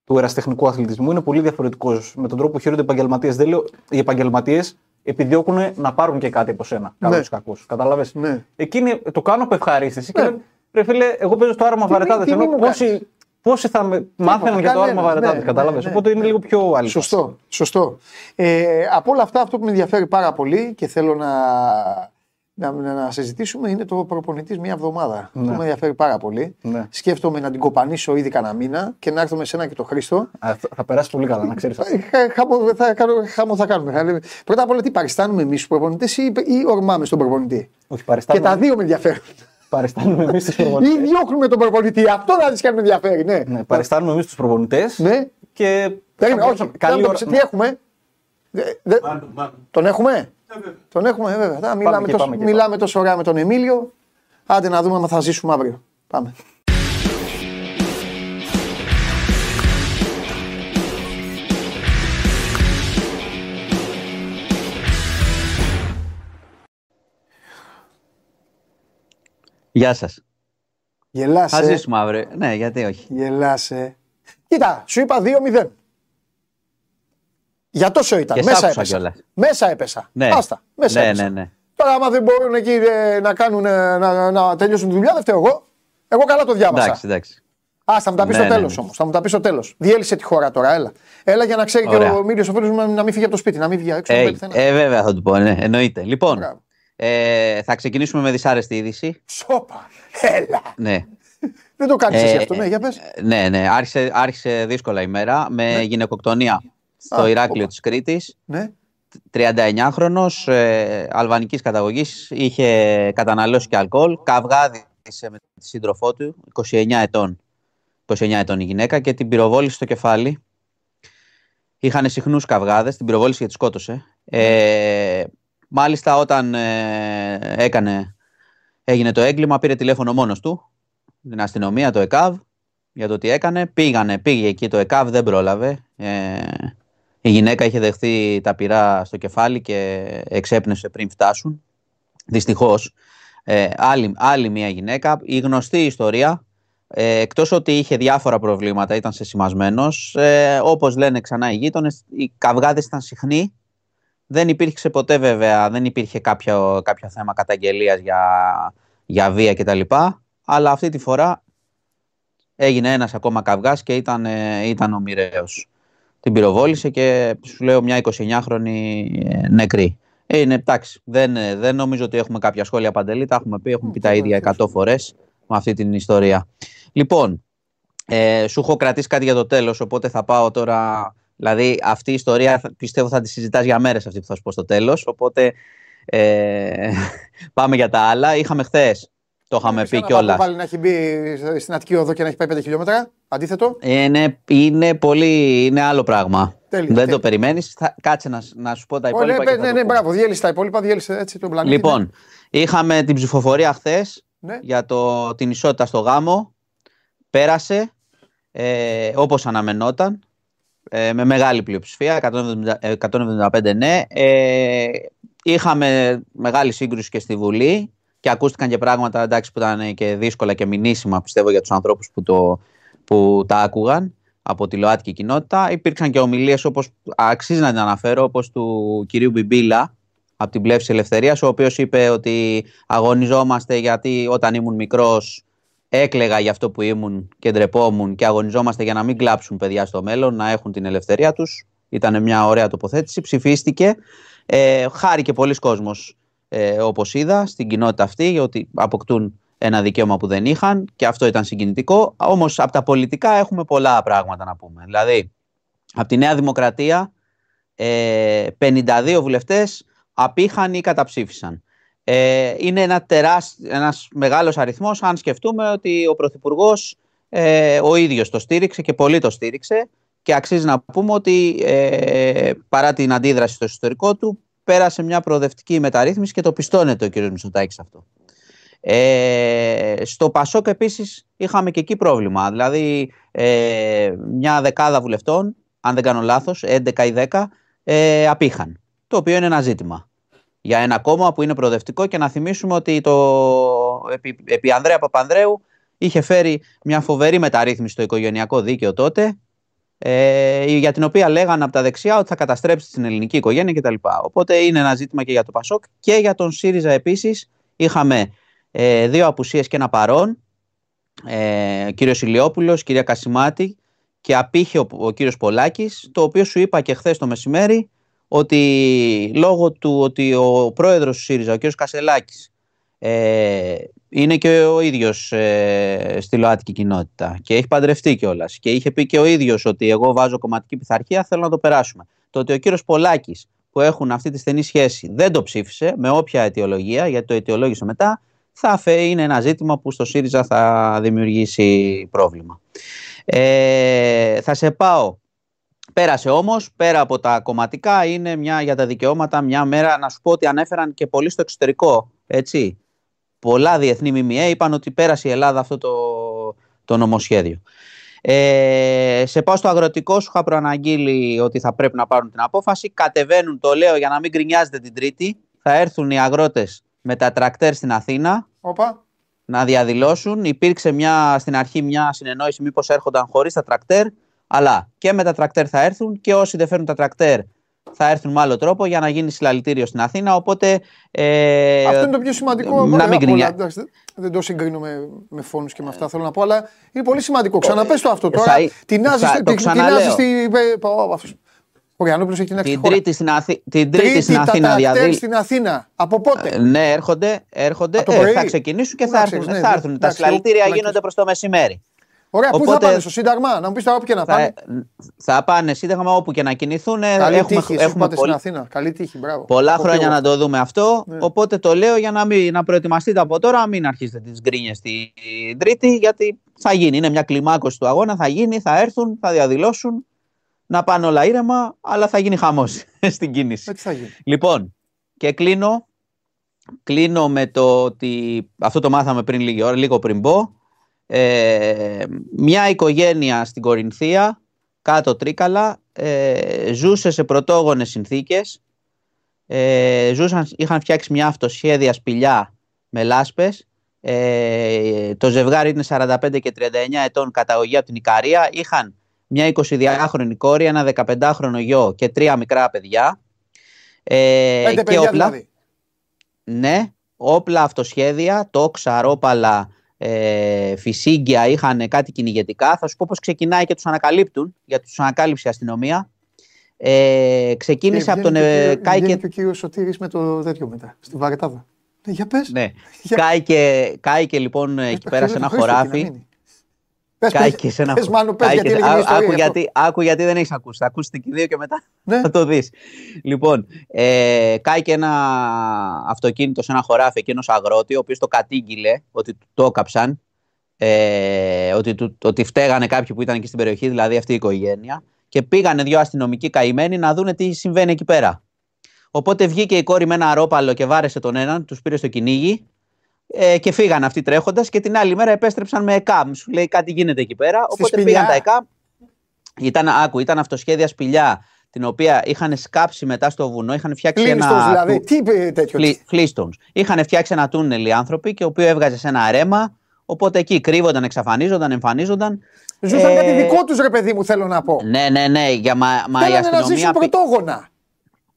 B: του εραστεχνικού αθλητισμού είναι πολύ διαφορετικός με τον τρόπο που χαίρονται οι επαγγελματίες. Δεν λέω οι επαγγελματίες επιδιώκουν να πάρουν και κάτι από σένα. Καλό
A: Ναι.
B: ή κακό. Κατάλαβε.
A: Ναι.
B: Εκείνοι το κάνουν από ευχαρίστηση. Και
A: Ναι.
B: λένε, ρε φίλε, εγώ παίζω στο άρωμα
A: Τιμή-
B: βαρετάδες.
A: τιμή
B: Ενώ
A: μου
B: πόσοι, Πόσοι θα με... μάθαιναν για το άρμα βαρετάτε,
A: ναι,
B: κατάλαβε.
A: ναι, ναι.
B: Οπότε είναι λίγο πιο άλλη.
A: Σωστό, σωστό. Ε, από όλα αυτά, αυτό που με ενδιαφέρει πάρα πολύ και θέλω να, να, να, να συζητήσουμε είναι το προπονητής μια εβδομάδα.
B: Ναι.
A: Αυτό με ενδιαφέρει πάρα πολύ.
B: Ναι.
A: Σκέφτομαι να την κοπανίσω ήδη κανένα μήνα και να έρθω με σένα και το Χρήστο.
B: Α, θα- θα περάσει πολύ καλά, να ξέρεις.
A: Ε, χα- Χάμο θα, κάνω- χάμο θα κάνουμε. Θα λέμε- Πρώτα απ' όλα, τι παριστάνουμε εμείς του προπονητές ή, ή ορμάμε στον προπονητή;
B: Όχι,
A: Και
B: παριστάνουμε,
A: τα δύο με ενδιαφέρουν.
B: παριστάνουμε εμείς του
A: Ή
B: προπονητέ.
A: διώχνουμε τον προπονητή. Αυτό να δεις και αν με ενδιαφέρει. Ναι.
B: Ναι, παριστάνουμε εμείς του προπονητές.
A: ναι.
B: Και.
A: Περίμενε,
B: θα
A: όχι.
B: μπορούσαμε- Καλή
A: Καλή
B: ώρα.
A: Τι έχουμε; Δε- δε- Τον έχουμε; Τον έχουμε, ε, βέβαια. Τα, μιλάμε,
B: και
A: τόσο,
B: πάμε και
A: μιλάμε τόσο ωραία με τον Εμίλιο. Άντε να δούμε αν θα ζήσουμε αύριο. Πάμε.
G: Γεια σας. Θα
A: Γελάσαι.
G: ζήσουμε αύριο. Ναι, γιατί όχι.
A: Γελάσαι. Κοίτα, σου είπα 2-0. Για τόσο ήταν.
G: Και σ'
A: μέσα
G: άκουσα
A: έπεσα.
G: κιόλας.
A: Μέσα έπεσα.
G: Ναι.
A: Άστα. Μέσα
G: ναι,
A: έπεσα.
G: ναι, ναι.
A: Τώρα, άμα δεν μπορούν εκεί ε, να, κάνουν, ε, να, να, να τελειώσουν τη δουλειά, δεν φταίω εγώ. Εγώ καλά το διάβασα.
G: Εντάξει, εντάξει.
A: Α, θα μου τα πεις
G: Ναι,
A: στο
G: ναι,
A: τέλος
G: ναι.
A: όμως. Θα μου τα πεις στο τέλος. Διέλυσε τη χώρα τώρα, έλα. Έλα για να ξέρει και
G: Ωραία.
A: ο Μίλιος ο φίλο μου να, να μην φύγει από το σπίτι, να μην βγει έξω. να
G: Ε,
A: μην πάει πουθενά.
G: ε, βέβαια θα του πω, ναι, εννοείται. Λοιπόν,
A: Μπράβο.
G: ε, θα ξεκινήσουμε με δυσάρεστη είδηση.
A: Σόπα. Έλα.
G: Ναι.
A: Δεν το κάνεις
G: Ε,
A: εσύ αυτό, ναι,
G: ε,
A: για πες.
G: Ναι, ναι, άρχισε, άρχισε δύσκολα η μέρα με γυναικοκτονία στο
A: Α,
G: Ηράκλειο
A: όπα.
G: της Κρήτης.
A: Ναι.
G: 39χρονος, ε, αλβανικής καταγωγής, είχε καταναλώσει και αλκοόλ, καυγάδισε με τη σύντροφό του, 29 ετών, 29 ετών η γυναίκα και την πυροβόλησε στο κεφάλι. Είχαν συχνούς καυγάδες, την πυροβόλησε και τη σκότωσε. Ε, μάλιστα όταν ε, έκανε, έγινε το έγκλημα πήρε τηλέφωνο μόνος του, την αστυνομία, το ΕΚΑΒ, για το τι έκανε. Πήγανε, πήγε εκεί το ΕΚΑΒ, δεν πρόλαβε. Ε, η γυναίκα είχε δεχθεί τα πυρά στο κεφάλι και εξέπνευσε πριν φτάσουν. Δυστυχώς. Ε, άλλη, άλλη μια γυναίκα. Η γνωστή ιστορία, ε, εκτός ότι είχε διάφορα προβλήματα, ήταν σεσημασμένος, ε, όπως λένε ξανά οι γείτονες, οι καυγάδες ήταν συχνοί. Δεν υπήρχε ποτέ βέβαια, δεν υπήρχε κάποιο, κάποιο θέμα καταγγελίας για, για βία κτλ. Αλλά αυτή τη φορά έγινε ένας ακόμα καυγάς και ήταν, ε, ήταν ο μοιραίος. Την πυροβόλησε και σου λέω μια 29χρονη ε, νεκρή. Ε, είναι εντάξει, δεν, ε, δεν νομίζω ότι έχουμε κάποια σχόλια παντελή, τα έχουμε πει, έχουμε πει τα ίδια 100 φορές με αυτή την ιστορία. Λοιπόν, ε, σου έχω κρατήσει κάτι για το τέλος, οπότε θα πάω τώρα, δηλαδή αυτή η ιστορία θα- πιστεύω θα τη συζητάς για μέρες αυτή που θα σου πω στο τέλος, οπότε ε, πάμε για τα άλλα. Είχαμε χθες, το είχαμε πει κιόλας.
A: Πάλι να έχει μπει στην Αττική Οδό και να έχει πάει 5 χιλιόμετρα. Αντίθετο.
G: Είναι, είναι πολύ, είναι άλλο πράγμα.
A: Τέλεια,
G: Δεν
A: τέλεια.
G: το περιμένει. Κάτσε να, να σου πω τα
A: Ωραία,
G: υπόλοιπα.
A: ναι,
G: και θα
A: ναι,
G: το
A: ναι,
G: πω.
A: μπράβο, διέλυσε τα υπόλοιπα, διέλυσε έτσι τον πλανήτη.
G: Λοιπόν, είχαμε την ψηφοφορία χθες
A: Ναι.
G: για το, την ισότητα στο γάμο. Πέρασε ε, όπως αναμενόταν ε, με μεγάλη πλειοψηφία, 170, ε, 175 ναι. Ε, είχαμε μεγάλη σύγκρουση και στη Βουλή και ακούστηκαν και πράγματα εντάξει, που ήταν και δύσκολα και μηνύσιμα πιστεύω για τους ανθρώπους που, το, που τα άκουγαν από τη ΛΟΑΤΚΙ κοινότητα. Υπήρξαν και ομιλίες όπως αξίζει να την αναφέρω όπως του κυρίου Μπιμπίλα από την Πλεύση Ελευθερίας ο οποίος είπε ότι αγωνιζόμαστε γιατί όταν ήμουν μικρός έκλεγα για αυτό που ήμουν και ντρεπόμουν και αγωνιζόμαστε για να μην κλάψουν παιδιά στο μέλλον, να έχουν την ελευθερία τους. Ήταν μια ωραία τοποθέτηση, ψηφίστηκε. Ε, χάρηκε πολλοί κόσμος ε, όπως είδα στην κοινότητα αυτή ότι αποκτούν ένα δικαίωμα που δεν είχαν και αυτό ήταν συγκινητικό. Όμως από τα πολιτικά έχουμε πολλά πράγματα να πούμε. Δηλαδή, από τη Νέα Δημοκρατία ε, 52 βουλευτές απήχαν ή καταψήφισαν. Ε, είναι ένα τεράστι, ένας μεγάλος αριθμός αν σκεφτούμε ότι ο Πρωθυπουργός ε, ο ίδιος το στήριξε και πολύ το στήριξε και αξίζει να πούμε ότι ε, παρά την αντίδραση στο ιστορικό του πέρασε μια προοδευτική μεταρρύθμιση και το πιστώνεται ο κ. Μητσοτάκης αυτό. Ε, στο Πασόκ επίσης είχαμε και εκεί πρόβλημα. Δηλαδή ε, μια δεκάδα βουλευτών, αν δεν κάνω λάθος, 11 ή 10, ε, απήχαν. Το οποίο είναι ένα ζήτημα για ένα κόμμα που είναι προοδευτικό και να θυμίσουμε ότι το, επί, επί Ανδρέα Παπανδρέου είχε φέρει μια φοβερή μεταρρύθμιση στο οικογενειακό δίκαιο τότε ε, για την οποία λέγανε από τα δεξιά ότι θα καταστρέψει την ελληνική οικογένεια κτλ. Οπότε είναι ένα ζήτημα και για το Πασόκ και για τον ΣΥΡΙΖΑ επίσης είχαμε ε, δύο απουσίες και ένα παρόν ε, ο κύριος Ηλιόπουλος, κυρία Κασιμάτη και απήχε ο, ο κύριος Πολάκης, το οποίο σου είπα και χθες το μεσημέρι, ότι λόγω του ότι ο πρόεδρος του ΣΥΡΙΖΑ, ο κύριος Κασελάκης, ε, είναι και ο ίδιος ε, στη ΛΟΑΤΚΙ κοινότητα και έχει παντρευτεί κιόλας. και είχε πει και ο ίδιος ότι εγώ βάζω κομματική πειθαρχία, θέλω να το περάσουμε. Το ότι ο κύριος Πολάκης που έχουν αυτή τη στενή σχέση δεν το ψήφισε με όποια αιτιολογία, γιατί το αιτιολόγησε μετά, θα είναι ένα ζήτημα που στο ΣΥΡΙΖΑ θα δημιουργήσει πρόβλημα. Ε, θα σε πάω. Πέρασε όμως, πέρα από τα κομματικά, είναι μια για τα δικαιώματα, μια μέρα, να σου πω ότι ανέφεραν και πολύ στο εξωτερικό, έτσι. Πολλά διεθνή ΜΜΕ είπαν ότι πέρασε η Ελλάδα αυτό το, το νομοσχέδιο. Ε, σε πάω στο αγροτικό, σου είχα προαναγγείλει ότι θα πρέπει να πάρουν την απόφαση. Κατεβαίνουν, το λέω για να μην γκρινιάζετε την Τρίτη. Θα έρθουν οι αγρότες με τα τρακτέρ στην Αθήνα
A: Οπα.
G: να διαδηλώσουν. Υπήρξε μια, στην αρχή μια συνεννόηση μήπως έρχονταν χωρίς τα τρακτέρ, αλλά και με τα τρακτέρ θα έρθουν και όσοι δεν φέρουν τα τρακτέρ θα έρθουν με άλλο τρόπο για να γίνει συλλαλητήριο στην Αθήνα. Οπότε.
A: Ε, Αυτό είναι το πιο σημαντικό.
G: Να μην κρίνει.
A: Δεν το συγκρίνω με, με φόνους και με αυτά θέλω να πω, αλλά είναι πολύ σημαντικό. Ξαναπες το αυτό τώρα. Την άζει στη. Ο Γιάννοπουλο έχει την
G: Την Τρίτη στην, Αθή... την τρίτη στην Αθήνα
A: διαδήλωση. στην Αθήνα. Από πότε;
G: Ε, ναι, έρχονται, έρχονται ε, θα ξεκινήσουν και θα έρθουν. Ναι, θα έρθουν. Ναι, τα συλλαλητήρια γίνονται προς το μεσημέρι.
A: Ωραία, Οπότε, πού θα πάνε, στο Σύνταγμα, να μου πεις τώρα όπου και να πάνε.
G: Θα, θα πάνε Σύνταγμα όπου και να κινηθούν.
A: Καλή έχουμε, τύχη, έχουμε πολύ... στην Αθήνα. Καλή τύχη, μπράβο.
G: Πολλά Έχω χρόνια να το δούμε αυτό. Ναι. Οπότε το λέω για να, μην, να προετοιμαστείτε από τώρα, μην αρχίσετε τις γκρίνιες την Τρίτη, γιατί θα γίνει. Είναι μια κλιμάκωση του αγώνα, θα γίνει, θα έρθουν, θα διαδηλώσουν να πάνε όλα ήρεμα, αλλά θα γίνει χαμός στην κίνηση.
A: Έτσι θα γίνει.
G: Λοιπόν, και κλείνω, κλείνω με το ότι αυτό το μάθαμε πριν λίγη ώρα, λίγο πριν πω. Ε, μια οικογένεια στην Κορινθία, κάτω Τρίκαλα, ε, ζούσε σε πρωτόγονες συνθήκες. Ε, ζούσαν, είχαν φτιάξει μια αυτοσχέδια σπηλιά με λάσπες. Ε, το ζευγάρι είναι 45 και 39 ετών καταγωγή από την Ικαρία. Είχαν μια 22χρονη κόρη, ένα 15χρονο γιο και τρία μικρά παιδιά.
A: Ε, Πέντε και παιδιά όπλα, δηλαδή.
G: Ναι, όπλα, αυτοσχέδια, τόξα, ρόπαλα, ε, φυσίγκια, είχαν κάτι κυνηγετικά. Θα σου πω πώς ξεκινάει και τους ανακαλύπτουν, για τους ανακάλυψε η αστυνομία. Ε, ξεκίνησε από τον...
A: Ε, και, και ο κύριος Σωτήρης με το τέτοιο μετά, στη Βαρετάδα. Ναι, για πες.
G: Ναι. Για... Κάηκε, κάηκε λοιπόν ε, εκεί πέρα σε ένα χωράφι.
A: Πες, πες, και σε ένα... πες, μάλλον, πες, γιατί, άκου,
G: γιατί, άκου γιατί δεν έχεις ακούσει. Θα ακούσεις και δύο και μετά ναι. θα το δεις. Λοιπόν, ε, κάει και ένα αυτοκίνητο σε ένα χωράφι εκείνο αγρότη, ο οποίος το κατήγγειλε ότι το έκαψαν. Ε, ότι, του, ότι φταίγανε κάποιοι που ήταν εκεί στην περιοχή, δηλαδή αυτή η οικογένεια. Και πήγανε δύο αστυνομικοί καημένοι να δούνε τι συμβαίνει εκεί πέρα. Οπότε βγήκε η κόρη με ένα αρόπαλο και βάρεσε τον έναν, τους πήρε στο κυνήγι ε, και φύγαν αυτοί τρέχοντας και την άλλη μέρα επέστρεψαν με ΕΚΑΜ. Σου λέει κάτι γίνεται εκεί πέρα.
A: Στη
G: οπότε πήγαν τα ΕΚΑΜ. Ήταν, άκου, ήταν αυτοσχέδια σπηλιά την οποία είχαν σκάψει μετά στο βουνό. Είχαν φτιάξει
A: Flintstones, ένα. δηλαδή. Τι τέτοιο.
G: Flintstones. Είχαν φτιάξει ένα τούνελ οι άνθρωποι και ο οποίος έβγαζε σε ένα ρέμα. Οπότε εκεί κρύβονταν, εξαφανίζονταν, εμφανίζονταν.
A: Ζούσαν ε... κάτι δικό τους ρε παιδί μου, θέλω να πω.
G: Ναι, ναι, ναι. Για, μα, μα η αστυνομία. Να ζήσουν
A: πρωτόγωνα.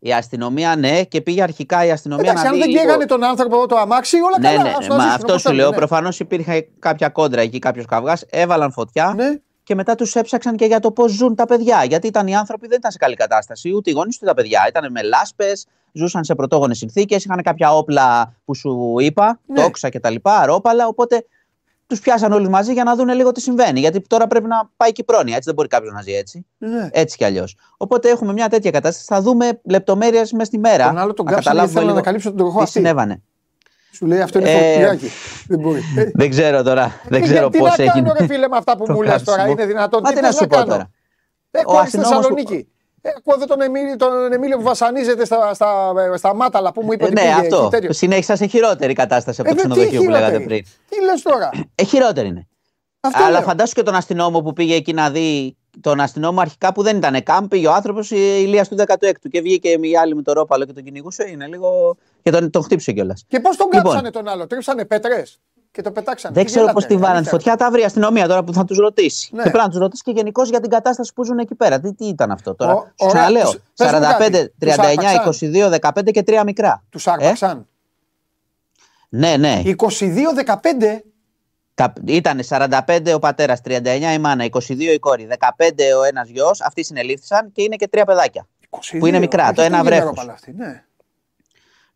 G: Η αστυνομία, ναι, και πήγε αρχικά η αστυνομία
A: Εντάξει,
G: να
A: δει. Αν δεν καίγανε τον άνθρωπο το αμάξι, όλα
G: ναι,
A: καλά.
G: Ναι, ναι, μα αυτό σου λέω. Ναι. Προφανώς υπήρχε κάποια κόντρα εκεί, κάποιος καυγάς. Έβαλαν φωτιά
A: ναι.
G: και μετά τους έψαξαν και για το πώς ζουν τα παιδιά. Γιατί ήταν οι άνθρωποι δεν ήταν σε καλή κατάσταση, ούτε οι γονείς ούτε τα παιδιά. Ήταν με λάσπες, ζούσαν σε πρωτόγονες συνθήκες, είχαν κάποια όπλα που σου είπα, ναι. τόξα κτλ. Αρόπαλα. Οπότε τους πιάσαν όλους μαζί για να δουν λίγο τι συμβαίνει. Γιατί τώρα πρέπει να πάει και η πρόνοια. Έτσι δεν μπορεί κάποιος να ζει έτσι.
A: Ναι.
G: Έτσι κι αλλιώς. Οπότε έχουμε μια τέτοια κατάσταση. Θα δούμε λεπτομέρειες μέσα στη μέρα.
A: Τον άλλο τον κάψανε γιατί να ανακαλύψω τον τροχό
G: Τι συνέβανε.
A: Σου λέει αυτό είναι ε, δεν μπορεί.
G: δεν ξέρω τώρα. Ε, δεν ξέρω πώ
A: έχει. Τι να κάνω, ρε φίλε, με αυτά που μου λες τώρα. Είναι δυνατόν.
G: Μα τι να σου πω τώρα.
A: Έχω στη Θεσσαλονίκη. Ακούω εδώ τον Εμίλιο, τον Εμίλιο που βασανίζεται στα, στα, στα μάταλα που μου είπε
G: ε, ότι
A: ναι,
G: πήγε. αυτό. Συνέχισα σε χειρότερη κατάσταση από
A: ε,
G: το ξενοδοχείο που λέγατε πριν.
A: Τι λες τώρα;
G: Ε, χειρότερη είναι.
A: Αυτό
G: Αλλά
A: λέω.
G: φαντάσου και τον αστυνόμο που πήγε εκεί να δει τον αστυνόμο αρχικά που δεν ήταν κάμπ, πήγε ο άνθρωπος ηλίας του 16ου και βγήκε η άλλη με το ρόπαλο και τον κυνηγούσε. Είναι λίγο. και τον, τον χτύπησε κιόλας.
A: Και πώς τον λοιπόν, κάψανε τον άλλο, τρίψανε πέτρες; Και το πετάξανε.
G: Δεν ξέρω πώς τη βάλανε τη φωτιά, τα βρει η αστυνομία τώρα που θα τους ρωτήσει. Ναι. Και πρέπει να τους ρωτήσει και γενικώς για την κατάσταση που ζουν εκεί πέρα. Τι, τι ήταν αυτό τώρα; Ο, Σου ξαναλέω. 45, 39, 22, 15 και 3 μικρά.
A: Τους άρπαξαν.
G: Ε; Ναι, ναι.
A: 22-15.
G: Ήταν 45 ο πατέρας, 39 η μάνα, 22 η κόρη, 15 ο ένας γιος. Αυτοί συνελήφθησαν και είναι και τρία παιδάκια.
A: 22,
G: που είναι μικρά,
A: όχι,
G: το ένα
A: δεν είναι
G: βρέφος.
A: Ευρώπα αυτή, Ναι.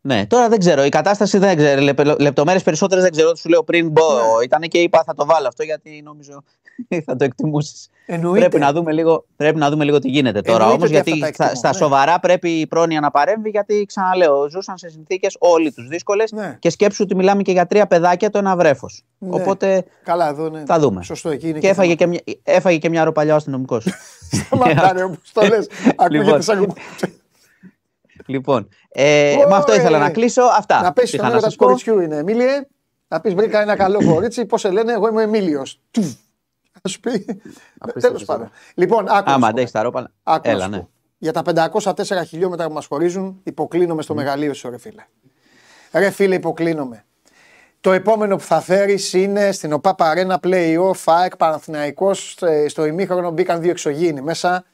G: Ναι, τώρα δεν ξέρω. Η κατάσταση δεν ξέρω. Λεπτομέρειες περισσότερες δεν ξέρω. Σου λέω πριν μπω.
A: Ναι.
G: Ήταν και είπα θα το βάλω αυτό γιατί νομίζω θα το εκτιμούσε.
A: Εννοείται.
G: Πρέπει να, δούμε λίγο, πρέπει να δούμε λίγο τι γίνεται τώρα
A: Εννοείται
G: όμως.
A: ότι
G: Γιατί
A: αυτά τα
G: στα,
A: εκτιμώ,
G: στα
A: ναι.
G: σοβαρά πρέπει η πρόνοια να παρέμβει. Γιατί ξαναλέω, ζούσαν σε συνθήκες όλοι τους δύσκολες
A: Ναι.
G: και σκέψου ότι μιλάμε και για τρία παιδάκια το ένα βρέφος.
A: Ναι.
G: Οπότε
A: Καλά, εδώ ναι.
G: θα δούμε.
A: Σωστό, εκεί είναι
G: και έφαγε και, μια, έφαγε και μια ροπαλιά ο αστυνομικός.
A: Σταματάρε όπως το λες. Ακούγεται
G: Λοιπόν.
A: σαν
G: λοιπόν, ε, με αυτό
A: Ωε.
G: ήθελα να κλείσω. Αυτά.
A: Να πέσει
G: είχα
A: τον
G: να
A: έρωτα
G: σας
A: του
G: πω;
A: κοριτσιού είναι. Εμίλιε, να πεις βρήκα ένα καλό κορίτσι. Πώς σε λένε, εγώ είμαι Εμίλιο. Θα σου πει. Τέλος πάντων. Λοιπόν, άκου. να
G: Άμα
A: σου πω
G: αντέχεις τα ρόπαλα.
A: Άκου να
G: Έλα,
A: σου
G: ναι.
A: πω. Για τα 504 χιλιόμετρα που μας χωρίζουν, υποκλίνομαι στο μεγαλείο σου, ρε φίλε. Ρε φίλε, υποκλίνομαι. Το επόμενο που θα φέρεις είναι στην ΟΠΑΠ Arena Play-Off, ΑΕΚ Παναθηναϊκός. ε, Στο ημίχρονο μπήκαν δύο εξωγήινοι μέσα.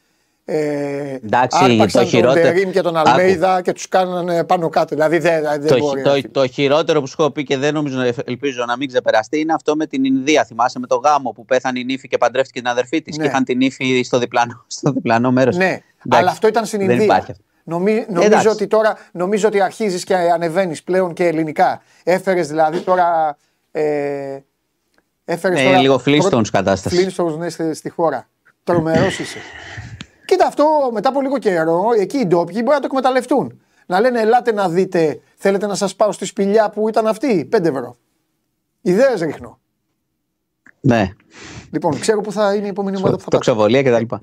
A: Ε,
G: Εντάξει,
A: άρπαξαν
G: το χειρότερο-
A: Τον Τερίμ και τον
G: Άκου.
A: Αλμέιδα και τους κάνανε πάνω κάτω. Δηλαδή δεν, δεν
G: Το,
A: μπορεί.
G: χει- το,
A: ρε φίλε.
G: το χειρότερο που σου έχω πει και δεν νομίζω, ελπίζω να μην ξεπεραστεί είναι αυτό με την Ινδία. Θυμάσαι με το γάμο που πέθανε η νύφη και παντρεύτηκε την αδερφή της
A: Ναι.
G: και είχαν την νύφη στο διπλανό, στο διπλανό μέρος.
A: Ναι, αλλά αυτό ήταν στην
G: δεν
A: Ινδία.
G: υπάρχει αυτό.
A: Νομι- νομίζω
G: Εντάξει.
A: ότι τώρα νομίζω ότι αρχίζεις και ανεβαίνεις πλέον και ελληνικά. Έφερες δηλαδή τώρα... Ε, έφερες
G: Ναι,
A: τώρα
G: είναι λίγο Flintstones
A: πρώτη-
G: κατάσταση.
A: Flintstones, ναι, στη, στη χώρα. Τρομερός είσαι. Κοίτα αυτό μετά από λίγο καιρό, εκεί οι ντόπιοι μπορεί να το εκμεταλλευτούν. Να λένε ελάτε να δείτε, θέλετε να σας πάω στη σπηλιά που ήταν αυτή, 5 ευρώ. Ιδέες ρίχνω.
G: Ναι,
A: Λοιπόν, ξέρω που θα είναι η επόμενη ομάδα που θα
G: το
A: πάτε.
G: ξεβολία κτλ.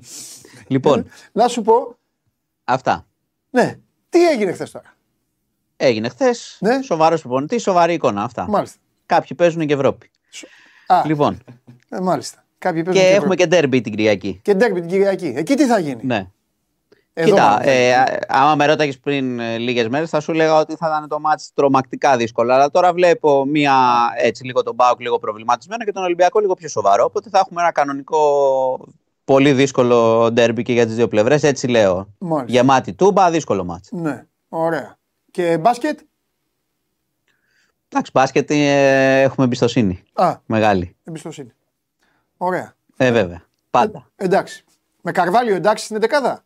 G: λοιπόν,
A: Να σου πω,
G: αυτά.
A: ναι, τι έγινε χθες τώρα;
G: Έγινε χθες.
A: Ναι.
G: Σοβαρός προπονητής, σοβαρή εικόνα. Αυτά.
A: Μάλιστα.
G: Κάποιοι παίζουν και Ευρώπη.
A: Α,
G: Λοιπόν,
A: ε, μάλιστα. Κάποιοι παίζουν
G: και
A: και
G: έχουμε
A: Ευρώπη.
G: και ντέρμπι την Κυριακή.
A: Και ντέρμπι την Κυριακή. Εκεί τι θα γίνει;
G: Ναι.
A: Εδώ
G: Κοίτα,
A: μάλλον.
G: ε, α- άμα με ρώταγες πριν ε, λίγες μέρες, θα σου λέγα ότι θα ήταν το μάτς τρομακτικά δύσκολο. Αλλά τώρα βλέπω μία έτσι λίγο τον Μπάουκ λίγο προβληματισμένο και τον Ολυμπιακό λίγο πιο σοβαρό. Οπότε θα έχουμε ένα κανονικό πολύ δύσκολο ντέρμπι και για τις δύο πλευρές. Έτσι λέω.
A: Μάλιστα.
G: Γεμάτη τούμπα, δύσκολο μάτς.
A: Ναι, ωραία. Και μπάσκετ;
G: Εντάξει, μπάσκετ ε, έχουμε εμπιστοσύνη.
A: Α,
G: Μεγάλη.
A: εμπιστοσύνη. Ωραία.
G: Ε, βέβαια. Πάντα.
A: Εντάξει. Με καρβάλιο εντάξει στην δεκάδα.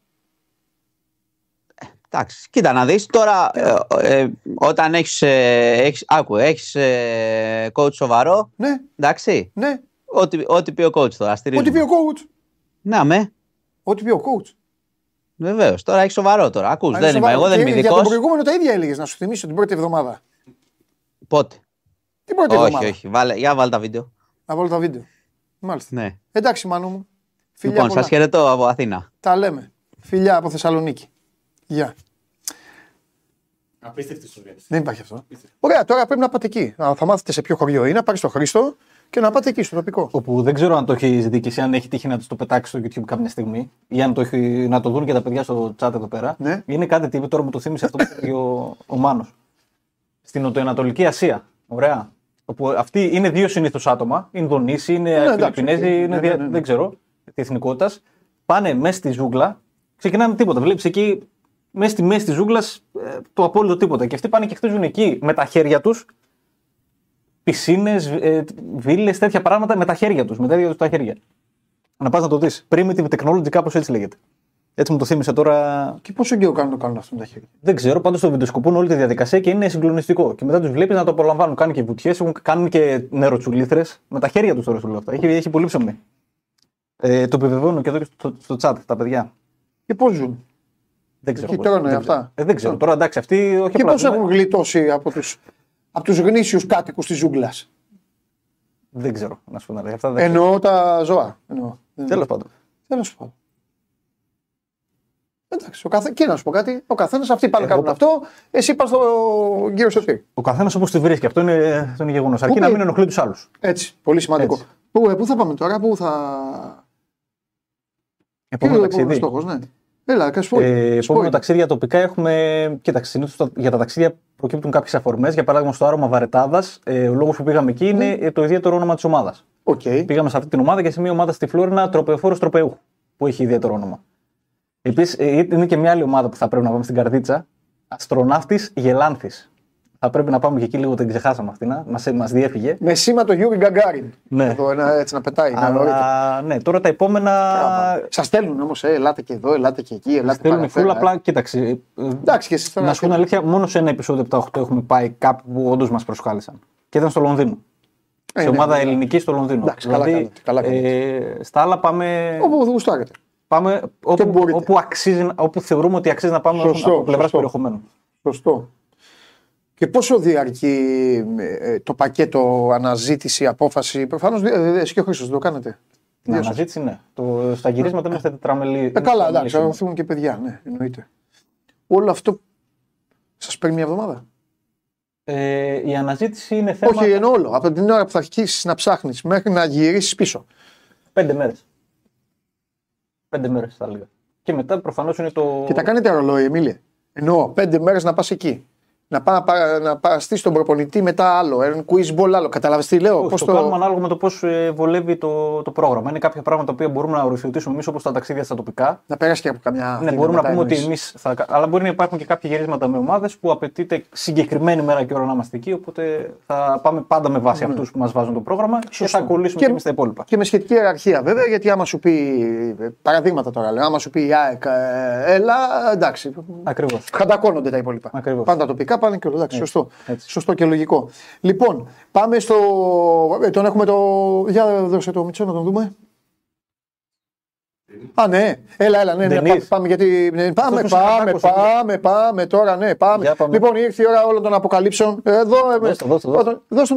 G: Εντάξει, κοίτα να δεις τώρα ε, ε, όταν έχεις, ε, έχεις, άκου, έχεις ε, coach σοβαρό,
A: Ναι,
G: εντάξει,
A: ναι.
G: ό,τι, ό,τι πει ο coach τώρα, στηρίζουμε.
A: Ό,τι πει ο coach.
G: Να με,
A: Ό,τι πει ο coach.
G: βεβαίως. Τώρα έχεις σοβαρό τώρα. Ακούς,
A: Αν
G: δεν
A: είναι
G: είμαι
A: σοβαρό.
G: εγώ, δεν
A: Και
G: είμαι
A: Για τον
G: ειδικός.
A: προηγούμενο τα ίδια έλεγες να σου θυμίσω την πρώτη εβδομάδα.
G: Πότε;
A: Την πρώτη
G: όχι,
A: εβδομάδα.
G: όχι. Βάλε, για βάλε τα βίντεο.
A: Να βάλω τα βίντεο. Μάλιστα.
G: Ναι.
A: Εντάξει, μάνο μου. Φιλιά
G: λοιπόν,
A: πολλά.
G: σας χαιρετώ από Αθήνα.
A: Τα λέμε. Φιλιά από Θεσσαλονίκη. Γεια.
H: Απίστευτη ιστορία.
A: Δεν υπάρχει αυτό. Ωραία, τώρα πρέπει να πάτε εκεί. Να- Θα μάθετε σε ποιο χωριό είναι, να πάρει το Χρήστο και να πάτε εκεί στο τοπικό.
B: Όπου δεν ξέρω αν το έχει ζητήσει, αν έχει τύχει να τους το πετάξει στο YouTube κάποια στιγμή ή αν το έχει, να το δουν και τα παιδιά στο chat εδώ πέρα.
A: Ναι.
B: Είναι κάτι τύποι, τώρα μου το θύμισε αυτό που έλεγε ο, ο Μάνος. Στην Νοτιοανατολική Ασία. Ωραία. Όπου αυτοί είναι δύο συνήθως άτομα. Ινδονήσιοι, είναι
A: εντάξει,
B: Φιλιππινέζοι,
A: οκ.
B: είναι
A: Ναι,
B: δια-
A: ναι, ναι.
B: δεν ξέρω τι εθνικότητας. Πάνε μέσα στη ζούγκλα, ξεκινάνε τίποτα. Βλέπεις εκεί μέσα στη μέση τη ζούγκλας το απόλυτο τίποτα. Και αυτοί πάνε και χτίζουν εκεί με τα χέρια τους πισίνες, βίλες, τέτοια πράγματα με τα χέρια τους. Με τα ίδια του τα χέρια. Να πας να το δεις. Primitive technology, κάπως έτσι λέγεται. Έτσι μου το θύμισε τώρα.
A: Και πόσο καιρό κάνουν να το κάνουν αυτό με τα χέρια;
B: Δεν ξέρω, πάντως το βιντεοσκοπούν όλη τη διαδικασία και είναι συγκλονιστικό. Και μετά τους βλέπεις να το απολαμβάνουν. Κάνουν και βουτιές, κάνουν και νεροτσουλήθρες. Με τα χέρια τους τώρα σου λέω αυτά. Έχει, έχει πολύ ψωμί. Ε, το επιβεβαιώνω και εδώ και στο, στο chat τα παιδιά.
A: Και πώς ζουν;
B: Δεν ξέρω.
A: Εκεί
B: πώς.
A: τρώνε
B: δεν
A: αυτά;
B: ξέρω. Ε, δεν ξέρω. Τώρα εντάξει, αυτοί όχι
A: Και
B: απλά
A: πώς
B: ζουν,
A: έχουν γλιτώσει από του από τους γνήσιους κάτοικους της ζούγκλας;
B: Δεν ξέρω να σου πω την αλήθεια. Αυτά δεν
A: Εννοώ τα ζώα. Εννοώ.
B: Τέλος πάντων.
A: Τέλος πάντων. Εντάξει, ο καθέ... και να σου πω κάτι. Ο καθένας αυτοί πάνε
B: Εγώ
A: κάνουν
B: πα-
A: αυτό. Εσύ πας στο γύρο στο τύρι.
B: Ο καθένας όπως τη βρίσκει. Αυτό είναι, αυτό είναι γεγονός. Αρκεί να
A: πει-
B: μην ενοχλεί τους άλλους.
A: Έτσι. Πολύ σημαντικό.
B: Έτσι.
A: Πού, ε, πού θα πάμε τώρα, πού θα.
B: Επόμενο
A: Ποιο είναι ο
B: ταξίδι.
A: στόχος, ναι. Έλα, κασπό.
B: Ε, επόμενο ταξίδι για τοπικά έχουμε. Κοίταξε, συνήθως για τα ταξίδια προκύπτουν κάποιες αφορμές. Για παράδειγμα, στο άρωμα Βαρετάδας, ε, ο λόγος που πήγαμε εκεί είναι ε, το ιδιαίτερο όνομα της ομάδας.
A: Οκ.
B: Πήγαμε σε αυτή την ομάδα και σε μια ομάδα στη Φλόρινα τροπεφόρο τροπεού, που έχει ιδιαίτερο όνομα. Επίσης, είναι και μια άλλη ομάδα που θα πρέπει να πάμε στην Καρδίτσα. Αστροναύτης Γελάνθης. Θα πρέπει να πάμε και εκεί λίγο, την ξεχάσαμε αυτή. να- Μας, μας διέφυγε.
A: Με σήμα το Γιούρι Γκαγκάριν.
B: Ναι.
A: Εδώ ένα, έτσι να πετάει. να ωραίο.
B: Αλλά ναι, τώρα τα επόμενα.
A: Σας στέλνουν όμως, ε, ελάτε και εδώ, ελάτε και εκεί, ελάτε
B: Θέλουν
A: παραπέρα,
B: φούλα,
A: ε.
B: απλά κοίταξε. ε,
A: Εντάξει, και εσείς τώρα.
B: Να σου πω την αλήθεια, μόνο σε ένα επεισόδιο από τα 8 έχουμε πάει κάπου που όντως μας προσκάλεσαν. Και ήταν στο Λονδίνο.
A: Ε,
B: σε
A: ναι,
B: ομάδα
A: ναι.
B: ελληνική στο Λονδίνο.
A: Εντάξει, καλά κάνετε, καλά
B: ε, στα άλλα πάμε,
A: Όπου γουστάρετε.
B: Πάμε όπου,
A: μπορείτε.
B: όπου, αξίζει, όπου θεωρούμε ότι αξίζει να πάμε
A: Σωστό,
B: από πλευράς
A: σωστό.
B: περιεχομένου.
A: Σωστό. Και πόσο διαρκεί ε, το πακέτο αναζήτηση, απόφαση; Προφανώς εσύ και ο Χρήστος δεν το κάνετε.
B: Την
A: Δύο σας.
B: αναζήτηση, ναι. Το, στα γυρίσματα είμαστε τετραμελή.
A: Ε, καλά, εντάξει, θα έρθουν και παιδιά, ναι, εννοείται. Όλο αυτό σας παίρνει μια εβδομάδα;
B: Ε, η αναζήτηση είναι θέμα
A: Όχι, εννοώ όλο. Από την ώρα που θα αρχίσεις να ψάχνεις μέχρι να γυρίσεις πίσω.
B: πέντε μέρες. Πέντε μέρες θα έλεγα. Και μετά προφανώς είναι το.
A: Και τα κάνετε ρολόι, Εμίλια. Εννοώ, πέντε μέρες να πας εκεί. Να πάει να, πα- να παραστεί τον προπονητή μετά άλλο. Ένα quiz ball άλλο. Κατάλαβε τι λέω;
B: Όχι,
A: Πώς
B: το, κάνουμε ανάλογα με το πώς βολεύει το, το πρόγραμμα. Είναι κάποια πράγματα τα οποία μπορούμε να οριοθετήσουμε εμείς όπως τα ταξίδια στα τοπικά.
A: Να περάσει και από καμιά.
B: Ναι,
A: Αθήνα
B: μπορούμε να
A: μετά
B: πούμε ότι
A: εννοείς.
B: εμείς θα. Αλλά μπορεί να υπάρχουν και κάποια γυρίσματα με ομάδες που απαιτείται συγκεκριμένη μέρα και ώρα να είμαστε εκεί. Οπότε θα πάμε πάντα με βάση αυτούς που μας βάζουν το πρόγραμμα και θα κολλήσουμε
A: Και-
B: και εμείς τα υπόλοιπα.
A: Και με σχετική ιεραρχία βέβαια, γιατί άμα σου πει. Παραδείγματα τώρα λέω. Άμα σου πει η ΑΕΚ, ε, έλα, εντάξει.
B: Ακριβώς.
A: Χαντακώνονται τα υπόλοιπα.
B: Ακριβώς.
A: Πάντα τοπικά πάνε και όλα. Εντάξει, σωστό.
B: έτσι.
A: Σωστό και λογικό. Λοιπόν, πάμε στο. ε, Τον έχουμε το. Για δώσε το Μιτσό να τον δούμε. Α, ναι. Έλα, έλα, ναι, ναι,
B: Ντενίς.
A: πάμε, πάμε, γιατί, ναι, πάμε,
B: Αυτός ο
A: πάμε,
B: Σακάκος,
A: πάμε, πάμε, τώρα, ναι, πάμε.
B: Για πάμε.
A: Λοιπόν, ήρθε η ώρα όλων των αποκαλύψεων. Εδώ, ε,
B: Δώσ' το,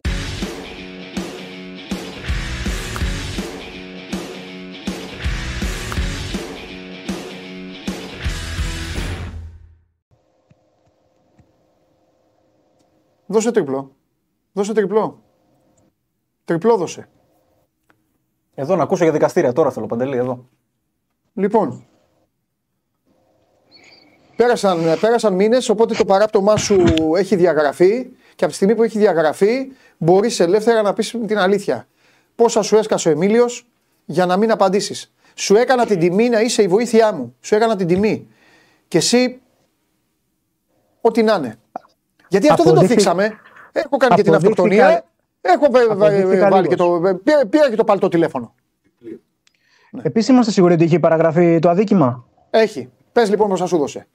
A: Δώσε τριπλό. Δώσε τριπλό. Τριπλό δώσε.
B: Εδώ να ακούσω για δικαστήρια τώρα θέλω παντελή εδώ.
A: Λοιπόν. Πέρασαν, πέρασαν μήνες, οπότε το παράπτωμά σου έχει διαγραφεί και από τη στιγμή που έχει διαγραφεί μπορείς ελεύθερα να πεις την αλήθεια. Πόσα σου έσκασε ο Εμίλιος για να μην απαντήσεις. Σου έκανα την τιμή να είσαι η βοήθειά μου. Σου έκανα την τιμή. Και εσύ. Ό,τι να είναι. Γιατί αυτό δεν το
H: Αποδείχθη-
A: θίξαμε. Έχω κάνει και την
H: Αποδείχθηκα-
A: αυτοκτονία. Έχω βε- βε-
H: Αποδείχθηκα
A: βάλει και
H: λίγος.
A: το. Πήρα, πήρα και το παλτό τηλέφωνο.
H: Επίσης, είμαστε σίγουροι ότι έχει παραγραφεί το αδίκημα;
A: Έχει. Πες λοιπόν πώ θα σου δώσε.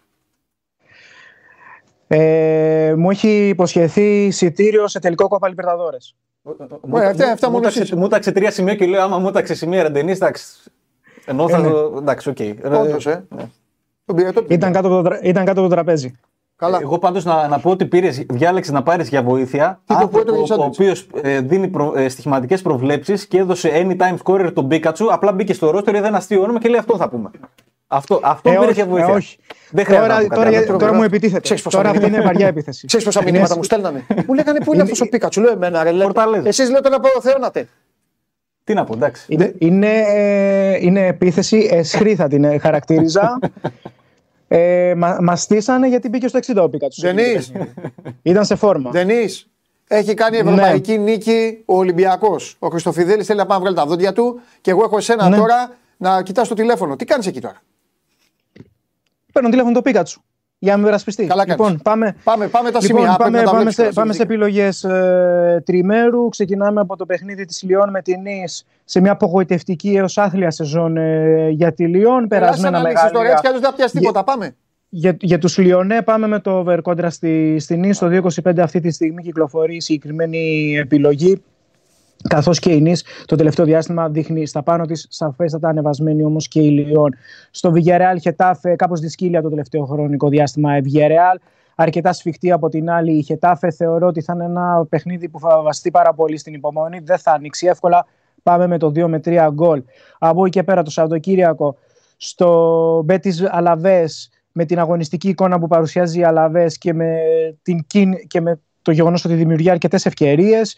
H: Ε, μου έχει υποσχεθεί εισιτήριο σε τελικό κόπα Λιπερταδόρες.
A: Ωραία, αυτά- αυτά μόνο
B: τάξε-
A: εσείς.
B: Μου τάξε τρία σημεία και λέω άμα μου τάξε σημεία ρεντενή, εντάξει. Ενώ θα
H: Ε, ναι.
B: το. Εντάξει, οκ. Ε,
A: Όντως, ε. Τον πήρε τότε.
H: Ήταν κάτω, από το, τρα- ήταν κάτω από το τραπέζι.
A: Καλά.
B: Εγώ πάντως να, να πω ότι πήρες, διάλεξες να πάρεις για βοήθεια
A: Τι το
B: άνθρωπο
A: που έτρωγε
B: ο, ο
A: σάντουιτς.
B: οποίος δίνει προ, ε, στοιχηματικές προβλέψεις και έδωσε anytime scorer τον Πίκατσου. Απλά μπήκε στο ρόστερ, είδε ένα αστείο όνομα και λέει αυτό θα πούμε. Αυτό, αυτό
H: Ε,
B: πήρε
H: όχι,
B: για
H: ε,
B: βοήθεια.
H: όχι.
B: Δεν χρειάζεται
H: Τώρα,
B: να πω
H: τώρα,
B: κάτι άλλο.
H: τώρα μου επιτίθεται.
A: Ξέρεις πόσα
H: Τώρα αυτή
A: μηνύματα-
H: είναι βαριά επίθεση.
A: Ξέρεις πόσα
H: Είναι
A: μηνύματα
H: σ-
A: μου στέλνανε; μου λέγανε πού είναι αυτός ο Πίκατσου; Λέω εμένα, ρε.
B: Φορταλέζα.
A: Εσείς λέω τον αποθεώνατε.
B: Τι να πω, εντάξει.
H: Είναι, είναι, ε, είναι επίθεση εσχρή θα την ε, χαρακτήριζα. ε, μα, μας στήσανε γιατί μπήκε στο 60 ο Πίκατσου.
A: Δενή,
H: Ήταν σε φόρμα.
A: Δενή. Έχει κάνει ευρωπαϊκή νίκη ο Ολυμπιακός. Ο Χριστοφιδέλης θέλει να πάει να βγάλει τα δόντια του και εγώ έχω εσένα
H: Ναι.
A: τώρα να κοιτάς το τηλέφωνο. Τι κάνεις εκεί τώρα;
H: Παίρνω τηλέφωνο το Πίκατσου. Για να μην περασπιστεί.
A: Καλά κάνεις.
H: λοιπόν, πάμε,
A: Πάμε, πάμε τα
H: Λοιπόν,
A: σημεία. πρέπει
H: πάμε,
A: να τα
H: πάμε,
A: βλέπεις
H: σε,
A: κιόλας,
H: πάμε σε
A: έχεις δίκιο.
H: επιλογές ε, τριμέρου. Ξεκινάμε από το παιχνίδι της Λιόν με την Νης σε μια απογοητευτική έως άθλια σεζόν ε, για τη Λιόν.
A: Ελά, σαν
H: Περασμένα
A: να ανοίξεις τώρα
H: μεγάλα.
A: έτσι κι αλλιώς δεν θα πιάσει τίποτα. Πάμε.
H: Για, για τους Λιονέ πάμε με το over κόντρα στη, στη Νης. Το 2.25 αυτή τη στιγμή κυκλοφορεί η συγκεκριμένη επιλογή. Καθώς και η Νης το τελευταίο διάστημα δείχνει στα πάνω της σαφέστατα ανεβασμένη όμως και η Λιόν. Στο Villarreal Χετάφε, κάπως δυσκύλια το τελευταίο χρονικό διάστημα η Villarreal. Αρκετά σφιχτή από την άλλη η Χετάφε. Θεωρώ ότι θα είναι ένα παιχνίδι που θα βαστεί πάρα πολύ στην υπομονή. Δεν θα ανοίξει εύκολα. Πάμε με το 2 με 3 γκολ. Από εκεί και πέρα το Σαββατοκύριακο στο Μπέτη Αλαβέ με την αγωνιστική εικόνα που παρουσιάζει η Αλαβέ και, με την, κιν- και με το γεγονός ότι δημιουργεί αρκετές ευκαιρίες.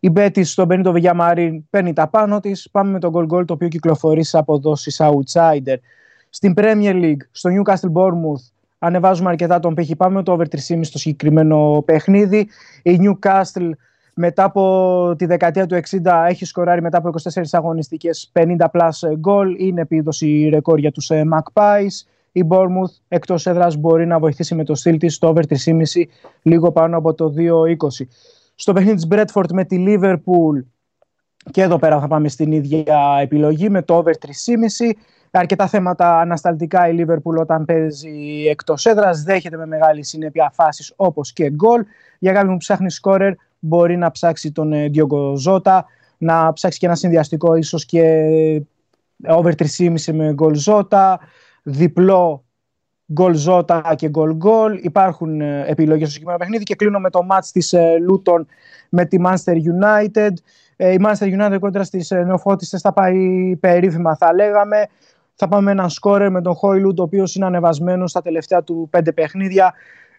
H: Η Μπέτη στον Μπενίτο Βηγιαμαρίν παίρνει τα πάνω της. Πάμε με τον goal goal το οποίο κυκλοφορεί σε αποδόσεις outsider. Στην Premier League, στο Newcastle Bournemouth, ανεβάζουμε αρκετά τον πύχη. Πάμε με το over 3,5 στο συγκεκριμένο παιχνίδι. Η Newcastle μετά από τη δεκαετία του 60 έχει σκοράρει μετά από 24 αγωνιστικές 50 plus goal. Είναι επίδοση ρεκόρ για τους ε, Magpies. Η Bournemouth εκτός έδρας μπορεί να βοηθήσει με το στυλ της στο over 3,5 λίγο πάνω από το 2,20. Στο παιχνίδι της Bradford με τη Liverpool και εδώ πέρα θα πάμε στην ίδια επιλογή με το over 3,5. Αρκετά θέματα ανασταλτικά η Liverpool όταν παίζει εκτός έδρας. Δέχεται με μεγάλη συνέπεια φάσεις όπως και γκολ. Για κάποιον που ψάχνει σκόρερ, μπορεί να ψάξει τον Diogo Zota, να ψάξει και ένα συνδυαστικό ίσως και over 3,5 με γκολ Zota, διπλό γκολ Zota και γκολ γκολ. Υπάρχουν επιλογές στο συγκεκριμένο παιχνίδι και κλείνω με το match της Luton με τη Manchester United. Η Manchester United κόντρα στις νεοφώτιστες θα πάει περίφημα θα λέγαμε. Θα πάμε με έναν σκόρερ με τον Χόιλουντ, ο οποίος είναι ανεβασμένος στα τελευταία του πέντε παιχνίδια.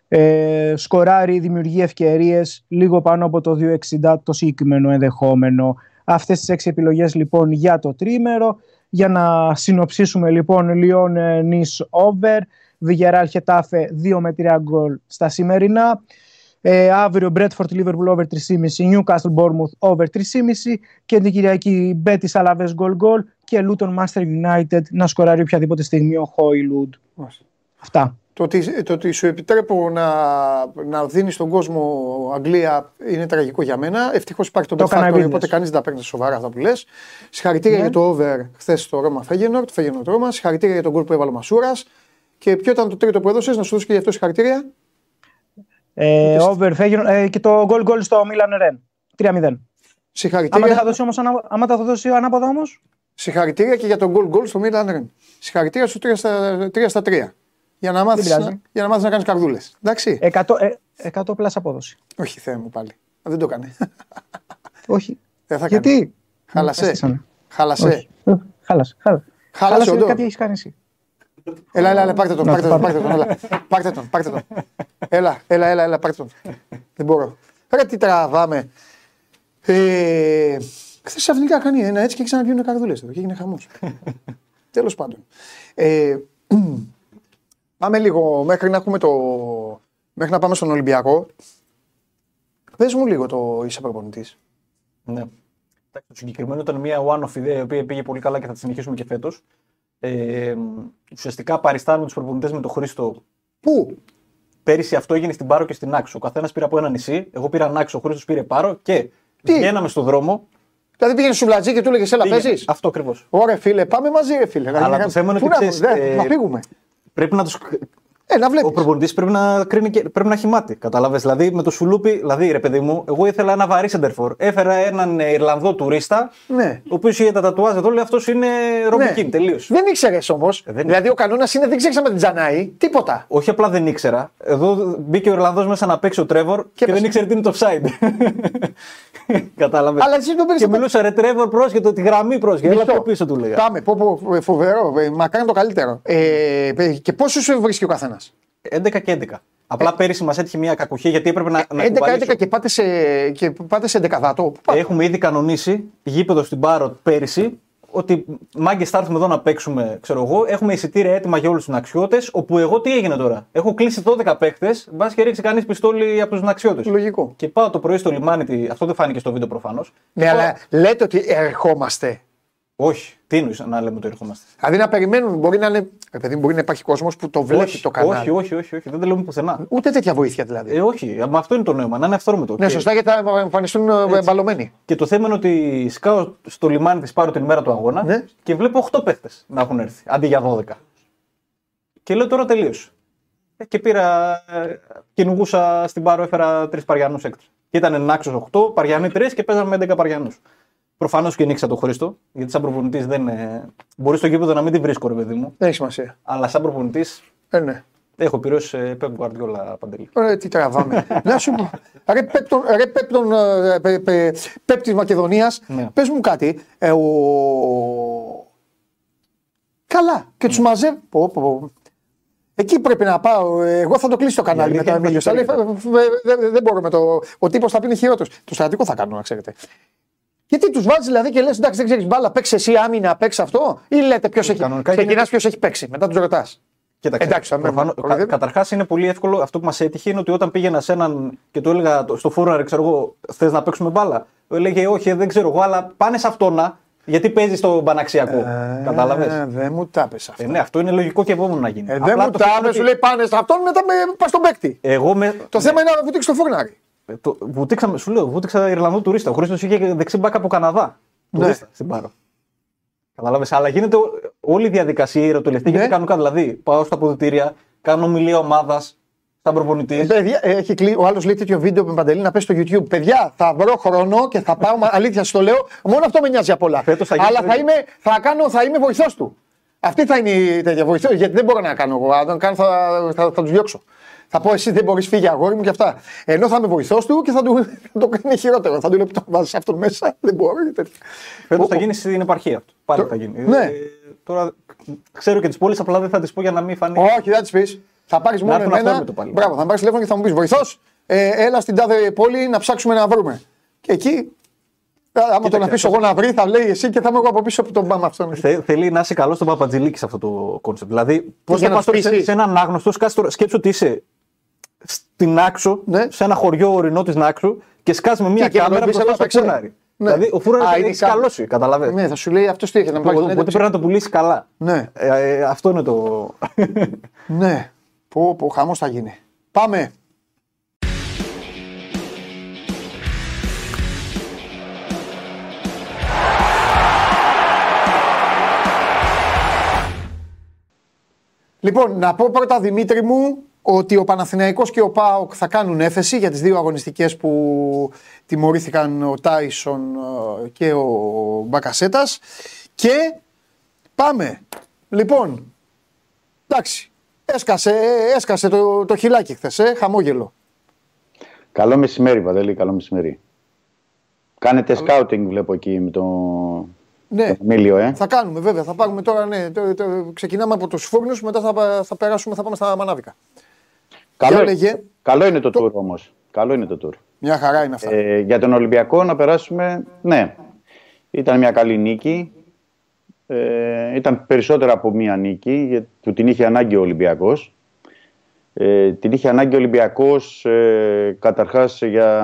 H: Ε, σκοράρει, δημιουργεί ευκαιρίες λίγο πάνω από το 2,60 το συγκεκριμένο ενδεχόμενο. Αυτές τις έξι επιλογές λοιπόν για το τρίμερο. Για να συνοψίσουμε λοιπόν, Λιόν Νις Over, Βιγεράλ Χετάφε 2 με 3 γκολ στα σημερινά. Ε, αύριο Bradford Liverpool over 3,5, Newcastle Bournemouth over 3,5 και την Κυριακή Betis Alaves goal goal και Luton Master United να σκοράρει οποιαδήποτε στιγμή ο Χόιλουντ. Αυτά.
A: Το ότι, το ότι σου επιτρέπω να, να δίνεις στον κόσμο Αγγλία είναι τραγικό για μένα. Ευτυχώς υπάρχει το,
H: Το
A: Bet
H: έκανα
A: Factory,
H: business.
A: οπότε κανείς δεν τα παίρνει σοβαρά αυτά που λες. Συγχαρητήρια
H: Ναι.
A: για το over χθες στο Ρώμα Φέγενορτ, Φέγενορτ Ρώμα. Συγχαρητήρια για τον γκολ που έβαλε ο Μασούρας. Και ποιο ήταν το τρίτο που έδωσες, να σου δώσω και γι' αυτό συγχαρητήρια.
H: Ε, over Feyenoord, ε, και το goal goal στο Milan Ren. 3-0. Άμα δεν
A: Συγχαρητήρια,
H: θα δώσει όμως, ανα- άμα τα θα δώσει ανάποδα όμως;
A: συγχαρητήρια και για τον γκολ γκολ στο Milan Ren. Συγχαρητήρια στο 3 στα, 3 στα 3. Για να μάθεις
H: πειράζει.
A: να, για να, μάθεις να κάνεις καρδούλες. Εντάξει.
H: 100, ε, 100 πλάς απόδοση.
A: Όχι, Θεέ μου πάλι. Α, Δεν το έκανε.
H: Όχι.
A: Δεν θα κάνει.
H: Γιατί.
A: Χάλασε.
H: Έστησανε.
A: Χάλασε.
H: Όχι. Ε, Χάλασε. Χάλασε.
A: Χάλασε, όντως.
H: κάτι έχεις κάνει εσύ.
A: Έλα, έλα, έλα, πάρτε τον,
H: Να,
A: πάρτε τον,
H: πάρτε.
A: πάρτε τον, έλα. Πάρτε τον, πάρτε τον. Έλα, έλα, έλα, έλα, πάρτε τον. Δεν μπορώ. Ρε τι τραβάμε. Ε, Χθες ξαφνικά κάνει ένα έτσι και ξαναβγαίνουν καρδούλες εδώ και έγινε χαμός. Τέλος πάντων. Ε, πάμε λίγο μέχρι να έχουμε το. Μέχρι να πάμε στον Ολυμπιακό. Πες μου λίγο το είσαι προπονητής.
B: Ναι. Εντάξει, το συγκεκριμένο ήταν μια one-off ιδέα η οποία πήγε πολύ καλά και θα τη συνεχίσουμε και φέτος. Ε, ουσιαστικά παριστάνουμε τους προπονητές με τον Χρήστο.
A: Πού;
B: Πέρυσι αυτό έγινε στην Πάρο και στην Άξο. Ο καθένας πήρε από ένα νησί. Εγώ πήρα Άξο, ο Χρήστος πήρε Πάρο και
A: Τι;
B: βγαίναμε στον δρόμο.
A: Δηλαδή πήγαινε στο βλατζί και του έλεγες Έλα,
B: πήγαινε.
A: παίζεις.
B: Αυτό ακριβώς.
A: Ωραία, φίλε, πάμε μαζί, ρε φίλε.
B: Αλλά το θέμα είναι
A: Πού
B: ότι
A: να-
B: ξέρεις,
A: δε,
B: ε,
A: Να φύγουμε.
B: Πρέπει να τους...
A: Ε, να βλέπεις.
B: Ο προπονητής πρέπει να κρίνει και πρέπει να έχει μάτι. Κατάλαβες; Δηλαδή με το σουλούπι, δηλαδή ρε παιδί μου, εγώ ήθελα ένα βαρύ σεντερφόρ. Έφερα έναν ε, Ιρλανδό τουρίστα,
A: Ναι.
B: ο οποίος είχε τα τατουάζ εδώ, λέει αυτός είναι ρομπικίν,
A: Ναι.
B: τελείως.
A: Δεν ήξερες όμως.
B: δεν-
A: Δηλαδή ο κανόνας είναι δεν ξέρεις με την Τζανάη τίποτα.
B: Όχι απλά δεν ήξερα. Εδώ μπήκε ο Ιρλανδός μέσα να παίξει ο Τρέβορ και,
A: Και
B: δεν
A: έπεσε.
B: ήξερε τι είναι το offside. Κατάλαβες;
A: Αλλά εσύ τον παίρνει
B: Και μιλούσα ρε Τρέβορ πρόσχετο, τη γραμμή πρόσχετο. Έλα πιο πίσω του λέγα.
A: Πάμε, πω, πω, φοβερό. ε, Μακάρι το καλύτερο. Ε, ε, και πόσους βρίσκει ο καθένας;
B: 11 και 11. Απλά πέρυσι μας έτυχε μια κακουχία γιατί έπρεπε να, να
A: 11-11
B: κουβαλήσω.
A: και πάτε σε, και πάτε σε δεκαδάτο. Πού πάτε;
B: Έχουμε ήδη κανονίσει γήπεδος στην Πάρο πέρυσι ότι μάγκες θα έρθουμε εδώ να παίξουμε, ξέρω εγώ. Έχουμε εισιτήρια έτοιμα για όλους τους ναξιώτες. Όπου εγώ τι έγινε τώρα. Έχω κλείσει 12 παίχτε, μπας και ρίξει κανείς πιστόλι από τους ναξιώτες.
A: Λογικό.
B: Και πάω το πρωί στο λιμάνι, τι- αυτό δεν φάνηκε στο βίντεο προφανώς.
A: Ναι, αλλά λέτε ότι ερχόμαστε.
B: Όχι, τι εννοείς να λέμε ότι ερχόμαστε;
A: Δηλαδή να περιμένουμε. Μπορεί να είναι. Ε, παιδί, μπορεί να υπάρχει κόσμος που το βλέπει
B: όχι,
A: το κανάλι.
B: όχι, όχι, όχι, όχι, δεν το λέμε πουθενά.
A: Ούτε τέτοια βοήθεια δηλαδή.
B: Ε, όχι, μα αυτό είναι το νόημα, να είναι αυθόρμητο.
A: ναι,
B: Και-
A: σωστά γιατί θα εμφανιστούν ε, μπαλωμένοι.
B: Και το θέμα είναι ότι σκάω στο λιμάνι τη Πάρο την ημέρα του αγώνα
A: Ναι.
B: και βλέπω 8 παίχτες να έχουν έρθει αντί για 12. Και λέω τώρα τελείωσε. Ε, Και πήρα, ε, κυνηγούσα στην Πάρο, έφερα τρεις Παριανούς έκτρα. Και ήταν ενάξο 8, Παριανοί 3 και παίζαμε με 11 Παριανούς. Προφανώς και νίξα τον Χρήστο, γιατί σαν προπονητής δεν. Ε, μπορεί στο γήπεδο να μην τη βρίσκω, ρε παιδί μου.
A: Δεν έχει σημασία.
B: Αλλά σαν προπονητής
A: Ε, ναι.
B: έχω πυρώσει ε, Pep Guardiola παντελή.
A: Ωραία, τι τραβάμε. να σου πω. Ρε Πέπ τον- ρε Πέπ τον, ε, πε- πε- Πέπ της Μακεδονίας,
B: Ναι.
A: πες μου κάτι. Ε, ο... Καλά. Και
B: Ναι.
A: τους μαζεύει. Πω, πω, πω. Εκεί πρέπει να πάω. Ε, Εγώ θα το κλείσω το κανάλι
B: Η
A: μετά.
B: αλήθεια είναι
A: Μίλιο.
B: ότι
A: Αλλά ε, δεν δεν μπορώ με το. Ο τύπος θα πει είναι χειρότερος. Το στρατικό θα κάνω, να ξέρετε. Γιατί τους βάζεις δηλαδή και λες: Εντάξει, δεν ξέρεις μπάλα, παίξει εσύ άμυνα, παίξει αυτό. Ή λέτε ποιος έχει.
B: Κανονικά
A: Ξεκινά
B: γίνεται-
A: ποιος έχει παίξει. Μετά τους ρωτάς.
B: Κοίταξε,
A: Εντάξει, θα με-
B: προφανώς-
A: κοροϊδεύει.
B: κα, Καταρχάς είναι πολύ εύκολο αυτό που μας έτυχε είναι ότι όταν πήγαινα σε έναν και του έλεγα το- στο φόρουναρ, ξέρω εγώ, θες να παίξουμε μπάλα; Έλεγε όχι, δεν ξέρω εγώ, αλλά πάνε σε αυτόνα Γιατί παίζεις στο Παναξιακό.
A: Ε,
B: Κατάλαβες;
A: Δεν μου τα πες αυτά.
B: Ε, ναι, αυτό είναι λογικό και επόμενο να γίνει.
A: Ε,
B: Απλά
A: δεν μου
B: το
A: τα
B: θέμα
A: πες,
B: είναι
A: σου λέει πάνε σε αυτόν, μετά με, πας στον παίκτη.
B: Εγώ με.
A: Το θέμα είναι να βουτήξει το φούρναρι.
B: Ε, Το, βουτήξαμε, σου λέω, βούτυξα Ιρλανδό τουρίστα. Ο Χρήστος είχε δεξί μπακ από Καναδά.
A: Ναι.
B: Τουρίστα στην Πάρο. Κατάλαβε. Αλλά γίνεται ό- όλη η διαδικασία η ερωτολευτή
A: Ναι.
B: γιατί κανονικά. Δηλαδή, πάω στα αποδητήρια, κάνω ομιλία ομάδας, σαν προπονητής.
A: Ε, παιδιά, ε, έχει κλει... Ο άλλος λέει τέτοιο βίντεο με παντελή να πέσει στο YouTube. Παιδιά, θα βρω χρόνο και θα πάω. μα- αλήθεια, σα το λέω. Μόνο αυτό με νοιάζει απ' όλα.
B: Φέτος θα γίνει
A: Αλλά
B: το
A: θα
B: ίδιο.
A: είμαι, θα κάνω, θα είμαι βοηθός του. Αυτή θα είναι η τέτοια βοηθό. Γιατί δεν μπορώ να κάνω εγώ. Αν τον κάνω, θα, θα, θα τους διώξω. Θα πω εσύ δεν μπορείς φύγει αγόρι μου και αυτά. Ενώ θα είμαι βοηθό του και θα, του, θα το κάνει χειρότερο. Θα του λέω το βάζεις αυτόν μέσα. Δεν μπορώ. και τέτοια.
B: Φέτος θα γίνει στην επαρχία αυτό. Πάλι
A: Το-
B: θα γίνει.
A: Ναι.
B: Ε, τώρα ξέρω και τις πόλεις, απλά δεν θα τις πω για να μην φανεί.
A: Όχι, δεν τη πεις. Θα πάρεις μόνο
B: έρθουν
A: εμένα.
B: αυθόρμητο πάλι.
A: Μπράβο, θα με πάρεις τηλέφωνο και θα μου πεις βοηθός. Ε, έλα στην τάδε πόλη να ψάξουμε να βρούμε. Και εκεί, ε, άμα τον αφήσω εγώ να βρει, θα λέει εσύ και θα είμαι εγώ από πίσω που τον πάμε αυτόν.
B: Θε, θέλει να είσαι καλός στο παπατζηλίκι σε αυτό το κόνσεπτ. Δηλαδή, πώς
A: για
B: θα
A: να
B: πας τώρα σε,
A: σπίσεις.
B: σε έναν άγνωστο, σκάσει τώρα, σκέψου ότι είσαι στην άξο,
A: Ναι.
B: σε ένα χωριό ορεινό της Νάξου και σκάζει με μια
A: Και- και
B: κάμερα
A: να πεις,
B: μπροστά
A: «Έλα,
B: στο
A: παίξε».
B: φούρναρι.
A: Ναι.
B: Δηλαδή, ο
A: Α,
B: φούρναρι
A: είναι
B: έχεις
A: κα-
B: καλώσει, καταλαβαίνεις.
A: Ναι, θα σου λέει αυτός τι έχει να πάρει.
B: Οπότε πρέπει να το πουλήσεις καλά.
A: Ναι.
B: Ε, ε, αυτό είναι το.
A: Ναι. Πω, πω, χαμός θα γίνει. Πάμε. Λοιπόν, να πω πρώτα Δημήτρη μου ότι ο Παναθηναϊκός και ο ΠΑΟΚ θα κάνουν έφεση για τις δύο αγωνιστικές που τιμωρήθηκαν ο Τάισον ε, και ο Μπακασέτας και πάμε. Λοιπόν, εντάξει, έσκασε, έσκασε το, το χιλάκι χθες, ε, χαμόγελο.
I: Καλό μεσημέρι, Παντελή, καλό μεσημέρι. Κάνετε σκάουτινγκ, βλέπω εκεί με το,
A: Ναι,
I: το Εμίλιο, ε.
A: θα κάνουμε βέβαια, θα πάρουμε τώρα, ναι, το, το- ξεκινάμε από τους φούρνους, μετά θα, θα περάσουμε, θα πάμε στα μανάβικα.
I: Καλό,
A: έλεγε.
I: καλό είναι το tour όμως. Καλό είναι το tour.
A: Μια χαρά είναι αυτά.
I: Ε, για τον Ολυμπιακό να περάσουμε, ναι. Ήταν μια καλή νίκη. Ε, ήταν περισσότερα από μία νίκη, γιατί του την είχε ανάγκη ο Ολυμπιακός. Ε, την είχε ανάγκη ο Ολυμπιακός ε, καταρχάς για...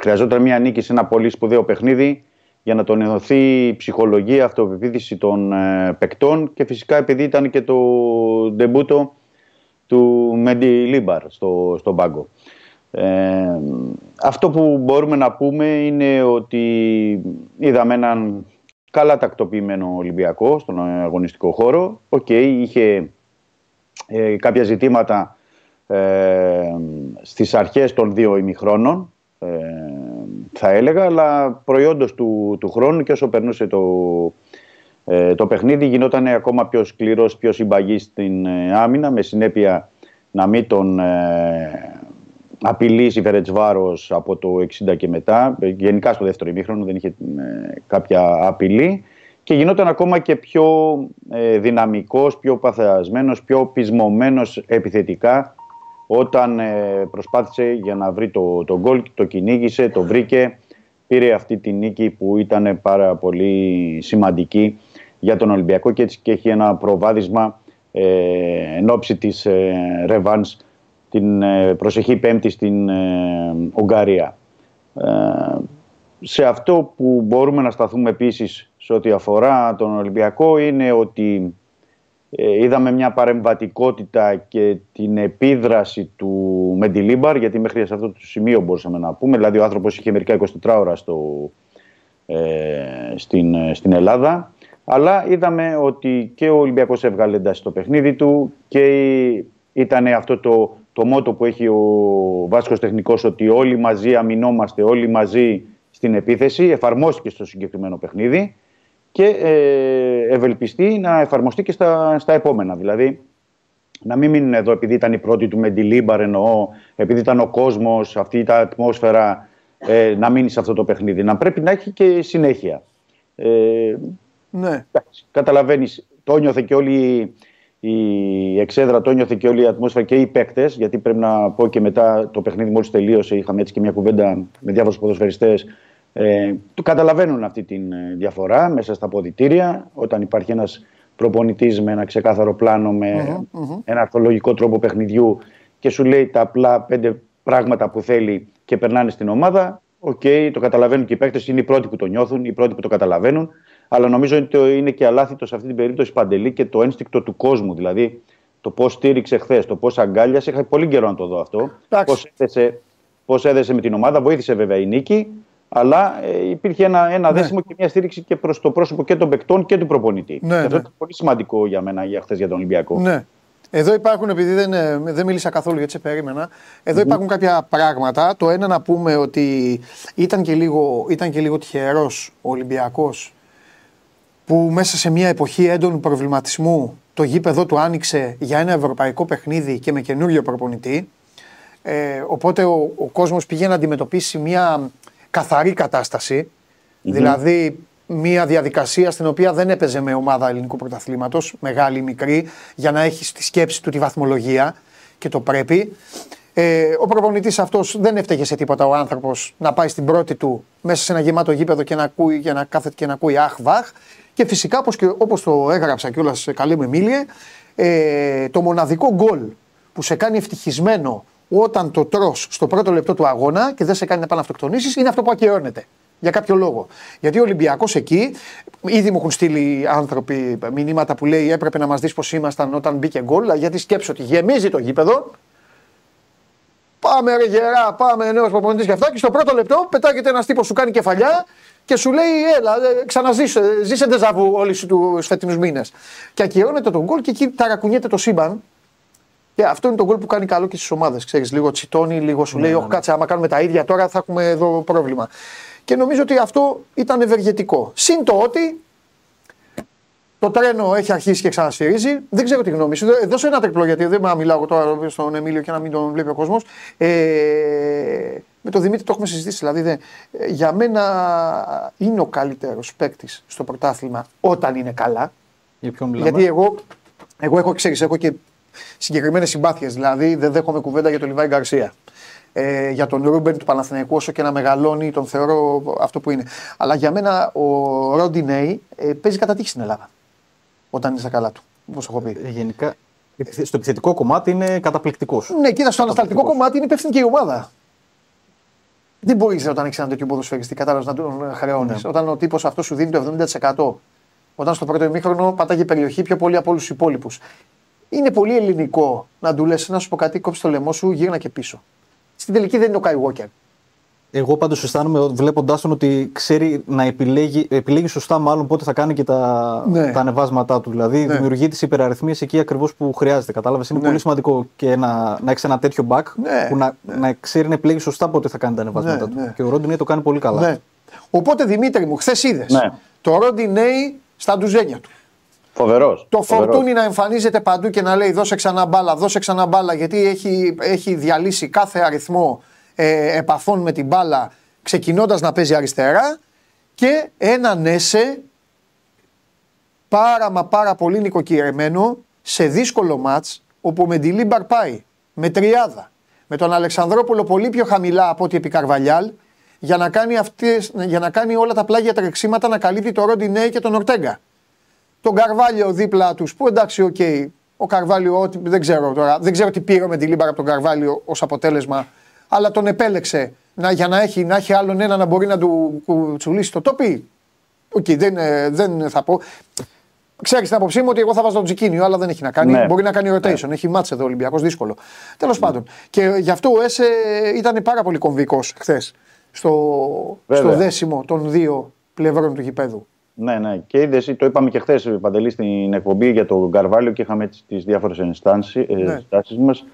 I: Χρειαζόταν μία νίκη σε ένα πολύ σπουδαίο παιχνίδι για να τονωθεί η ψυχολογία, η αυτοπεποίθηση των ε, παικτών και φυσικά επειδή ήταν και το ντεμπούτο του Μεντιλίμπαρ στο, στον πάγκο. Ε, αυτό που μπορούμε να πούμε είναι ότι είδαμε έναν καλά τακτοποιημένο Ολυμπιακό στον αγωνιστικό χώρο. Οκ, είχε ε, κάποια ζητήματα ε, στις αρχές των δύο ημιχρόνων ε, θα έλεγα αλλά προϊόντος του, του χρόνου και όσο περνούσε το, ε, το παιχνίδι γινόταν ακόμα πιο σκληρός, πιο συμπαγής στην ε, άμυνα με συνέπεια να μην τον ε, απειλήσει Φερετσβάρος από το 60 και μετά. Ε, Γενικά στο δεύτερο ημίχρονο δεν είχε ε, κάποια απειλή και γινόταν ακόμα και πιο ε, δυναμικός, πιο παθιασμένος, πιο πεισμωμένος επιθετικά όταν ε, προσπάθησε για να βρει το, το γκολ, το κυνήγησε, το βρήκε, πήρε αυτή τη νίκη που ήταν πάρα πολύ σημαντική για τον Ολυμπιακό και έτσι και έχει ένα προβάδισμα ε, εν ώψη της ε, Ρεβάνς την ε, προσεχή πέμπτη στην ε, Ουγγαρία. Ε, σε αυτό που μπορούμε να σταθούμε επίσης σε ό,τι αφορά τον Ολυμπιακό είναι ότι ε, είδαμε μια παρεμβατικότητα και την επίδραση του Μεντιλίμπαρ γιατί μέχρι σε αυτό το σημείο μπορούσαμε να πούμε δηλαδή ο άνθρωπος είχε μερικά 24 ώρα στο, ε, στην, ε, στην Ελλάδα αλλά είδαμε ότι και ο Ολυμπιακός έβγαλε ένταση στο παιχνίδι του και ήταν αυτό το, το μότο που έχει ο Βάσκος Τεχνικός ότι όλοι μαζί αμυνόμαστε, όλοι μαζί στην επίθεση, εφαρμόστηκε στο συγκεκριμένο παιχνίδι και ε, ευελπιστεί να εφαρμοστεί και στα, στα επόμενα. Δηλαδή, να μην μείνουν εδώ επειδή ήταν η πρώτη του Μεντιλίμπαρ εννοώ, επειδή ήταν ο κόσμος, αυτή η ατμόσφαιρα, ε, να μείνει σε αυτό το παιχνίδι. Να πρέπει να έχει και συνέχεια. Ε,
A: Ναι.
I: εντάξει, καταλαβαίνεις, το νιώθε και όλη η εξέδρα, το νιώθε και όλη η ατμόσφαιρα και οι παίκτες. Γιατί πρέπει να πω και μετά το παιχνίδι μόλις τελείωσε, είχαμε έτσι και μια κουβέντα με διάφορους ποδοσφαιριστές ε, το καταλαβαίνουν αυτή τη διαφορά μέσα στα αποδυτήρια όταν υπάρχει ένας προπονητής με ένα ξεκάθαρο πλάνο με ένα ορθολογικό τρόπο παιχνιδιού και σου λέει τα απλά πέντε πράγματα που θέλει και περνάνε στην ομάδα OK, okay, το καταλαβαίνουν και οι παίκτες, είναι οι πρώτοι που το νιώθουν, οι πρώτοι που το καταλαβαίνουν. Αλλά νομίζω ότι είναι και αλάθητο σε αυτή την περίπτωση Παντελή και το ένστικτο του κόσμου. Δηλαδή το πώς στήριξε χθες, το πώς αγκάλιασε. Είχα πολύ καιρό να το δω αυτό. Πώς έδεσε, πώς έδεσε με την ομάδα. Βοήθησε βέβαια η νίκη. Αλλά ε, υπήρχε ένα, ένα ναι. δέσιμο και μια στήριξη και προς το πρόσωπο και των παικτών και του προπονητή. Ναι, αυτό ναι. είναι πολύ σημαντικό για μένα για χθες για τον Ολυμπιακό.
A: Ναι. Εδώ υπάρχουν, επειδή δεν, ε, δεν μίλησα καθόλου γιατί σε περίμενα, εδώ υπάρχουν κάποια πράγματα. Το ένα να πούμε ότι ήταν και λίγο, ήταν και λίγο τυχερός ο Ολυμπιακός που μέσα σε μια εποχή έντονου προβληματισμού το γήπεδο του άνοιξε για ένα ευρωπαϊκό παιχνίδι και με καινούριο προπονητή. Ε, οπότε ο, ο κόσμος πήγε να αντιμετωπίσει μια καθαρή δηλαδή μια διαδικασία στην οποία δεν έπαιζε με ομάδα ελληνικού πρωταθλήματος, μεγάλη ή μικρή, για να έχεις στη σκέψη του τη βαθμολογία και το πρέπει. Ε, ο προπονητής αυτός δεν έφταιγε σε τίποτα ο άνθρωπος να πάει στην πρώτη του μέσα σε ένα γεμάτο γήπεδο και να ακούει, και να κάθεται και να ακούει αχ βαχ. Και φυσικά όπως το έγραψα κιόλας καλή μου Εμίλιε, ε, το μοναδικό γκολ που σε κάνει ευτυχισμένο όταν το τρώ στο πρώτο λεπτό του αγώνα και δεν σε κάνει να επαναυτοκτονήσεις είναι αυτό που ακυρώνεται. Για κάποιο λόγο. Γιατί ο Ολυμπιακός εκεί, ήδη μου έχουν στείλει άνθρωποι μηνύματα που λέει έπρεπε να μας δεις πώς ήμασταν όταν μπήκε γκολ. Γιατί σκέψω ότι γεμίζει το γήπεδο. Πάμε ρε γερά, πάμε νέος προπονητής και αυτά. Και στο πρώτο λεπτό πετάγεται ένας τύπος σου κάνει κεφαλιά και σου λέει έλα, ε, ξαναζήσε, ζήσε ντεζαβού όλοι σου τους φετινούς μήνες. Και ακυρώνεται τον γκολ και εκεί ταρακουνιέται το σύμπαν. Και αυτό είναι το γκολ που κάνει καλό και στις ομάδες. Ξέρεις, λίγο τσιτώνει, λίγο σου λέει: ναι, Όχι, ναι. κάτσε, άμα κάνουμε τα ίδια τώρα θα έχουμε εδώ πρόβλημα. Και νομίζω ότι αυτό ήταν ευεργετικό. Συν το ότι το τρένο έχει αρχίσει και ξανασφυρίζει. Δεν ξέρω τι γνώμη σου. Δώσε ένα τριπλό γιατί δεν με μιλάω τώρα στον Εμίλιο και να μην τον βλέπει ο κόσμος. Ε, με τον Δημήτρη το έχουμε συζητήσει. Δηλαδή, δε, για μένα είναι ο καλύτερος παίκτης στο πρωτάθλημα όταν είναι καλά.
B: Για ποιον μιλάμε;
A: Γιατί εγώ, εγώ έχω, ξέρεις, έχω και συγκεκριμένες συμπάθειες. Δηλαδή, δεν δέχομαι κουβέντα για τον Λιβάη Γκαρσία. Ε, για τον Ρούμπεν του Παναθηναϊκού, όσο και να μεγαλώνει, τον θεωρώ αυτό που είναι. Αλλά για μένα ο Ρόντι ε, παίζει κατά τύχη στην Ελλάδα. Όταν είναι στα καλά του. Όπως έχω πει.
B: Ε, γενικά, στο επιθετικό κομμάτι είναι καταπληκτικός.
A: Ναι, κοίτα, στο ανασταλτικό κομμάτι είναι υπεύθυνη και η ομάδα. Δεν μπορείς όταν έχεις ένα τέτοιο ποδοσφαιριστή κατάλαβες να τον χρεώνεις. Ναι. Όταν ο τύπος αυτός σου δίνει το 70%. Όταν στο πρώτο ημίχρονο πατάγει περιοχή πιο πολύ από όλους τους υπόλοιπους. Είναι πολύ ελληνικό να του λες να σου πω κάτι, κόψει το λαιμό σου, γύρνα και πίσω. Στην τελική δεν είναι ο Κάι Walker.
B: Εγώ πάντως αισθάνομαι βλέποντάς τον ότι ξέρει να επιλέγει, επιλέγει σωστά, μάλλον πότε θα κάνει και τα, ναι. τα ανεβάσματά του. Δηλαδή ναι. δημιουργεί τις υπεραριθμίες εκεί ακριβώς που χρειάζεται. Κατάλαβες; Είναι ναι. πολύ σημαντικό και να, να έχεις ένα τέτοιο back ναι. που να, ναι. να ξέρει να επιλέγει σωστά πότε θα κάνει τα ανεβάσματά του. Και ο Ροντινέι το κάνει πολύ καλά.
A: Οπότε Δημήτρη μου, χθες είδες το Ροντινέι στα ντουζένια του.
I: Φοβερός.
A: Το Φορτούνη να εμφανίζεται παντού και να λέει δώσε ξανά μπάλα, δώσε ξανά μπάλα γιατί έχει, έχει διαλύσει κάθε αριθμό ε, επαφών με την μπάλα ξεκινώντας να παίζει αριστερά και ένα Έσε πάρα μα πάρα πολύ νοικοκυρεμένο σε δύσκολο ματς όπου Μεντιλίμπαρ πάει με τριάδα. Με τον Αλεξανδρόπουλο πολύ πιο χαμηλά από ό,τι επί Καρβαλιάλ για να κάνει, αυτές, για να κάνει όλα τα πλάγια τρεξίματα να καλύπτει το Ρόντι και τον Ορτέγκα. Τον Καρβάλιο δίπλα τους, που εντάξει, OK, okay, ο Καρβάλιο, δεν ξέρω τώρα, δεν ξέρω τι πήρε Μεντιλίμπαρ από τον Καρβάλιο ως αποτέλεσμα, αλλά τον επέλεξε να, για να έχει, να έχει άλλον ένα να μπορεί να του τσουλήσει το τόπι. OK, okay, δεν, ε, δεν θα πω. Ξέρεις την άποψή μου ότι εγώ θα βάζω τον Τσικίνιο, αλλά δεν έχει να κάνει. Ναι. Μπορεί να κάνει rotation. Ναι. Έχει ματς εδώ ο Ολυμπιακός, δύσκολο. Τέλος ναι. πάντων. Και γι' αυτό ο Έσε ήταν πάρα πολύ κομβικός χθες στο, στο δέσιμο των δύο πλευρών του γηπέδου.
I: Ναι, ναι. Και είδες, το είπαμε και χθες, Παντελή, στην εκπομπή για τον Καρβάλιο και είχαμε τις διάφορες ενστάσεις ναι. μας.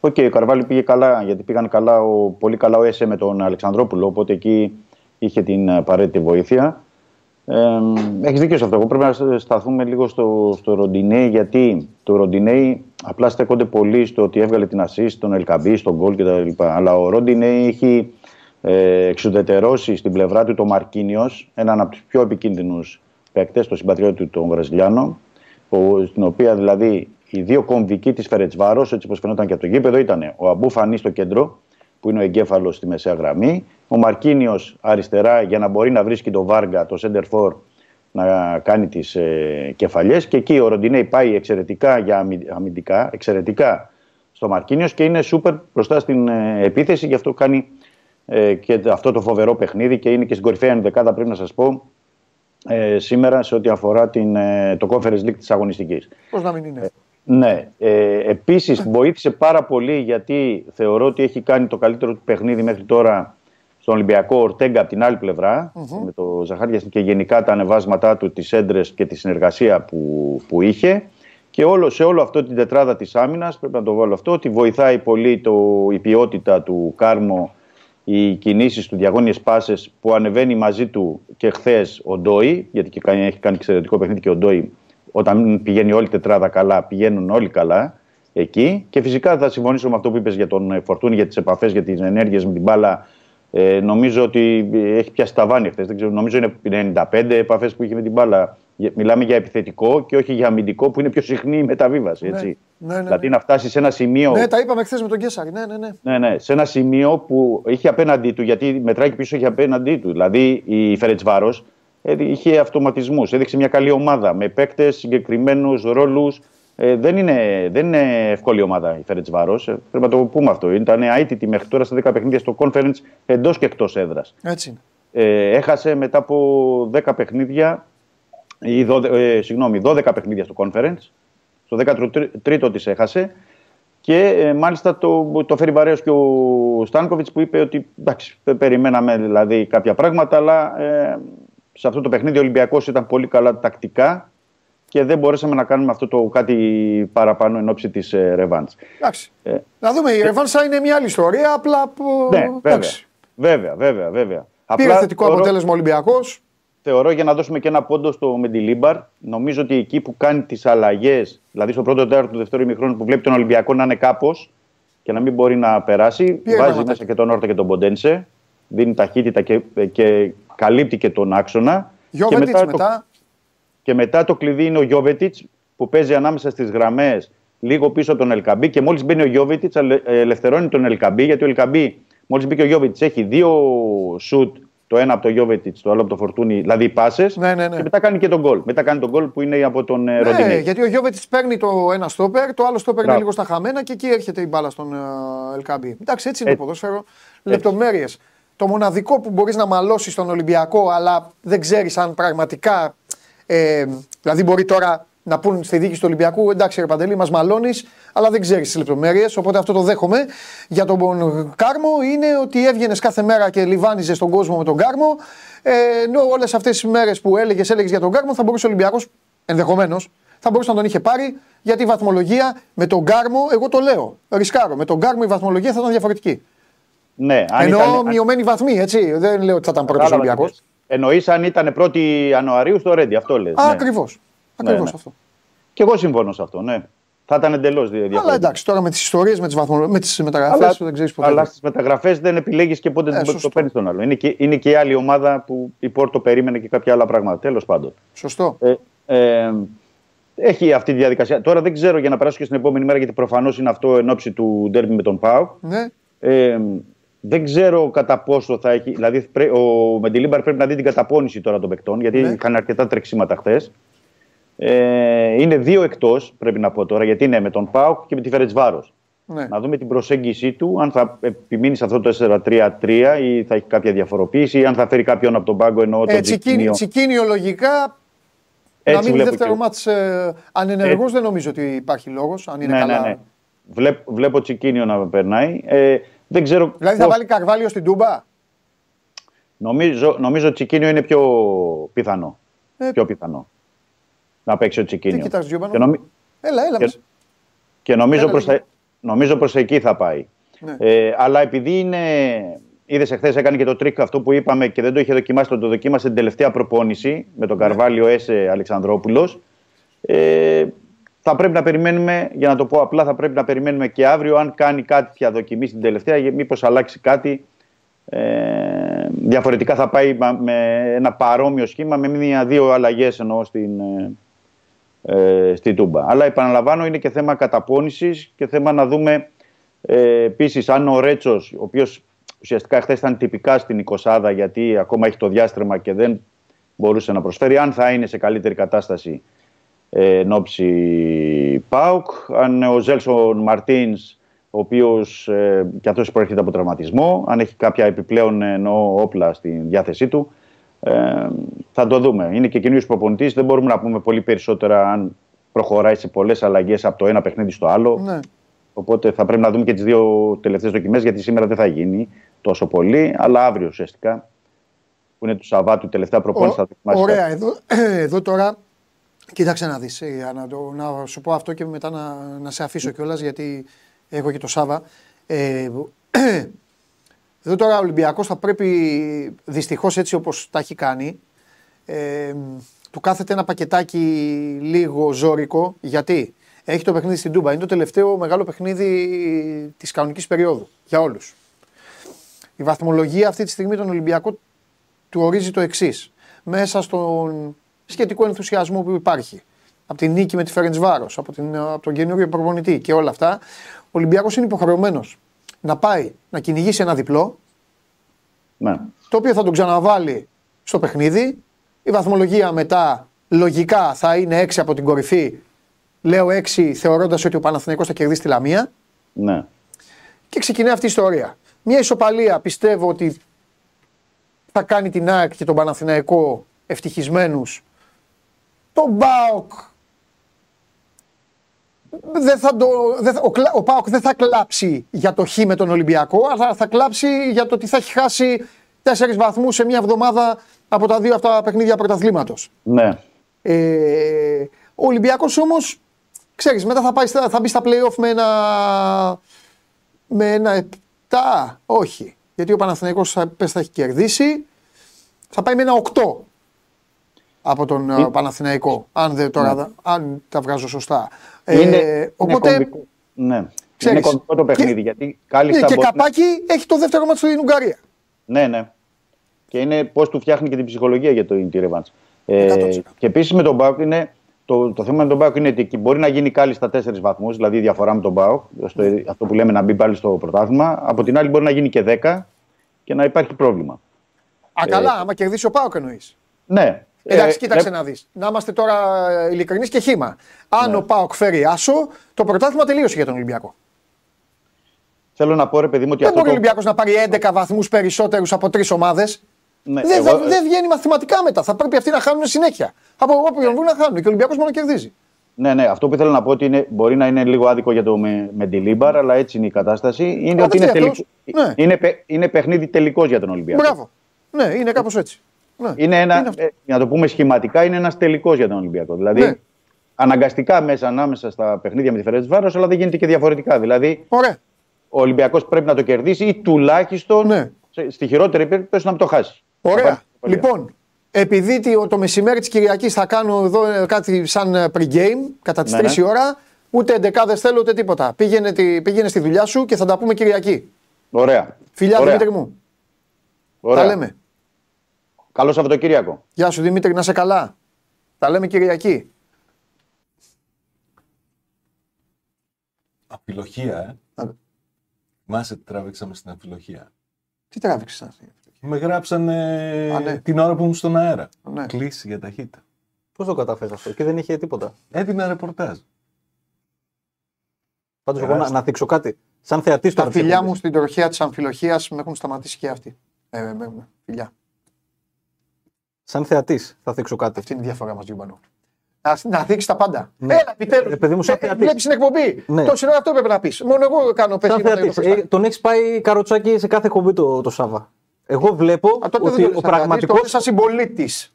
I: OK, okay, ο Καρβάλιο πήγε καλά, γιατί πήγαν καλά, ο, πολύ καλά ο Έσε με τον Αλεξανδρόπουλο, οπότε εκεί είχε την απαραίτητη βοήθεια. Ε, Έχεις δίκιο σε αυτό. Εγώ πρέπει να σταθούμε λίγο στο, στο Ροντινέι, γιατί το Ροντινέι απλά στέκονται πολύ στο ότι έβγαλε την assist, τον Ελκαμπή, στον γκολ κτλ. Αλλά ο Ροντινέι έχει ε, εξουδετερώσει στην πλευρά του το Μαρκίνιος, έναν από τους πιο επικίνδυνους παίκτες, το συμπατριώτη του, τον Βραζιλιάνο, στην οποία δηλαδή οι δύο κομβικοί της Φερετσβάρος, έτσι όπως φαινόταν και από το γήπεδο, ήταν ο Αμπού Φανή στο κέντρο, που είναι ο εγκέφαλος στη μεσαία γραμμή, ο Μαρκίνιος αριστερά για να μπορεί να βρίσκει το Βάργα, το Center For, να κάνει τις ε, κεφαλιές. Και εκεί ο Ροντινέη πάει εξαιρετικά για αμυντικά, εξαιρετικά στο Μαρκίνιος και είναι σούπερ μπροστά στην ε, επίθεση, γι' αυτό κάνει ε, και αυτό το φοβερό παιχνίδι και είναι και στην κορυφαία ενδεκάδα πρέπει να σας πω ε, σήμερα σε ό,τι αφορά την, ε, το Conference League της αγωνιστικής.
A: Πώς να μην είναι.
I: Ε, ναι. Ε, επίσης βοήθησε πάρα πολύ γιατί θεωρώ ότι έχει κάνει το καλύτερο του παιχνίδι μέχρι τώρα στον Ολυμπιακό Ορτέγκα από την άλλη με το Ζαχάρια και γενικά τα ανεβάσματά του, τις έντρες και τη συνεργασία που, που είχε. Και όλο, σε όλο αυτό την τετράδα της άμυνας, πρέπει να το βάλω αυτό, ότι βοηθάει πολύ το, η ποιότητα του Κάρμο, οι κινήσεις του, διαγώνιες πάσες που ανεβαίνει μαζί του και χθες ο Ντόι, γιατί και έχει κάνει εξαιρετικό παιχνίδι και ο Ντόι, όταν πηγαίνει όλη η τετράδα καλά, πηγαίνουν όλοι καλά εκεί. Και φυσικά θα συμφωνήσω με αυτό που είπες για τον Φορτούνη, για τις επαφές, για τις ενέργειες με την μπάλα, ε, νομίζω ότι έχει πιάσει τα βάνη χθες. Νομίζω είναι 95 επαφές που είχε με την μπάλα. Μιλάμε για επιθετικό και όχι για αμυντικό που είναι πιο συχνή η μεταβίβαση.
A: Ναι,
I: έτσι.
A: Ναι, ναι,
I: δηλαδή
A: ναι.
I: να φτάσεις σε ένα σημείο.
A: Ναι, τα είπαμε χθες με τον Κέσσαρη. Ναι, ναι, ναι.
I: ναι, ναι. Σε ένα σημείο που είχε απέναντί του, γιατί μετράει και πίσω είχε απέναντί του. Δηλαδή η Φερετσβάρος είχε αυτοματισμούς, έδειξε μια καλή ομάδα με παίκτες, συγκεκριμένους ρόλους. Ε, δεν, είναι, δεν είναι εύκολη ομάδα η Φέρετ Βάρος. Ε, πρέπει να το πούμε αυτό. Ήταν αίτητη μέχρι τώρα στα 10 παιχνίδια στο conference εντός και εκτός έδρας.
A: Έτσι είναι.
I: Ε, έχασε μετά από 10 παιχνίδια, ή 12, ε, συγγνώμη, 12 παιχνίδια στο conference. Στο 13ο της έχασε. Και ε, μάλιστα το, το φέρει βαρέως και ο Στάνκοβιτς που είπε ότι εντάξει, περιμέναμε δηλαδή κάποια πράγματα, αλλά ε, σε αυτό το παιχνίδι ο Ολυμπιακός ήταν πολύ καλά τακτικά και δεν μπορέσαμε να κάνουμε αυτό το κάτι παραπάνω εν ώψη της ε,
A: Εντάξει. Ε, να δούμε, η Ρεβάν θα είναι μια άλλη ιστορία. Απλά.
I: Ναι, βέβαια. Βέβαια, βέβαια, βέβαια.
A: Πήρε θετικό θεωρώ, αποτέλεσμα Ολυμπιακός.
I: Θεωρώ για να δώσουμε και ένα πόντο στο Μεντιλίμπαρ. Νομίζω ότι εκεί που κάνει τις αλλαγές, δηλαδή στο πρώτο τέταρτο του δεύτερου ημιχρόνου που βλέπει τον Ολυμπιακό να είναι κάπως και να μην μπορεί να περάσει, Ποιο βάζει μέσα και τον Όρτα και τον Ποντένσε. Δίνει ταχύτητα και, και καλύπτει και τον άξονα.
A: και μετά, μετά.
I: Και μετά το κλειδί είναι ο Γιώβετιτς που παίζει ανάμεσα στις γραμμές λίγο πίσω από τον Ελκαμπή. Και μόλις μπαίνει ο Γιώβετιτς, ελευθερώνει τον Ελκαμπή γιατί ο Ελκαμπή, μόλις μπήκε ο Γιώβετιτς, έχει δύο σουτ. Το ένα από το Γιώβετιτς, το άλλο από το Φορτούνι, δηλαδή πάσες.
A: Ναι, ναι, ναι.
I: Και μετά κάνει και τον γκολ. Μετά κάνει τον γκολ που είναι από τον
A: ναι, Ροντινέ. γιατί ο Γιώβετιτς παίρνει το ένα στόπερ, το άλλο στόπερ είναι λίγο στα χαμένα και εκεί έρχεται η μπάλα στον Ελκαμπή. Εντάξει, έτσι είναι το ποδόσφαιρο. Λεπτομέρειες. Το μοναδικό που μπορείς να μαλώσεις στον Ολυμπιακό, αλλά δεν ξέρεις αν πραγματικά ε, δηλαδή, μπορεί τώρα να πούν στη δίκη του Ολυμπιακού, εντάξει, ρε Παντελή, μας μαλώνεις, αλλά δεν ξέρεις τις λεπτομέρειες. Οπότε αυτό το δέχομαι. Για τον Κάρμο είναι ότι έβγαινες κάθε μέρα και λιβάνιζες τον κόσμο με τον Κάρμο. Ε, ενώ όλες αυτές τις μέρες που έλεγες έλεγες για τον Κάρμο, θα μπορούσε ο Ολυμπιακός ενδεχομένως θα μπορούσε να τον είχε πάρει γιατί η βαθμολογία με τον Κάρμο, εγώ το λέω, ρισκάρω. Με τον Κάρμο η βαθμολογία θα ήταν διαφορετική.
I: Ναι,
A: αν Ενώ ήταν... μειωμένη βαθμή, έτσι. Δεν λέω ότι θα ήταν πρώτος Ολυμπιακός.
I: Εννοείς αν ήταν 1η Ιανουαρίου στο Ρέντι, αυτό λες.
A: Ναι. Ακριβώς. Ακριβώς ναι, ναι. αυτό.
I: Και εγώ συμφωνώ σε αυτό, ναι. Θα ήταν εντελώς διαφορετικό.
A: Αλλά εντάξει, τώρα με τις ιστορίες, με τις βαθμο... μεταγραφές δεν ξέρεις ποτέ.
I: Αλλά στις μεταγραφές δεν επιλέγεις και πότε ε, το παίρνεις τον άλλο. Είναι και, είναι και η άλλη ομάδα που η Πόρτο περίμενε και κάποια άλλα πράγματα. Τέλος πάντων.
A: Σωστό.
I: Ε, ε, έχει αυτή τη διαδικασία. Τώρα δεν ξέρω για να περάσω και στην επόμενη μέρα, γιατί προφανώς είναι αυτό εν ώψη του ντέρμπι με τον Πάου.
A: Ναι.
I: Ε, δεν ξέρω κατά πόσο θα έχει. Δηλαδή, ο Μεντιλίμπαρ πρέπει να δει την καταπώνηση τώρα των παικτών, γιατί ναι. είχαν αρκετά τρεξίματα χθες. Ε, είναι δύο εκτός, πρέπει να πω τώρα, γιατί είναι με τον Πάουκ και με τη Φερετσβάρος.
A: Ναι.
I: Να δούμε την προσέγγιση του, αν θα επιμείνει σε αυτό το 4-3-3 ή θα έχει κάποια διαφοροποίηση, ή αν θα φέρει κάποιον από τον πάγκο ενώ
A: ε, τσικίνιο. τσικίνιο λογικά. Έτσι να μείνει δεύτερο και... μάτς ε, ανενεργός δεν νομίζω ότι υπάρχει λόγος, αν είναι
I: ναι,
A: καλά.
I: Ναι, ναι. Βλέπω, βλέπω Τσικίνιο να περνάει. Ε, δεν ξέρω
A: δηλαδή θα βάλει Καρβάλιο στην Τούμπα;
I: Νομίζω, νομίζω Τσικίνιο είναι πιο πιθανό. Ε, πιο πιθανό. Να παίξει ο Τσικίνιο. Τι
A: κοιτάς Τζιούμπανο. Νομι... Έλα, έλα.
I: Και, και νομίζω, έλα, προς τα, νομίζω προς εκεί θα πάει. Ναι. Ε, αλλά επειδή είναι... Είδες εχθές έκανε και το τρικ αυτό που είπαμε και δεν το είχε δοκιμάσει, το, το δοκίμασε την τελευταία προπόνηση με τον ναι. Καρβάλιο Έσε Αλεξανδρόπουλος. Ε, θα πρέπει να περιμένουμε, για να το πω απλά, θα πρέπει να περιμένουμε και αύριο αν κάνει κάτι πια δοκιμή στην τελευταία, μήπως αλλάξει κάτι. Ε, διαφορετικά θα πάει με ένα παρόμοιο σχήμα με μία-δύο αλλαγές εννοώ στην, ε, στη Τούμπα. Αλλά επαναλαμβάνω είναι και θέμα καταπώνησης και θέμα να δούμε ε, επίσης αν ο Ρέτσος, ο οποίος ουσιαστικά χθες ήταν τυπικά στην 20 γιατί ακόμα έχει το διάστρεμα και δεν μπορούσε να προσφέρει, αν θα είναι σε καλύτερη κατάσταση εν ώψη ΠΑΟΚ. Αν ο Ζέλσον Μαρτίνς ο οποίος ε, και αυτός προέρχεται από τραυματισμό. Αν έχει κάποια επιπλέον εννοώ, όπλα στη διάθεσή του, ε, θα το δούμε. Είναι και καινούριο προπονητής. Δεν μπορούμε να πούμε πολύ περισσότερα αν προχωράει σε πολλές αλλαγές από το ένα παιχνίδι στο άλλο.
A: Ναι.
I: Οπότε θα πρέπει να δούμε και τις δύο τελευταίες δοκιμές, γιατί σήμερα δεν θα γίνει τόσο πολύ, αλλά αύριο ουσιαστικά, που είναι του Σαββάτου, τελευταία προπόνηση, θα δοκιμάσει.
A: Ωραία, εδώ, εδώ τώρα Κοίταξε να δεις, ε, να, το, να σου πω αυτό και μετά να, να σε αφήσω κιόλας γιατί έχω και το Σάβα. Ε, εδώ τώρα ο Ολυμπιακός θα πρέπει δυστυχώς έτσι όπως τα έχει κάνει ε, του κάθεται ένα πακετάκι λίγο ζώρικο γιατί; Έχει το παιχνίδι στην Τούμπα. Είναι το τελευταίο μεγάλο παιχνίδι της κανονικής περίοδου για όλους. Η βαθμολογία αυτή τη στιγμή τον Ολυμπιακό του ορίζει το εξής. Μέσα στον σχετικό ενθουσιασμό που υπάρχει. Από την νίκη με τη Φέρεντ Βάρος, από, από τον καινούριο προπονητή και όλα αυτά, ο Ολυμπιακός είναι υποχρεωμένος να πάει να κυνηγήσει ένα διπλό.
I: Ναι.
A: Το οποίο θα τον ξαναβάλει στο παιχνίδι. Η βαθμολογία μετά λογικά θα είναι 6 από την κορυφή. Λέω 6 θεωρώντας ότι ο Παναθηναϊκός θα κερδίσει τη Λαμία.
I: Ναι.
A: Και ξεκινάει αυτή η ιστορία. Μια ισοπαλία πιστεύω ότι θα κάνει την ΑΕΚ και τον Παναθηναϊκό ευτυχισμένους το Μπάοκ δεν θα το, δεν θα, ο, ο Πάοκ δεν θα κλάψει για το χ με τον Ολυμπιακό, αλλά θα κλάψει για το ότι θα έχει χάσει τέσσερις βαθμούς σε μια εβδομάδα από τα δύο αυτά παιχνίδια πρωταθλήματος.
I: Ναι.
A: Ε, ο Ολυμπιακός όμως, ξέρεις, μετά θα, πάει, θα μπει στα play-off με ένα, με ένα 7, όχι. Γιατί ο Παναθηναϊκός θα, θα έχει κερδίσει, θα πάει με ένα 8 από τον ε, Παναθηναϊκό, αν, δεν, τώρα, ναι. αν τα βγάζω σωστά.
I: Είναι, ε, οπότε, είναι ναι. Ξέρεις, είναι κομβικό το παιχνίδι. Και, γιατί κάλλιστα
A: ναι, και καπάκι έχει το δεύτερο μάτι στην Ουγγαρία.
I: Ναι, ναι. Και είναι πώς του φτιάχνει και την ψυχολογία για το Inter Ε, και επίσης με τον Μπάουκ είναι. Το, το θέμα με τον Μπάουκ είναι ότι μπορεί να γίνει κάλλιστα τέσσερις βαθμούς, δηλαδή η διαφορά με τον Μπάουκ, αυτό που λέμε να μπει πάλι στο πρωτάθλημα. Από την άλλη μπορεί να γίνει και 10 και να υπάρχει πρόβλημα.
A: Α, καλά, ε, άμα κερδίσει ο Πάουκ εννοείς.
I: Ναι,
A: Εντάξει, ε, κοίταξε ε, να δεις. Να είμαστε τώρα ειλικρινείς και χήμα. Αν ναι. ο Πάοκ φέρει άσο, το πρωτάθλημα τελείωσε για τον Ολυμπιακό.
I: Θέλω να πω, ρε παιδί μου, ότι
A: Δεν μπορεί ο Ολυμπιακός να πάρει 11 βαθμούς περισσότερους από τρεις ομάδες. Ναι, δεν, εγώ... δεν βγαίνει μαθηματικά μετά. Θα πρέπει αυτοί να χάνουν συνέχεια. Από όποιον βγουν να χάνουν. Και ο Ολυμπιακός μόνο κερδίζει.
I: Ναι, ναι. Αυτό που θέλω να πω ότι είναι, μπορεί να είναι λίγο άδικο για το Με, Μεντιλίμπαρ, αλλά έτσι είναι η κατάσταση. Είναι ότι είναι, τελικ... ναι. είναι, είναι παιχνίδι τελικός για τον Ολυμπιακό.
A: Μπράβο. Ναι, είναι κάπως έτσι.
I: Ναι. Είναι ένα, είναι ε, για να το πούμε σχηματικά, είναι ένας τελικός για τον Ολυμπιακό. Δηλαδή, ναι. αναγκαστικά μέσα ανάμεσα στα παιχνίδια με τη Φερεντσβάρος, αλλά δεν γίνεται και διαφορετικά. Δηλαδή,
A: Ωραία.
I: ο Ολυμπιακός πρέπει να το κερδίσει ή τουλάχιστον ναι. στη χειρότερη περίπτωση να το χάσει.
A: Ωραία. Λοιπόν, επειδή το μεσημέρι της Κυριακής θα κάνω εδώ ε, κάτι σαν ε, pre-game κατά τις ναι, 3 η ώρα, ούτε εντεκάδες θέλω ούτε τίποτα. Πήγαινε, πήγαινε στη δουλειά σου και θα τα πούμε Κυριακή.
I: Ωραία.
A: Φιλιά, Ωραία. Δημήτρη μου.
I: Ωραία.
A: Τα λέμε.
I: Καλό Σαββατοκύριακο.
A: Γεια σου Δημήτρη, να σε καλά. Τα λέμε Κυριακή.
J: Αφιλοχία, ε. Μάσε τι τράβηξαμε στην αφιλοχία.
A: Τι τράβηξε αυτή.
J: Με γράψανε ναι. την ώρα που ήμουν στον αέρα.
A: Ναι.
J: Κλείσει για ταχύτητα.
B: Πώς το καταφέρει αυτό και δεν είχε τίποτα;
J: Έδινα ρεπορτάζ.
B: Πάντως, εγώ να, να δείξω κάτι. Σαν θεατής
A: Τα φιλιά μου στην τροχέα της αμφιλοχίας με έχουν σταματήσει και αυτοί. Ε, με, με, φιλιά.
B: Σαν θεατής θα δείξω κάτι.
A: Αυτή είναι η διαφορά μας, Γιουμπανού. Να, να δείξει τα πάντα. Ναι. Έλα, επιτέλους.
B: Επειδή μου σαν
A: ε, Βλέπεις την εκπομπή. Ναι. Τόση ώρα αυτό πρέπει να πεις. Μόνο εγώ κάνω
B: πέσει. Ε, τον έχεις πάει καροτσάκι σε κάθε εκπομπή το, το Σάβα. Εγώ βλέπω Α, ότι ο πραγματικό.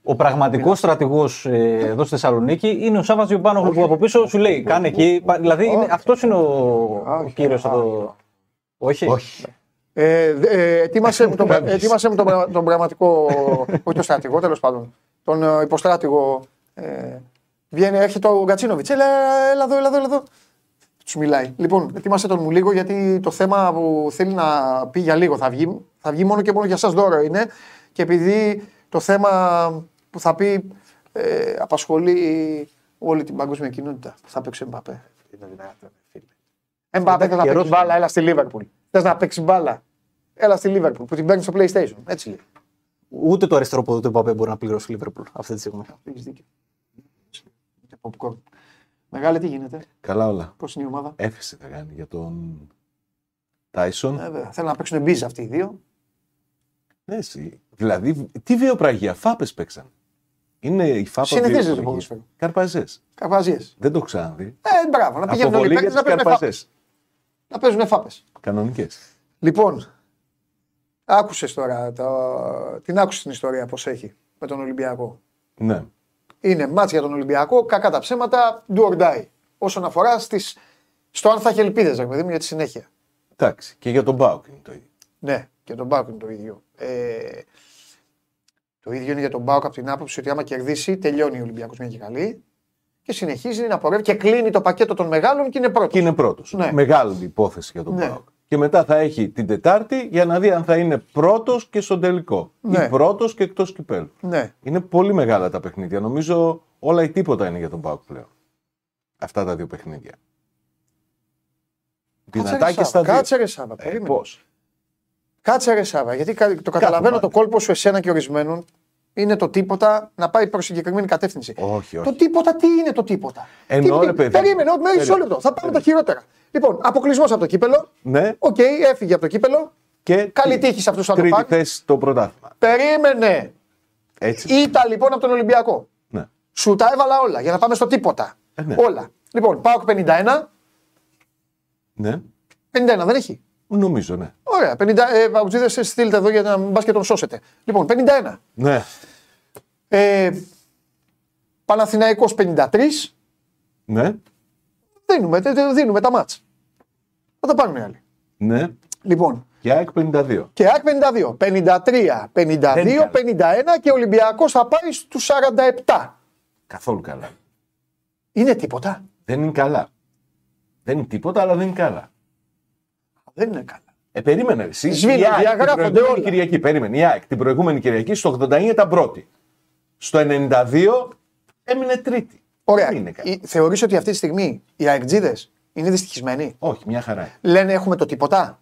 B: Ο πραγματικός στρατηγός ε, εδώ στη Θεσσαλονίκη είναι ο Σάβας Γιουμπάνο που από πίσω σου λέει: Κάνε εκεί. Δηλαδή αυτός είναι ο, ο κύριος εδώ. Όχι.
A: Όχι. Ε, ε, ετοίμασε μου τον, ετοίμασε τον, τον πραγματικό, όχι τον στρατηγό, τέλος πάντων, τον ε, υποστράτηγο. Ε, βγαίνει, έρχεται ο Γκατσίνοβιτ. Έλα, έλα εδώ, έλα εδώ, έλα εδώ. Τους μιλάει. Λοιπόν, ετοίμασε τον μου λίγο γιατί το θέμα που θέλει να πει για λίγο θα βγει, θα βγει μόνο και μόνο για εσά δώρο είναι. Και επειδή το θέμα που θα πει ε, απασχολεί όλη την παγκόσμια κοινότητα. Θα παίξει Εμπαπέ. Είναι δυνατόν, φίλε. Εμπαπέ θα παίξεις μπάλα, έλα στη Λίβερπουλ. Θες να παίξεις μπάλα. Έλα στη Λίβερπουλ που την παίρνει στο PlayStation. Έτσι λέει.
B: Ούτε το αριστερό πόδι του Εμπαπέ μπορεί να πληρώσει Λίβερπουλ αυτή τη στιγμή.
A: Έχεις δίκιο. Popcorn. Μεγάλη, τι γίνεται;
J: Καλά όλα.
A: Πώς είναι η ομάδα;
J: Έφεση θα κάνει για τον Τάισον.
A: Ε, βέβαια. Θέλουν να παίξουν μπίζα αυτοί οι δύο.
J: Ναι, εσύ. Δηλαδή, τι βιοπραγία, φάπες παίξαν. Είναι η φάπα
A: Συνηθίζεται το
J: βιοπραγία.
A: ποδόσφαιρο.
J: Καρπαζές.
A: Καρπαζίες.
J: Δεν το ξαναδεί.
A: Ε, μπράβο, να πηγαίνουν όλοι οι παίκτες να παίζουν φάπε.
J: καρπαζές.
A: Να παίζουν φάπες.
J: Κανονικές.
A: Λοιπόν, άκουσες τώρα το... την άκουσε την ιστορία πώς έχει με τον Ολυμπιακό.
J: Ναι.
A: Είναι μάτς για τον Ολυμπιακό, κακά τα ψέματα, do or die. Όσον αφορά στις... στο αν θα έχει ελπίδες, ρε παιδί μου, για τη συνέχεια.
J: Εντάξει. Και για τον Μπάουκ είναι το ίδιο.
A: Ναι, και τον Μπάουκ είναι το ίδιο. Ε, το ίδιο είναι για τον Μπάουκ από την άποψη ότι άμα κερδίσει, τελειώνει ο Ολυμπιακός μια και καλή και συνεχίζει να πορεύει και κλείνει το πακέτο των μεγάλων και είναι πρώτος.
J: Και είναι πρώτος.
A: Ναι.
J: Μεγάλη υπόθεση για τον
A: Ναι.
J: Μπάουκ. Και μετά θα έχει την Τετάρτη για να δει αν θα είναι πρώτος και στον τελικό.
A: Ναι.
J: Ή πρώτος και εκτός κυπέλου.
A: Ναι.
J: Είναι πολύ μεγάλα τα παιχνίδια. Νομίζω όλα ή τίποτα είναι για τον Μπάουκ πλέον. Αυτά τα δύο παιχνίδια. Δυνατά
A: Κάτσε,
J: και
A: ρε,
J: στα
A: Σάβα,
J: δύο.
A: Κάτσε ρε Σάβα,
J: Ε,
A: περίμενε.
J: πώς;
A: Κάτσε ρε Σάβα, γιατί κα- το καταλαβαίνω
J: μάτι.
A: το κόλπο σου εσένα και ορισμένων είναι το τίποτα να πάει προς συγκεκριμένη κατεύθυνση.
J: Όχι, όχι.
A: Το τίποτα, τι είναι το τίποτα;
J: Εννοώ,
A: Τι-
J: ρε παιδί.
A: Περίμενε, ό, μισό
J: Περίμενε.
A: λεπτό. Θα πάμε τα χειρότερα. Λοιπόν, αποκλεισμός από το κύπελο.
J: Ναι.
A: Οκ, έφυγε από το κύπελο.
J: Και
A: Καλή τύχη σε αυτούς που θα το
J: τρίτη
A: πάρουν.
J: θέση στο πρωτάθλημα.
A: Περίμενε.
J: Έτσι.
A: Ήταν λοιπόν από τον Ολυμπιακό.
J: Ναι.
A: Σου τα έβαλα όλα για να πάμε στο τίποτα.
J: Ε, ναι.
A: Όλα. Λοιπόν, πάω 51.
J: ναι.
A: 51 δεν έχει.
J: Νομίζω, ναι.
A: Ωραία. 50, ε, Παουτζίδες, στείλτε εδώ για να μπας και τον σώσετε. Λοιπόν, 51.
J: Ναι.
A: Ε, Παναθηναϊκός 53.
J: Ναι.
A: Δίνουμε, τε- τε- δίνουμε τα μάτς. Θα τα πάρουν οι άλλοι.
J: Ναι.
A: Λοιπόν,
J: Και ΑΕΚ 52.
A: και ΑΕΚ 52. 53, 52,
J: καλά.
A: 51 και ο Ολυμπιακός θα πάει στους 47.
J: Καθόλου καλά.
A: Είναι τίποτα.
J: Δεν είναι καλά. Δεν είναι τίποτα, αλλά δεν είναι καλά.
A: Δεν είναι καλά.
J: Ε, περίμενε. Εσύ,
A: Σβήνουν,
J: η ΑΕΚ την
A: διαγράφονται
J: προηγούμενη
A: όλα.
J: Κυριακή, περίμενε. Η ΑΕΚ την προηγούμενη Κυριακή στο 89 ήταν πρώτη. Στο 92 έμεινε τρίτη.
A: Ωραία.
J: Δεν είναι καλά.
A: Η- Θεωρείς ότι αυτή τη στιγμή οι αεκτζίδες είναι δυστυχισμένοι;
J: Όχι, μια χαρά. είναι.
A: Λένε έχουμε το τίποτα.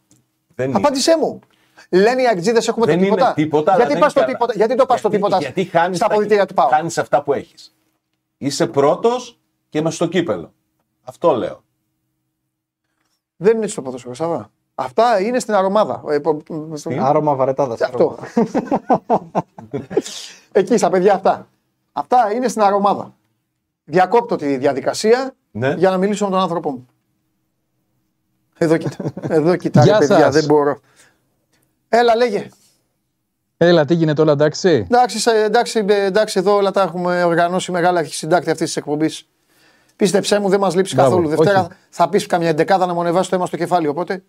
J: Δεν είναι.
A: Απάντησέ μου. Λένε οι αεκτζίδε έχουμε
J: Δεν
A: το τίποτα.
J: είναι τίποτα. αλλά
A: γιατί,
J: δεν
A: πας
J: είναι
A: το
J: καλά.
A: τίποτα, γιατί το πας το
J: Γιατί-
A: τίποτα
J: Γιατί χάνεις
A: στα
J: τα-
A: αποδητήρια του Πάου.
J: Χάνεις αυτά που έχεις. Είσαι πρώτος και με στο κύπελο. Αυτό λέω.
A: Δεν είναι στο ποδόσφαιρο, Σάβα. Αυτά είναι στην αρωμάδα. Ε, πο- στο-
B: Άρωμα βαρετάδας.
A: Αυτό. Εκεί στα παιδιά αυτά. Αυτά είναι στην αρωμάδα. Διακόπτω τη διαδικασία
J: Ναι.
A: για να μιλήσω με τον άνθρωπό μου. Εδώ κοιτά. Εδώ κοιτά, ρε
K: Γεια
A: παιδιά,
K: σας.
A: δεν μπορώ. Έλα, λέγε.
K: Έλα, τι γίνεται όλα εντάξει;
A: Εντάξει, σε- εντάξει, ε, εντάξει, εδώ όλα τα έχουμε οργανώσει μεγάλα συντάκτη αυτής της εκπομπής. Πίστεψέ μου, δεν μας λείψει
K: Μπράβο,
A: καθόλου. Δευτέρα
K: όχι.
A: θα πεις καμιά εντεκάδα να μου ανεβάσει το αίμα στο κεφάλι. Οπότε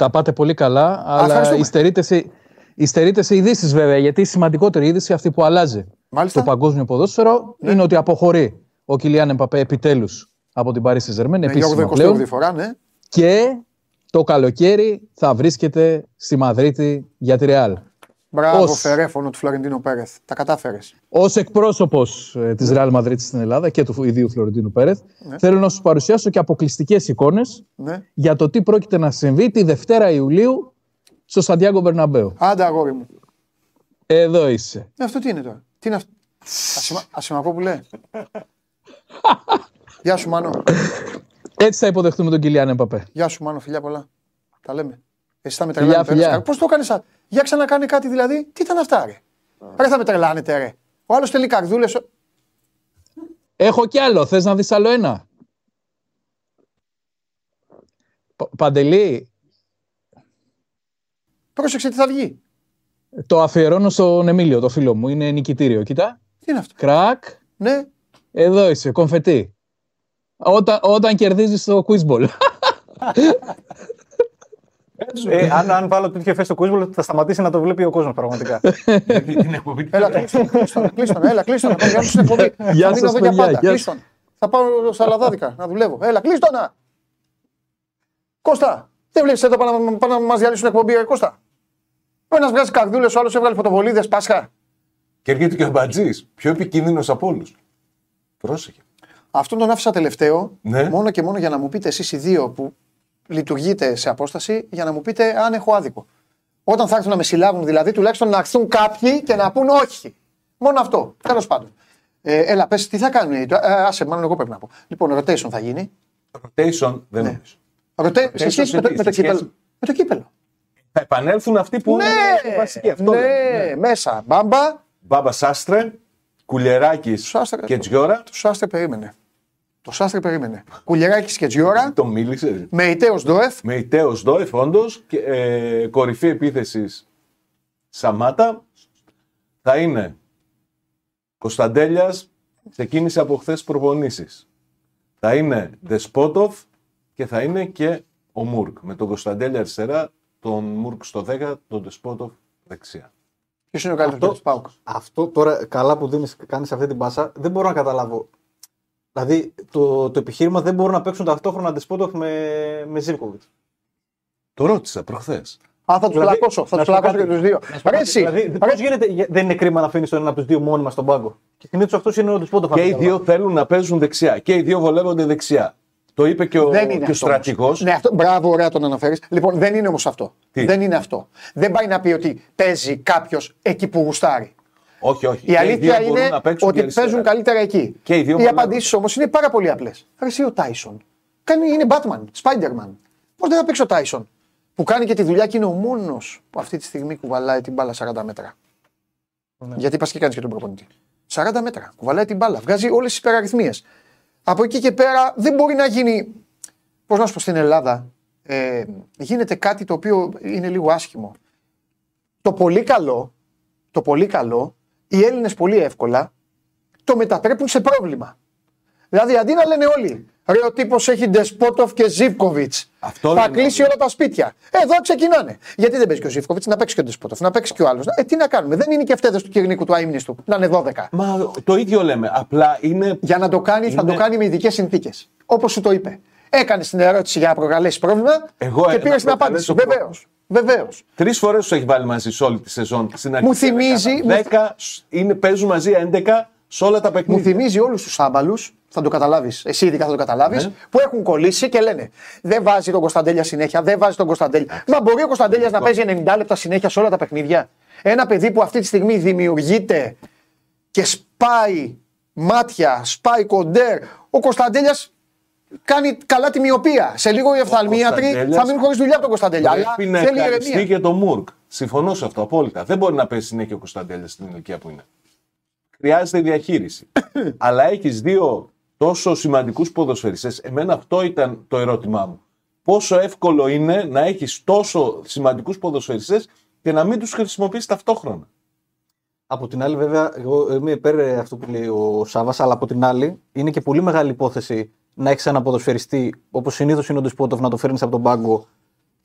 K: Τα πάτε πολύ καλά, αλλά
A: ευχαριστούμε.
K: υστερείτε σε, υστερείτε σε ειδήσεις βέβαια. Γιατί η σημαντικότερη είδηση αυτή που αλλάζει
A: Μάλιστα.
K: το παγκόσμιο ποδόσφαιρο είναι ότι αποχωρεί ο Κιλιάν Εμπαπέ επιτέλους από την Paris Saint-Germain.
A: με
K: επίσημα
A: Γιώργο
K: πλέον,
A: 28η φορά, ναι.
K: και το καλοκαίρι θα βρίσκεται στη Μαδρίτη για τη Ρεάλ.
A: Μπράβο,
K: Ως-
A: φερέφωνο του Φλωρεντίνο Πέρεθ. Τα κατάφερες.
K: Ω εκπρόσωπος ε, της Ρεάλ Μαδρίτη στην Ελλάδα και του ιδίου Φλωρεντίνου Πέρεθ, θέλω να σου παρουσιάσω και αποκλειστικές εικόνες
A: Ναι.
K: για το τι πρόκειται να συμβεί τη Δευτέρα Ιουλίου στο Σαντιάγκο Μπερναμπέου.
A: Άντε, αγόρι μου.
K: Εδώ είσαι.
A: Ε, αυτό τι είναι τώρα; Τι είναι αυτό; Ασημα... Ασημακόπουλε. Γεια σου, Μάνο.
K: Έτσι θα υποδεχτούμε τον Κιλιάν Εμπαπέ.
A: Γεια σου, Μάνο, φιλιά πολλά. Τα λέμε. Εσύ θα με
K: Φιλιά,
A: τρελάνετε.
K: φιλιά.
A: Πώς το έκανε, Για ξανακάνε κάτι δηλαδή. Τι ήταν αυτά, ρε; Ρε θα με τρελάνετε, ρε. Ο άλλος τελεί καρδούλες.
K: Έχω κι άλλο. Θες να δεις άλλο ένα; Π- Παντελή,
A: Πρόσεξε τι θα βγει.
K: το αφιερώνω στον Εμίλιο, το φίλο μου. Είναι νικητήριο. Κοίτα.
A: Τι είναι αυτό;
K: Κρακ.
A: Ναι,
K: Εδώ είσαι. Κομφετή. Όταν, όταν κερδίζεις το quizball.
B: Ε, αν, αν βάλω τέτοιο εφέ στο Quizball, θα σταματήσει να το βλέπει ο κόσμος πραγματικά.
J: την εκπομπή
A: έλα, κλείστον, κλείστον, κλείστον, έλα, κλείστον, να πάω για στην εκπομπή.
K: Γεια
A: Θα μείνω
K: σας,
A: εδώ για
K: παιδιά,
A: πάντα,
K: γεια
A: κλείστον. Θα πάω στα λαδάδικα να δουλεύω. Έλα, κλείστον να. Κώστα, δεν βλέπεις εδώ πάνε να, πάνε να μας διαλύσουν εκπομπή, ρε Κώστα; Ο ένας βγάζει καρδούλες, ο άλλος έβγαλε φωτοβολίδες, Πάσχα.
J: Και έρχεται και ο Μπατζής. Πιο επικίνδυνος από όλους. Πρόσεχε.
A: Αυτόν τον άφησα τελευταίο,
J: Ναι.
A: μόνο και μόνο για να μου πείτε εσείς οι δύο που λειτουργείτε σε απόσταση, για να μου πείτε αν έχω άδικο. Όταν θα έρθουν να με συλλάβουν δηλαδή, τουλάχιστον να έρθουν κάποιοι και να πούν όχι. Μόνο αυτό. Τέλος πάντων. Ε, έλα, πες, τι θα κάνουν. οι- Ε, άσε, μάλλον εγώ πρέπει να πω. Λοιπόν, rotation θα γίνει.
J: Rotation δεν
A: Ναι.
J: νομίζω.
A: Ρωτέ, σε
J: Rotation
A: σχέση
J: σε
A: με το,
J: τι,
A: με το
J: σε σχέση-
A: κύπελο. Με το κύπελο.
J: Θα επανέλθουν αυτοί που
A: Ναι,
J: είναι βασικοί. Αυτό
A: ναι,
J: λέμε.
A: μέσα. Μπάμπα,
J: Μπάμπα Σάστρε, Κουλεράκη
A: Σάστρε.
J: και Τζιώρα.
A: το Σάστρε περίμενε. Το Σάστρε περίμενε. Κουλιεράκη και Τζιώρα,
J: Το μίλησε.
A: με ητέο Ντόεφ,
J: Με ητέο Ντόεφ, όντως. Και ε, κορυφή επίθεσης Σαμάτα θα είναι Κωνσταντέλιας. Ξεκίνησε από χθες προπονήσεις. Θα είναι Δεσπότοφ και θα είναι και ο Μουρκ. Με τον Κωνσταντέλια αριστερά, τον Μουρκ στο 10, τον Δεσπότοφ δεξιά.
A: Ποιος είναι ο καλύτερος
B: Αυτό-
A: του Πάουκ.
B: Αυτό τώρα καλά που δίνεις, κάνεις αυτή την πάσα, δεν μπορώ να καταλάβω. Δηλαδή το, το επιχείρημα δεν μπορούν να παίξουν ταυτόχρονα Ντεσπότοφ με, με Ζήβκοβιτ.
J: Το ρώτησα προχθές.
A: Α, θα τους
B: Δηλαδή,
A: πλακώσω. Θα
B: να
A: τους
B: σου πω
A: πλακώσω και
B: κάτι.
A: τους δύο. Ρε, εσύ.
B: Δηλαδή, πώς γίνεται, γε- δεν είναι κρίμα να αφήνεις τον ένα από τους δύο μόνιμα στον πάγκο; Και συνήθω αυτό είναι ο Ντεσπότοφ.
J: Και οι δύο θέλουν να παίζουν δεξιά. Και οι δύο βολεύονται δεξιά. Το είπε και ο,
A: Δεν είναι
J: και ο
A: αυτός
J: στρατηγός.
A: όμως. Ναι, αυτό, μπράβο, ωραία τον αναφέρεις. Λοιπόν, δεν είναι όμως αυτό.
J: Τι;
A: Δεν είναι αυτό. Δεν πάει να πει ότι παίζει κάποιος εκεί που γουστάρει.
J: Όχι, όχι.
A: Η
J: Και οι
A: αλήθεια
J: δύο μπορούν
A: είναι
J: να παίξουν και
A: ότι
J: αριστερά.
A: παίζουν καλύτερα εκεί.
J: Και οι δύο
A: οι
J: βολεύονται.
A: απαντήσεις όμως είναι πάρα πολύ απλές. Εσύ ο Τάισον. Κάνει, είναι Batman, Spider-Man. Πώς δεν θα παίξει ο Τάισον; Που κάνει και τη δουλειά και είναι ο μόνος που αυτή τη στιγμή κουβαλάει την μπάλα 40 μέτρα. Γιατί πας και κάνεις και τον προπονητή. 40 μέτρα. Κουβαλάει την μπάλα. Βγάζει όλες τις υπεραριθμίες. Από εκεί και πέρα δεν μπορεί να γίνει. Πώς να σου πω στην Ελλάδα. Ε, γίνεται κάτι το οποίο είναι λίγο άσχημο. Το πολύ καλό, το πολύ καλό, οι Έλληνες πολύ εύκολα το μετατρέπουν σε πρόβλημα. Δηλαδή αντί να λένε όλοι, ρε ο τύπος έχει Ντεσπότοφ και Ζήβκοβιτ.
J: Αυτό
A: Θα
J: λένε
A: κλείσει
J: όλοι.
A: όλα τα σπίτια. Εδώ ξεκινάνε. Γιατί δεν παίζει και ο Ζήβκοβιτ, να παίξει και ο Ντεσπότοφ, να παίξει και ο άλλος. Ε, τι να κάνουμε, δεν είναι και ευθέδε του Κυρνίκου του αίμνης του, να είναι 12.
J: Μα το ίδιο λέμε. Απλά είναι.
A: Για να το κάνεις, θα
J: Είναι-
A: το κάνει με ειδικές συνθήκες. Όπως σου το είπε. Έκανε την ερώτηση για να προκαλέσει πρόβλημα
J: Εγώ,
A: και
J: ε,
A: πήρε
J: να
A: την απάντηση.
J: προκαλέσω
A: Βεβαίως. Βεβαίως.
J: Τρεις φορές τους έχει βάλει μαζί σε όλη τη σεζόν. Στην αρχή
A: Μου
J: δεν
A: θυμίζει-
J: έκανα. 10 είναι, παίζουν μαζί 11 σε όλα τα
A: Μου
J: παιχνίδια.
A: θυμίζει όλους τους άμπαλου, θα το καταλάβεις, εσύ ειδικά θα το καταλάβεις,
J: Ναι.
A: που έχουν κολλήσει και λένε Δεν βάζει τον Κωνσταντέλια συνέχεια, δεν βάζει τον Κωνσταντέλια. Μα μπορεί ο Κωνσταντέλιας να παίζει 90 λεπτά συνέχεια σε όλα τα παιχνίδια. Ένα παιδί που αυτή τη στιγμή δημιουργείται και σπάει μάτια, σπάει κοντέρ. Ο Κωνσταντέλιας κάνει καλά τη μοιοπία. Σε λίγο οι οφθαλμίατροι
J: Κωνσταντέλιας
A: θα μείνουν χωρίς δουλειά από τον Κωνσταντέλια. Αλλά
J: Πρέπει να
A: θέλει
J: ευχαριστεί
A: ηρεμία.
J: και το Μουρκ. Συμφωνώ σε αυτό απόλυτα. Δεν μπορεί να παίζει συνέχεια ο Κωνσταντέλιας στην ηλικία που είναι. Χρειάζεται διαχείριση. Αλλά έχεις δύο τόσο σημαντικούς ποδοσφαιριστές. Εμένα αυτό ήταν το ερώτημά μου. Πόσο εύκολο είναι να έχεις τόσο σημαντικούς ποδοσφαιριστές και να μην τους χρησιμοποιείς ταυτόχρονα;
B: Από την άλλη, βέβαια, εγώ είμαι υπέρ ε, αυτού που λέει ο Σάβα, αλλά από την άλλη είναι και πολύ μεγάλη υπόθεση να έχεις ένα ποδοσφαιριστή όπως συνήθως είναι ο Ντεσπότοφ να το φέρνεις από τον πάγκο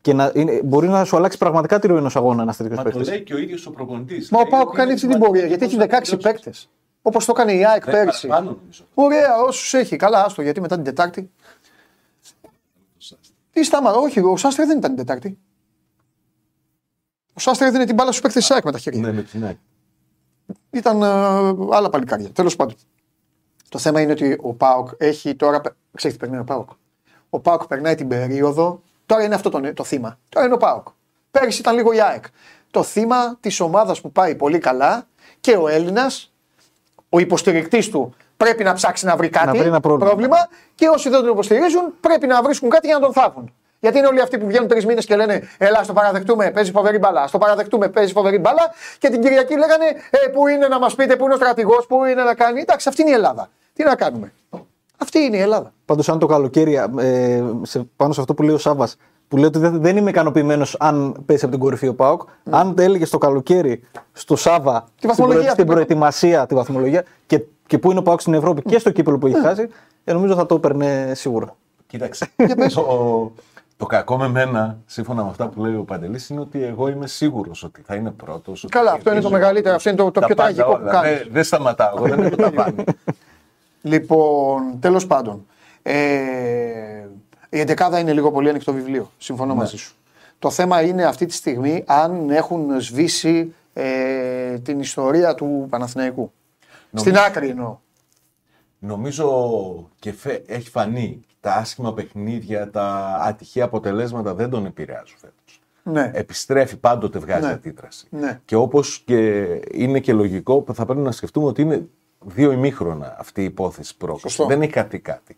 B: και να είναι, μπορεί να σου αλλάξει πραγματικά τη ροή ενός αγώνα ένας τέτοιος
J: Μα το
B: παίκτης.
J: λέει και ο ίδιος ο προπονητής.
A: Μα ο Πάοκ κάνει αυτή την πορεία γιατί έχει 16 παίκτες. Όπως το έκανε η ΑΕΚ πέρσι. Ωραία, όσους έχει. Καλά, άστο γιατί μετά την Τετάρτη. Τι στάματα, όχι, ο Σάστρε δεν ήταν την Τετάρτη. Ο Σάστρε έδινε την μπάλα στους παίκτες της ΑΕΚ με τα χέρια.
J: Ναι, με την ΑΕΚ.
A: Ήταν ε, άλλα παλικάρια. Τέλος πάντων. Το θέμα είναι ότι ο Πάοκ έχει τώρα. Ξέρετε τι περνάει ο Πάοκ. Ο Πάοκ περνάει την περίοδο. Τώρα είναι αυτό το, το θύμα. Τώρα είναι ο Πάοκ. Πέρυσι ήταν λίγο η ΑΕΚ. Το θύμα της ομάδας που πάει πολύ καλά και ο Έλληνας, ο υποστηρικτής του, πρέπει να ψάξει να βρει κάτι.
B: Να βρει ένα πρόβλημα.
A: και όσοι δεν τον υποστηρίζουν πρέπει να βρίσκουν κάτι για να τον θάβουν. Γιατί είναι όλοι αυτοί που βγαίνουν τρεις μήνες και λένε Ελά, στο παραδεχτούμε, παίζει φοβερή μπαλά. Στο παραδεχτούμε, παίζει φοβερή μπαλά. Και την Κυριακή λέγανε ε, Πού είναι να μας πείτε, Πού είναι ο στρατηγός, Πού είναι να κάνει. Εντάξει, αυτή είναι η Ελλάδα. Τι να κάνουμε. Αυτή είναι η Ελλάδα.
B: Πάντως, αν το καλοκαίρι, ε, σε, πάνω σε αυτό που λέει ο Σάβα, που λέει ότι δεν, δεν είμαι ικανοποιημένος αν πέσει από την κορυφή ο Πάοκ, αν έλεγε το καλοκαίρι στο Σάβα
A: Τη
B: στην,
A: βαθμολογία
B: προε- στην
A: αυτή.
B: προετοιμασία τη βαθμολογία και, και πού είναι ο Πάοκ στην Ευρώπη και στο κύπελο που έχει χάσει, ε, νομίζω θα το έπαιρνε σίγουρα.
J: Κοίταξε. το, το κακό με μένα, σύμφωνα με αυτά που λέει ο Παντελής, είναι ότι εγώ είμαι σίγουρος ότι θα είναι πρώτος.
A: Καλά, αυτό είναι το μεγαλύτερο, αυτό είναι το, το πιο τραγικό που κάνεις.
J: Δεν, δεν σταματάω. Εγώ δεν έχω ταβάνι.
A: Λοιπόν, τέλος πάντων. Ε, η εντεκάδα είναι λίγο πολύ ανοιχτό βιβλίο. Συμφωνώ
J: Ναι.
A: μαζί σου. Το θέμα είναι αυτή τη στιγμή αν έχουν σβήσει ε, την ιστορία του Παναθηναϊκού. Στην άκρη εννοώ.
J: Νομίζω και φε- έχει φανεί τα άσχημα παιχνίδια, τα ατυχή αποτελέσματα δεν τον επηρεάζουν φέτος.
A: Ναι.
J: Επιστρέφει, πάντοτε βγάζει
A: Ναι.
J: αντίδραση.
A: Ναι.
J: Και όπως και είναι και λογικό, θα πρέπει να σκεφτούμε ότι είναι δύο ημίχρονα αυτή η υπόθεση πρόκληση.
A: Σωστό.
J: Δεν έχει κάτι κάτι.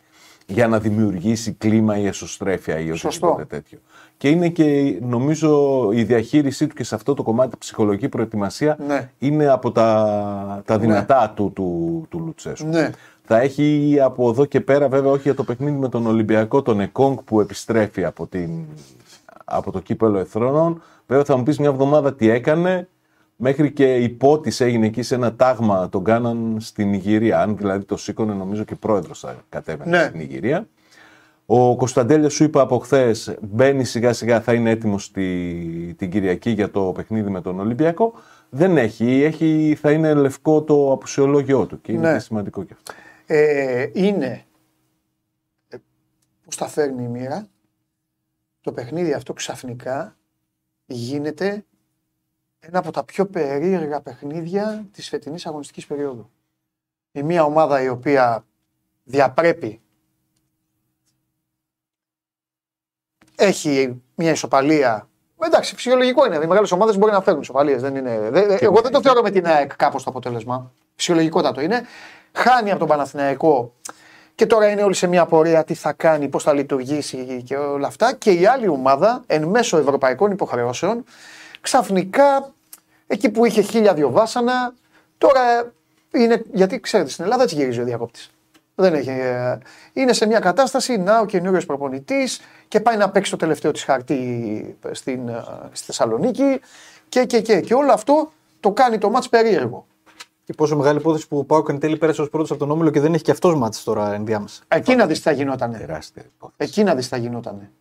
J: για να δημιουργήσει κλίμα ή εσωστρέφεια ή
A: Σωστό.
J: οτιδήποτε τέτοιο. Και είναι και νομίζω η διαχείρισή του και σε αυτό το κομμάτι ψυχολογική προετοιμασία
A: Ναι.
J: είναι από τα, τα δυνατά του, του, του Λουτσέσκου.
A: Ναι.
J: Θα έχει από εδώ και πέρα, βέβαια, όχι για το παιχνίδι με τον Ολυμπιακό, τον Εκόνγκ που επιστρέφει από, την, από το κύπελο Εθρώνων. Βέβαια, θα μου πεις μια εβδομάδα τι έκανε. Μέχρι και η πότης έγινε εκεί σε ένα τάγμα, τον κάναν στην Ιγυρία. Αν δηλαδή το σήκωνε, νομίζω και πρόεδρος θα κατέβαινε
A: Ναι.
J: στην Ιγυρία. Ο Κωνσταντέλιας σου είπα από χθες, μπαίνει σιγά σιγά, θα είναι έτοιμος την Κυριακή για το παιχνίδι με τον Ολυμπιακό. Δεν έχει, έχει θα είναι λευκό το απουσιολόγιο του και είναι
A: Ναι.
J: και σημαντικό και αυτό.
A: Ε, είναι ε, πώς τα φέρνει η μοίρα το παιχνίδι αυτό ξαφνικά γίνεται ένα από τα πιο περίεργα παιχνίδια της φετινής αγωνιστικής περίοδου. Η μία ομάδα η οποία διαπρέπει έχει μια ισοπαλία. Εντάξει, φυσιολογικό είναι. Οι μεγάλες ομάδες μπορεί να φέρουν ισοπαλίες. Δεν είναι... δεν- εγώ δεν το θεωρώ με την ΑΕΚ κάπως το αποτέλεσμα. Φυσιολογικότατο είναι. Χάνει από τον Παναθηναϊκό και τώρα είναι όλοι σε μια πορεία τι θα κάνει, πώς θα λειτουργήσει και όλα αυτά. Και η άλλη ομάδα, εν μέσω ευρωπαϊκών υποχρεώσεων, ξαφνικά εκεί που είχε χίλια δυο βάσανα, τώρα είναι. Γιατί ξέρετε, στην Ελλάδα έτσι γυρίζει ο διακόπτης. Δεν έχει, ε, είναι σε μια κατάσταση να ο καινούριος προπονητής και πάει να παίξει το τελευταίο της χαρτί στην, ε, στη Θεσσαλονίκη και, και, και, και όλο αυτό το κάνει το μάτς περίεργο.
B: Και πόσο μεγάλη υπόθεση που ο Πάουκ εν τέλει πέρασε ως πρώτος από τον Όμιλο και δεν έχει και αυτός μάτς τώρα ενδιάμεσα.
A: Εκεί να δεις τι θα γινότανε.
J: Τεράστια υπόθεση.
A: Εκεί να δεις τι θα γινότανε.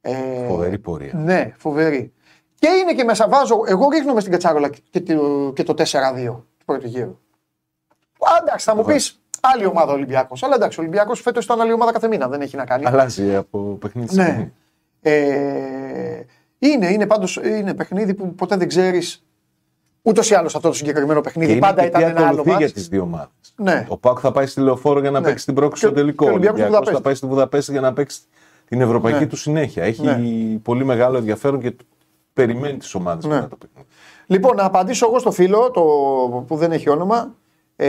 A: Ε,
J: Φοβερή πορεία.
A: Ναι, φοβερή. Και είναι και μέσα, βάζω, εγώ ρίχνω με στην κατσάρολα και το, και το 4-2 του πρώτου γύρου. Α, εντάξει, θα μου πεις άλλη ομάδα Ολυμπιακός. Αλλά εντάξει, ο Ολυμπιακός φέτος ήταν άλλη ομάδα κάθε μήνα, δεν έχει να κάνει.
J: Αλλάζει από παιχνίδι σε
A: Ναι.
J: παιχνίδι.
A: Ε, είναι, είναι πάντως είναι παιχνίδι που ποτέ δεν ξέρεις. Ούτως ή άλλως αυτό το συγκεκριμένο
J: Και
A: παιχνίδι
J: είναι
A: πάντα
J: και
A: ήταν
J: τι
A: ένα άλλο
J: ακολουθεί για
A: μάτς.
J: τις δύο ομάδες.
A: Ναι.
J: Ο Πάουκ θα πάει στη λεωφόρο για να
A: Ναι.
J: παίξει την πρόκληση
A: Και-
J: στο τελικό.
A: και ο
J: Ο
A: Ολυμπιακός στη
J: Ολυμπιακός θα
A: Βουδαπέστη.
J: πάει στη Βουδαπέστη για να παίξει την ευρωπαϊκή
A: Ναι.
J: του συνέχεια. Έχει
A: Ναι.
J: πολύ μεγάλο ενδιαφέρον και περιμένει τις ομάδες
A: Ναι.
J: μετά το παιχνίδι.
A: Λοιπόν, να απαντήσω εγώ στο φίλο το, που δεν έχει όνομα. Ε,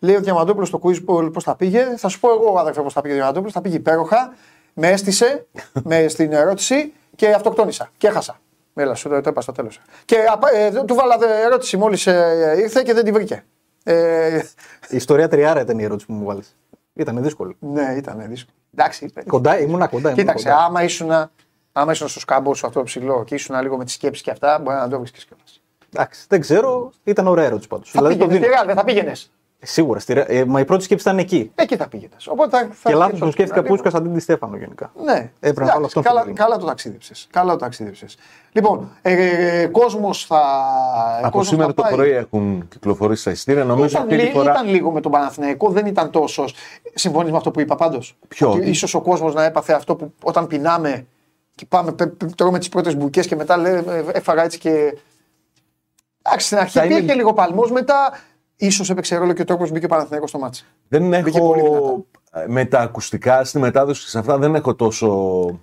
A: λέει ο Διαμαντόπουλος στο quiz πώς θα πήγε. Θα σου πω εγώ, αδερφέ, πώς θα πήγε ο Διαμαντόπουλος. Θα πήγε υπέροχα. Με έστησε με στην ερώτηση και αυτοκτόνησα. Και έχασα. Έλα, σου το, το είπα στο τέλος. Και απα- ε, του βάλα δε- ερώτηση μόλις ήρθε και δεν τη βρήκε. Ε,
B: Η ιστορία τριάρα ήταν η ερώτηση που μου βάλει. Ήταν δύσκολη.
A: ναι, ήταν δύσκολο. Εντάξει,
B: Κοντά, ήμουνα κοντά. ήμουνα
A: Κοίταξε,
B: κοντά.
A: άμα ήσουν, άμα ήσουν στο σκάμπο σου αυτό το ψηλό και ήσουν λίγο με τι σκέψει και αυτά, μπορεί να το βρει κιόλα.
B: Εντάξει, δεν ξέρω, ήταν ωραία ερώτηση πάντως.
A: Θα πήγαινες, στη Ρεάλ, δεν θα πήγαινες.
B: Σίγουρα. Στη... Ρε- Ε, μα η πρώτη σκέψη ήταν εκεί.
A: Εκεί θα πήγαινες. Οπότε θα, θα
B: και λάθος
A: πήγαινες
B: το σκέφτηκα
A: στο
B: που
A: final.
B: Κωνσταντίνη Στέφανο γενικά.
A: Ναι,
B: Έπρεπε να βάλω αυτόν
A: καλά,
B: στο
A: καλά το ταξίδεψες. Καλά το ταξίδεψες. Λοιπόν, ε, κόσμος θα.
J: Από
A: κόσμος
J: σήμερα
A: θα
J: το
A: πάει.
J: πρωί έχουν κυκλοφορήσει τα εισιτήρια. Νομίζω
A: Ήταν,
J: αυτή τη
A: λί-
J: φορά.
A: ήταν λίγο με τον Παναθηναϊκό, δεν ήταν τόσο. Συμφωνείς με αυτό που είπα πάντως;
J: Ποιο;
A: Ότι ίσως ο κόσμος να έπαθε αυτό που όταν πεινάμε και πάμε, πε- πε- τρώμε τις πρώτες μπουκές και μετά λέει, ε, έφαγα έτσι και. Εντάξει, στην αρχή
J: Θα
A: υπήρχε
J: είναι-
A: λίγο παλμός, μετά ίσως έπαιξε ρόλο και ο τρόπο που μπήκε ο Παναθηναϊκός στο μάτσο.
J: Δεν
A: Μπήκε πολύ δυνατά.
J: έχω. Με τα ακουστικά στη μετάδοση και σε αυτά δεν έχω τόσο.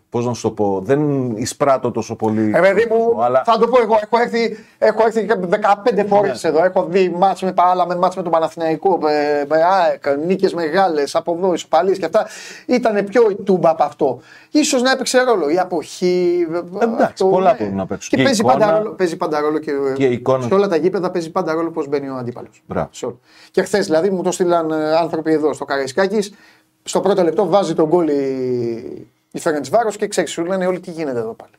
J: Πώς να σου το πω. Δεν εισπράττω τόσο πολύ.
A: Ε, παιδί μου,
J: αλλά
A: θα το πω εγώ. Έχω έρθει, έχω έρθει 15 φορέ
J: Ναι.
A: εδώ. Έχω δει μάτς με Παάλα, με μάτς με τον Παναθηναϊκό, με, με ΑΕΚ, νίκες μεγάλες από εδώ, ισοπαλίε και αυτά. Ήταν πιο η τούμπα από αυτό. Σω να έπαιξε ρόλο η αποχή.
J: Εντάξει, πολλά μπορούν να παίξουν.
A: Και,
J: Και η
A: παίζει,
J: εικόνα-
A: πάντα ρόλο, παίζει πάντα ρόλο και,
J: Και η εικόνα-
A: σε όλα τα γήπεδα παίζει πάντα ρόλο πώς μπαίνει ο αντίπαλος.
J: Μπράβο.
A: Και χθες δηλαδή μου το στείλαν ε, άνθρωποι εδώ στο Καραϊσκάκης. Στο πρώτο λεπτό βάζει τον γκολ η, η Φέρεντ και ξέρεις, σου λένε όλοι τι γίνεται εδώ πάλι.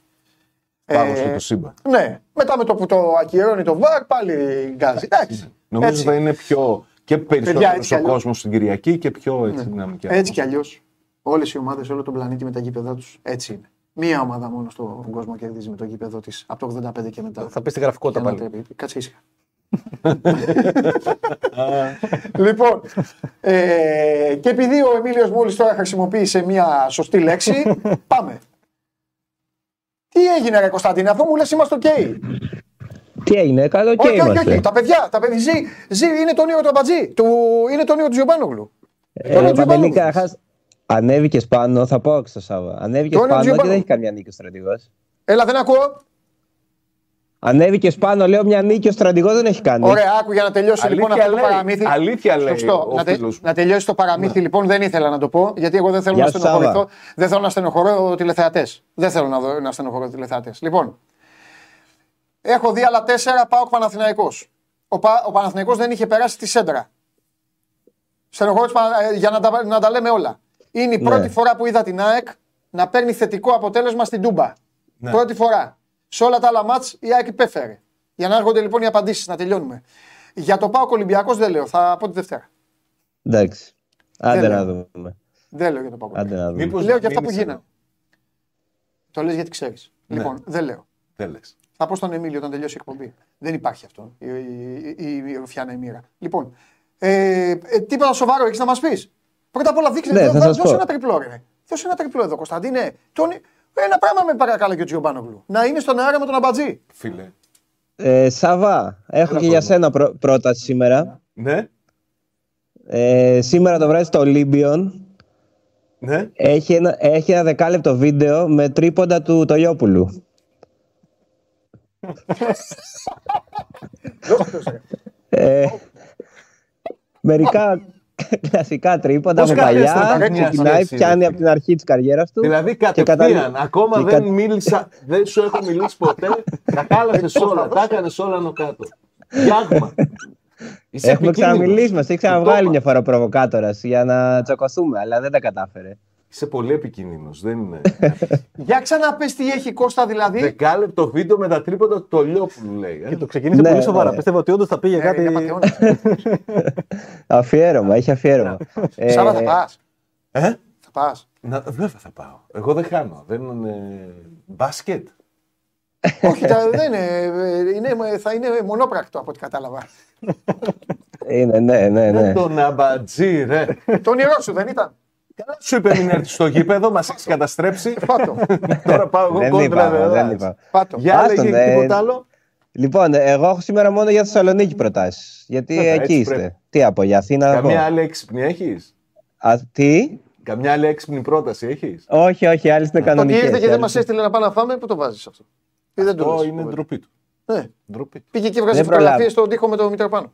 J: Πάμε
A: Ε,
J: στο το σύμπαν.
A: ναι. Μετά με το που το ακυρώνει το βαρ, πάλι γκάζει. Εντάξει.
J: Νομίζω
A: έτσι.
J: θα είναι πιο. και
A: Παιδιά,
J: περισσότερος
A: έτσι κι
J: ο
A: αλλιώς.
J: κόσμος στην Κυριακή και πιο έτσι δυναμική.
A: Έτσι κι αλλιώς. Όλες οι ομάδες, όλο τον πλανήτη με τα γήπεδά τους έτσι είναι. Μία ομάδα μόνο στον κόσμο κερδίζει με το γήπεδο της από το 85 και μετά.
B: Θα πεις τη γραφικότητα
A: Και να
B: πάλι.
A: τρέπει. Κάτσε ήσυχα. λοιπόν, ε, και επειδή ο Εμίλιος μόλις τώρα χρησιμοποίησε μια σωστή λέξη, πάμε. Τι έγινε ρε Κωνσταντίνε, αφού μου λες είμαστε οκ.
L: Τι έγινε, καλό και
A: όχι, όχι,
L: είμαστε.
A: όχι, τα παιδιά, τα παιδιά, ζει, ζει, είναι το όνειρο του Αμπατζή, του, είναι το όνειρο του Τζιομπάνογλου.
L: Ε,
A: Τώρα
L: Παντελή,
A: Τζιομπάνογλου.
L: καταρχάς, ανέβηκες πάνω, θα πω στο Σάββα. Ανέβηκες
A: Τώρα
L: πάνω και
A: Τζιομπάνογλου.
L: δεν έχει καμιά νίκη ο στρατηγός.
A: Έλα, δεν ακούω.
L: Ανέβηκες πάνω, λέω μια νίκη ο στρατηγός δεν έχει κάνει.
A: Ωραία, άκου για να τελειώσει λοιπόν
J: Αλήθεια
A: αυτό το
J: λέει,
A: παραμύθι.
J: αλήθεια λέει
A: Σωστό.
J: ο
A: να, τε-
J: φίλος μου.
A: να τελειώσει το παραμύθι λοιπόν, δεν ήθελα να το πω, γιατί εγώ δεν θέλω
L: Γεια
A: να
L: σου,
A: στενοχωρηθώ.
L: Σάβα.
A: Δεν θέλω να στενοχωρώ τηλεθεατές. Δεν θέλω να, δω, να στενοχωρώ τηλεθεατές. Λοιπόν, έχω δει άλλα τέσσερα πάω Παναθηναϊκός. Ο, Πα, ο Παναθηναϊκός δεν είχε περάσει τη σέντρα. Στενοχώρησα ε, για να τα, να τα λέμε όλα. Είναι η
L: Ναι.
A: πρώτη φορά που είδα την ΑΕΚ να παίρνει θετικό αποτέλεσμα στην Τούμπα.
J: Ναι.
A: Πρώτη φορά. Σε όλα τα άλλα μάτς η ΑΕΚ υπέφερε. Για να έρχονται λοιπόν οι απαντήσεις, να τελειώνουμε. Για το Πάο Ολυμπιακός δεν λέω, θα πω τη Δευτέρα.
L: Εντάξει. Άντε
A: Δεν
L: να
A: λέω.
L: δούμε.
A: Δεν λέω για το Πάο
L: Άντε να δούμε.
J: Μήπως
A: Λέω
J: να
A: για αυτά που
J: μείνεις
A: γίνανε.
J: εδώ.
A: Το λες γιατί ξέρεις.
J: Ναι.
A: Λοιπόν, δεν λέω.
J: Δεν λες.
A: Θα πω στον Εμίλιο όταν τελειώσει η εκπομπή. Δεν υπάρχει αυτό. Η, η, η, η Ρουφιάνα η μοίρα. Λοιπόν, ε, ε, τίποτα σοβαρό έχεις να μας πεις; Πρώτα απ' όλα δείξτε.
L: Ναι,
A: δώ-
L: θα
A: δώ-
L: σας
A: δώσε
L: πω.
A: ένα τριπλό, ρε. Δώσε ένα τριπλό εδώ, Κωνσταντίνε. Τον... Ένα πράγμα με παρακαλώ και ο Τζιομπάνογλου. Να είναι στον αέρα με τον Αμπατζή.
J: Φίλε.
L: Ε, Σαβά, έχω
J: Έλα,
L: και για
J: κόσμο.
L: σένα πρό- πρόταση σήμερα.
J: Ναι,
L: Ε, σήμερα το βράδυ στο Ολύμπιον
J: ναι.
L: έχει ένα, έχει ένα δεκάλεπτο βίντεο με τρίποντα του Τολιόπουλου. ε, μερικά κλασικά τρίποντα
J: Πώς
L: από
J: κάνεις
L: παλιά.
J: τώρα, μια
L: Ξεκινάει,
J: σχέση,
L: πιάνει
J: ρε.
L: από την αρχή της καριέρας του.
J: Δηλαδή
L: και
J: κατευθείαν,
L: καταλήγει-
J: ακόμα
L: και
J: δεν
L: κα-
J: μίλησα, δεν σου έχω μιλήσει ποτέ, τα κάλασες όλα, τα έκανες όλα άνω κάτω. Γιάγμα. Είσαι
L: Έχουμε
J: επικίνδυνος.
L: ξαναμιλήσει, μας έχει
J: Το
L: ξαναβγάλει
J: είπα.
L: μια φορά προβοκάτορας για να τσακωθούμε, αλλά δεν τα κατάφερε.
J: Είσαι πολύ επικίνδυνος, δεν είναι.
A: Για ξαναπες τι έχει Κώστα δηλαδή.
J: Δεκάλεπτο βίντεο με τα τρίποτα του Τολιόπουλου λέει. ε.
B: Και το ξεκίνησε
L: Ναι,
B: πολύ σοβαρά.
L: ναι.
B: Πίστευα ότι όντως θα πήγε
A: Ε,
B: κάτι.
A: είναι απατεώνας.
L: Αφιέρωμα, έχει αφιέρωμα. Ε,
A: Σάβα θα πας.
J: Ε;
A: Θα πας.
J: Να, βέβαια θα πάω. Εγώ δεν χάνω. Δεν είναι μπάσκετ.
A: Όχι, τα- δεν είναι, ε, είναι, θα είναι μονόπρακτο από ό,τι κατάλαβα.
L: Είναι, ναι, ναι, ναι.
J: Δεν τον αμπατζή, ρε.
A: Το όνειρό σου δεν ήταν.
J: Καλά σου είπε μην έρθεις στο γήπεδο, μας έχεις καταστρέψει.
A: Πάτο.
J: Τώρα πάω εγώ
L: Δεν
J: κόντρα
L: είπα,
J: με
L: δεν
J: εσάς.
L: είπα.
A: Πάτο.
J: Για
L: Άστον,
J: λέγε
L: ε,
J: τίποτα άλλο;
L: Λοιπόν, εγώ έχω σήμερα μόνο για Θεσσαλονίκη προτάσεις. Γιατί
J: Βέβαια,
L: εκεί
J: έτσι
L: είστε.
J: πρέπει.
L: Τι από για Αθήνα.
J: Καμιά
L: εγώ;
J: άλλη έξυπνη έχεις;
L: Α, τι;
J: Καμιά άλλη έξυπνη πρόταση έχεις;
L: Όχι, όχι, άλλες είναι
A: Το ότι
L: κανονικές.
A: ήρθε και δεν μας έστειλε να πάμε να φάμε, πού το βάζεις αυτό; Ή δεν το
J: Αυτό
A: λες.
J: είναι ντροπή του.
A: Ναι.
J: Ντροπή του.
A: Πήγε και έβγαζε
L: Δεν
A: φωτογραφίες
L: προλάβει.
A: στον τοίχο με το μήτρο πάνω.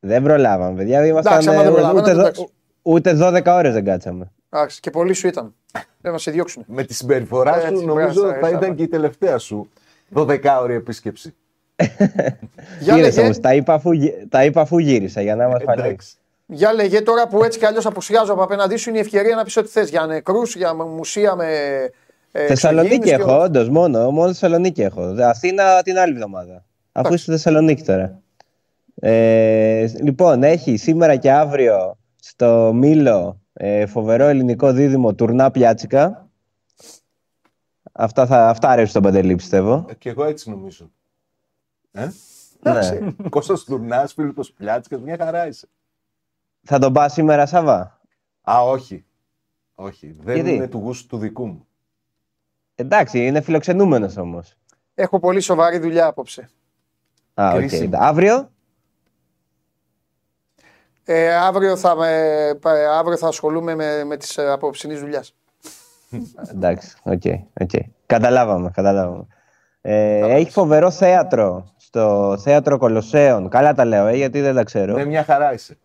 L: Δεν προλάβαμε, παιδιά. Ήμασταν,
A: Εντάξει, άμα
L: ε,
A: δεν προλάβαμε,
L: ούτε, δο-
A: εντάξει.
L: Ούτε 12 ώρες δεν κάτσαμε.
A: Εντάξει, και πολλοί σου ήταν. Δεν μα σε διώξουν.
J: Με τη συμπεριφορά
A: Έτσι,
J: σου νομίζω
A: μπράβο,
J: θα
A: έτσι,
J: ήταν και η τελευταία σου 12ωρη επίσκεψη.
A: Για
L: Γύρισα
A: λέγε,
L: όμω, τα, είπα αφού γυ- τα είπα αφού γύρισα για να είμαι ασφαλή.
J: Εντάξει.
A: για λέγε τώρα που έτσι κι αλλιώς αποσιάζω από απέναντί σου είναι η ευκαιρία να πεις ό,τι θες για νεκρούς, για μουσεία με. Ε,
L: Θεσσαλονίκη
A: εξωγήινους και
L: έχω,
A: όλα.
L: όντως μόνο. Μόνο Θεσσαλονίκη έχω. Αθήνα την άλλη εβδομάδα. Αφού
A: Εντάξει.
L: είστε Θεσσαλονίκη τώρα. Ε, λοιπόν, έχει σήμερα και αύριο στο Μήλο ε, φοβερό ελληνικό δίδυμο τουρνά πιάτσικα. Αυτά, θα, αυτά αρέσουν στον Παντελή, πιστεύω.
J: Ε, Και εγώ έτσι νομίζω. Ε;
L: ναι.
J: Κώστας Τουρνάς, Φίλιππος Πλιάτσικας, μια χαρά είσαι.
L: Θα τον πά σήμερα, Σαββά.
J: Α, όχι. Όχι. Δεν
L: Γιατί;
J: είναι του γούστου του δικού μου.
L: Εντάξει, είναι φιλοξενούμενος όμως.
A: Έχω πολύ σοβαρή δουλειά απόψε.
L: Α, οκ.
J: Κρίσιμο.
L: Αύριο,
A: Ε, αύριο, θα, με- πα- αύριο θα ασχολούμαι με, με τις ε, απόψινής δουλειάς.
L: εντάξει, οκ, οκ. Καταλάβαμε, καταλάβαμε. Ε, έχει φοβερό θέατρο στο θέατρο Κολοσσέων. Καλά τα λέω, ε, γιατί δεν τα ξέρω.
J: Ναι, μια χαρά είσαι.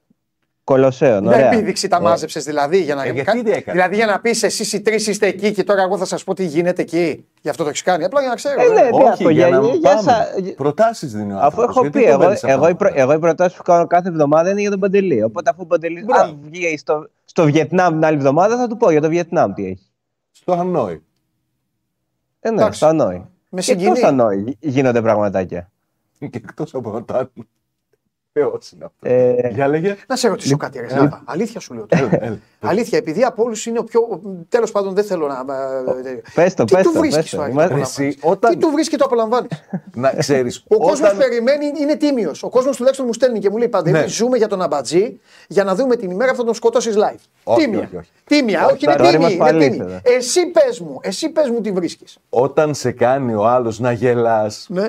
L: Κολοσσέων,
A: Με
L: ωραία.
A: επίδειξη τα μάζεψες δηλαδή. Για να...
J: Ε, γιατί τι έκανες;
A: δηλαδή για να πεις εσεί οι τρεις είστε εκεί και τώρα εγώ θα σας πω τι γίνεται εκεί. Γι' αυτό το έχεις κάνει. Απλά για να ξέρω.
L: Ε,
A: ε.
L: ναι, τι
J: Όχι,
L: αυτό,
J: για να
L: για- για
J: πάμε.
L: σα-
J: Προτάσεις δίνει ο
L: Αφού
J: άνθρωπος,
L: έχω
J: γιατί
L: πει,
J: το
L: εγώ,
J: παίρνεις
L: εγώ, οι,
J: αυτά
L: προ,
J: τα
L: εγώ οι προτάσεις που κάνω κάθε εβδομάδα είναι για τον Παντελή. Οπότε αφού ο Παντελή
J: Μπράβο.
L: αν βγει στο, στο Βιετνάμ την άλλη εβδομάδα, θα του πω για το Βιετνάμ τι έχει.
J: Στο Χανόι.
L: Ε, ναι,
A: Εντάξει.
L: στο Ανόη.
A: Με
L: Και εκτός
A: συγκινεί.
L: Ανόη γι- γίνονται πραγματάκια.
J: Και εκτός από αυτά. Θεός είναι αυτός.
L: Ε,
J: Για λέγε.
A: Να σε ρωτήσω κάτι, ρε Σάβα. Αλήθεια σου λέω. τώρα.
J: Έλα.
A: Αλήθεια, επειδή από όλους είναι ο πιο. Τέλος πάντων, δεν θέλω να. ε,
L: Πες το,
A: Τι
L: πες
A: του
L: το,
A: βρίσκεις
L: πες το.
A: τώρα και το
L: Είμαστε-
A: απολαμβάνεις;
J: Εσύ, όταν-
A: Τι του βρίσκεις και το απολαμβάνεις;
J: Να ξέρεις,
A: Ο κόσμος
J: όταν...
A: περιμένει, είναι τίμιος. Ο κόσμος τουλάχιστον μου στέλνει και μου λέει Παντελή,
J: Ναι.
A: ζούμε για τον αμπατζή για να δούμε την ημέρα που θα τον σκοτώσει live.
J: Όχι,
A: τίμια.
J: όχι, όχι.
A: Τίμια, όχι, είναι
L: τώρα
A: τίμη.
L: είμαστε
A: Είναι
L: πάλι
A: τίμη.
L: ήθελα.
A: Εσύ πες μου, εσύ πες μου τι βρίσκεις.
J: όταν σε κάνει ο άλλος να γελάς,
A: Ναι.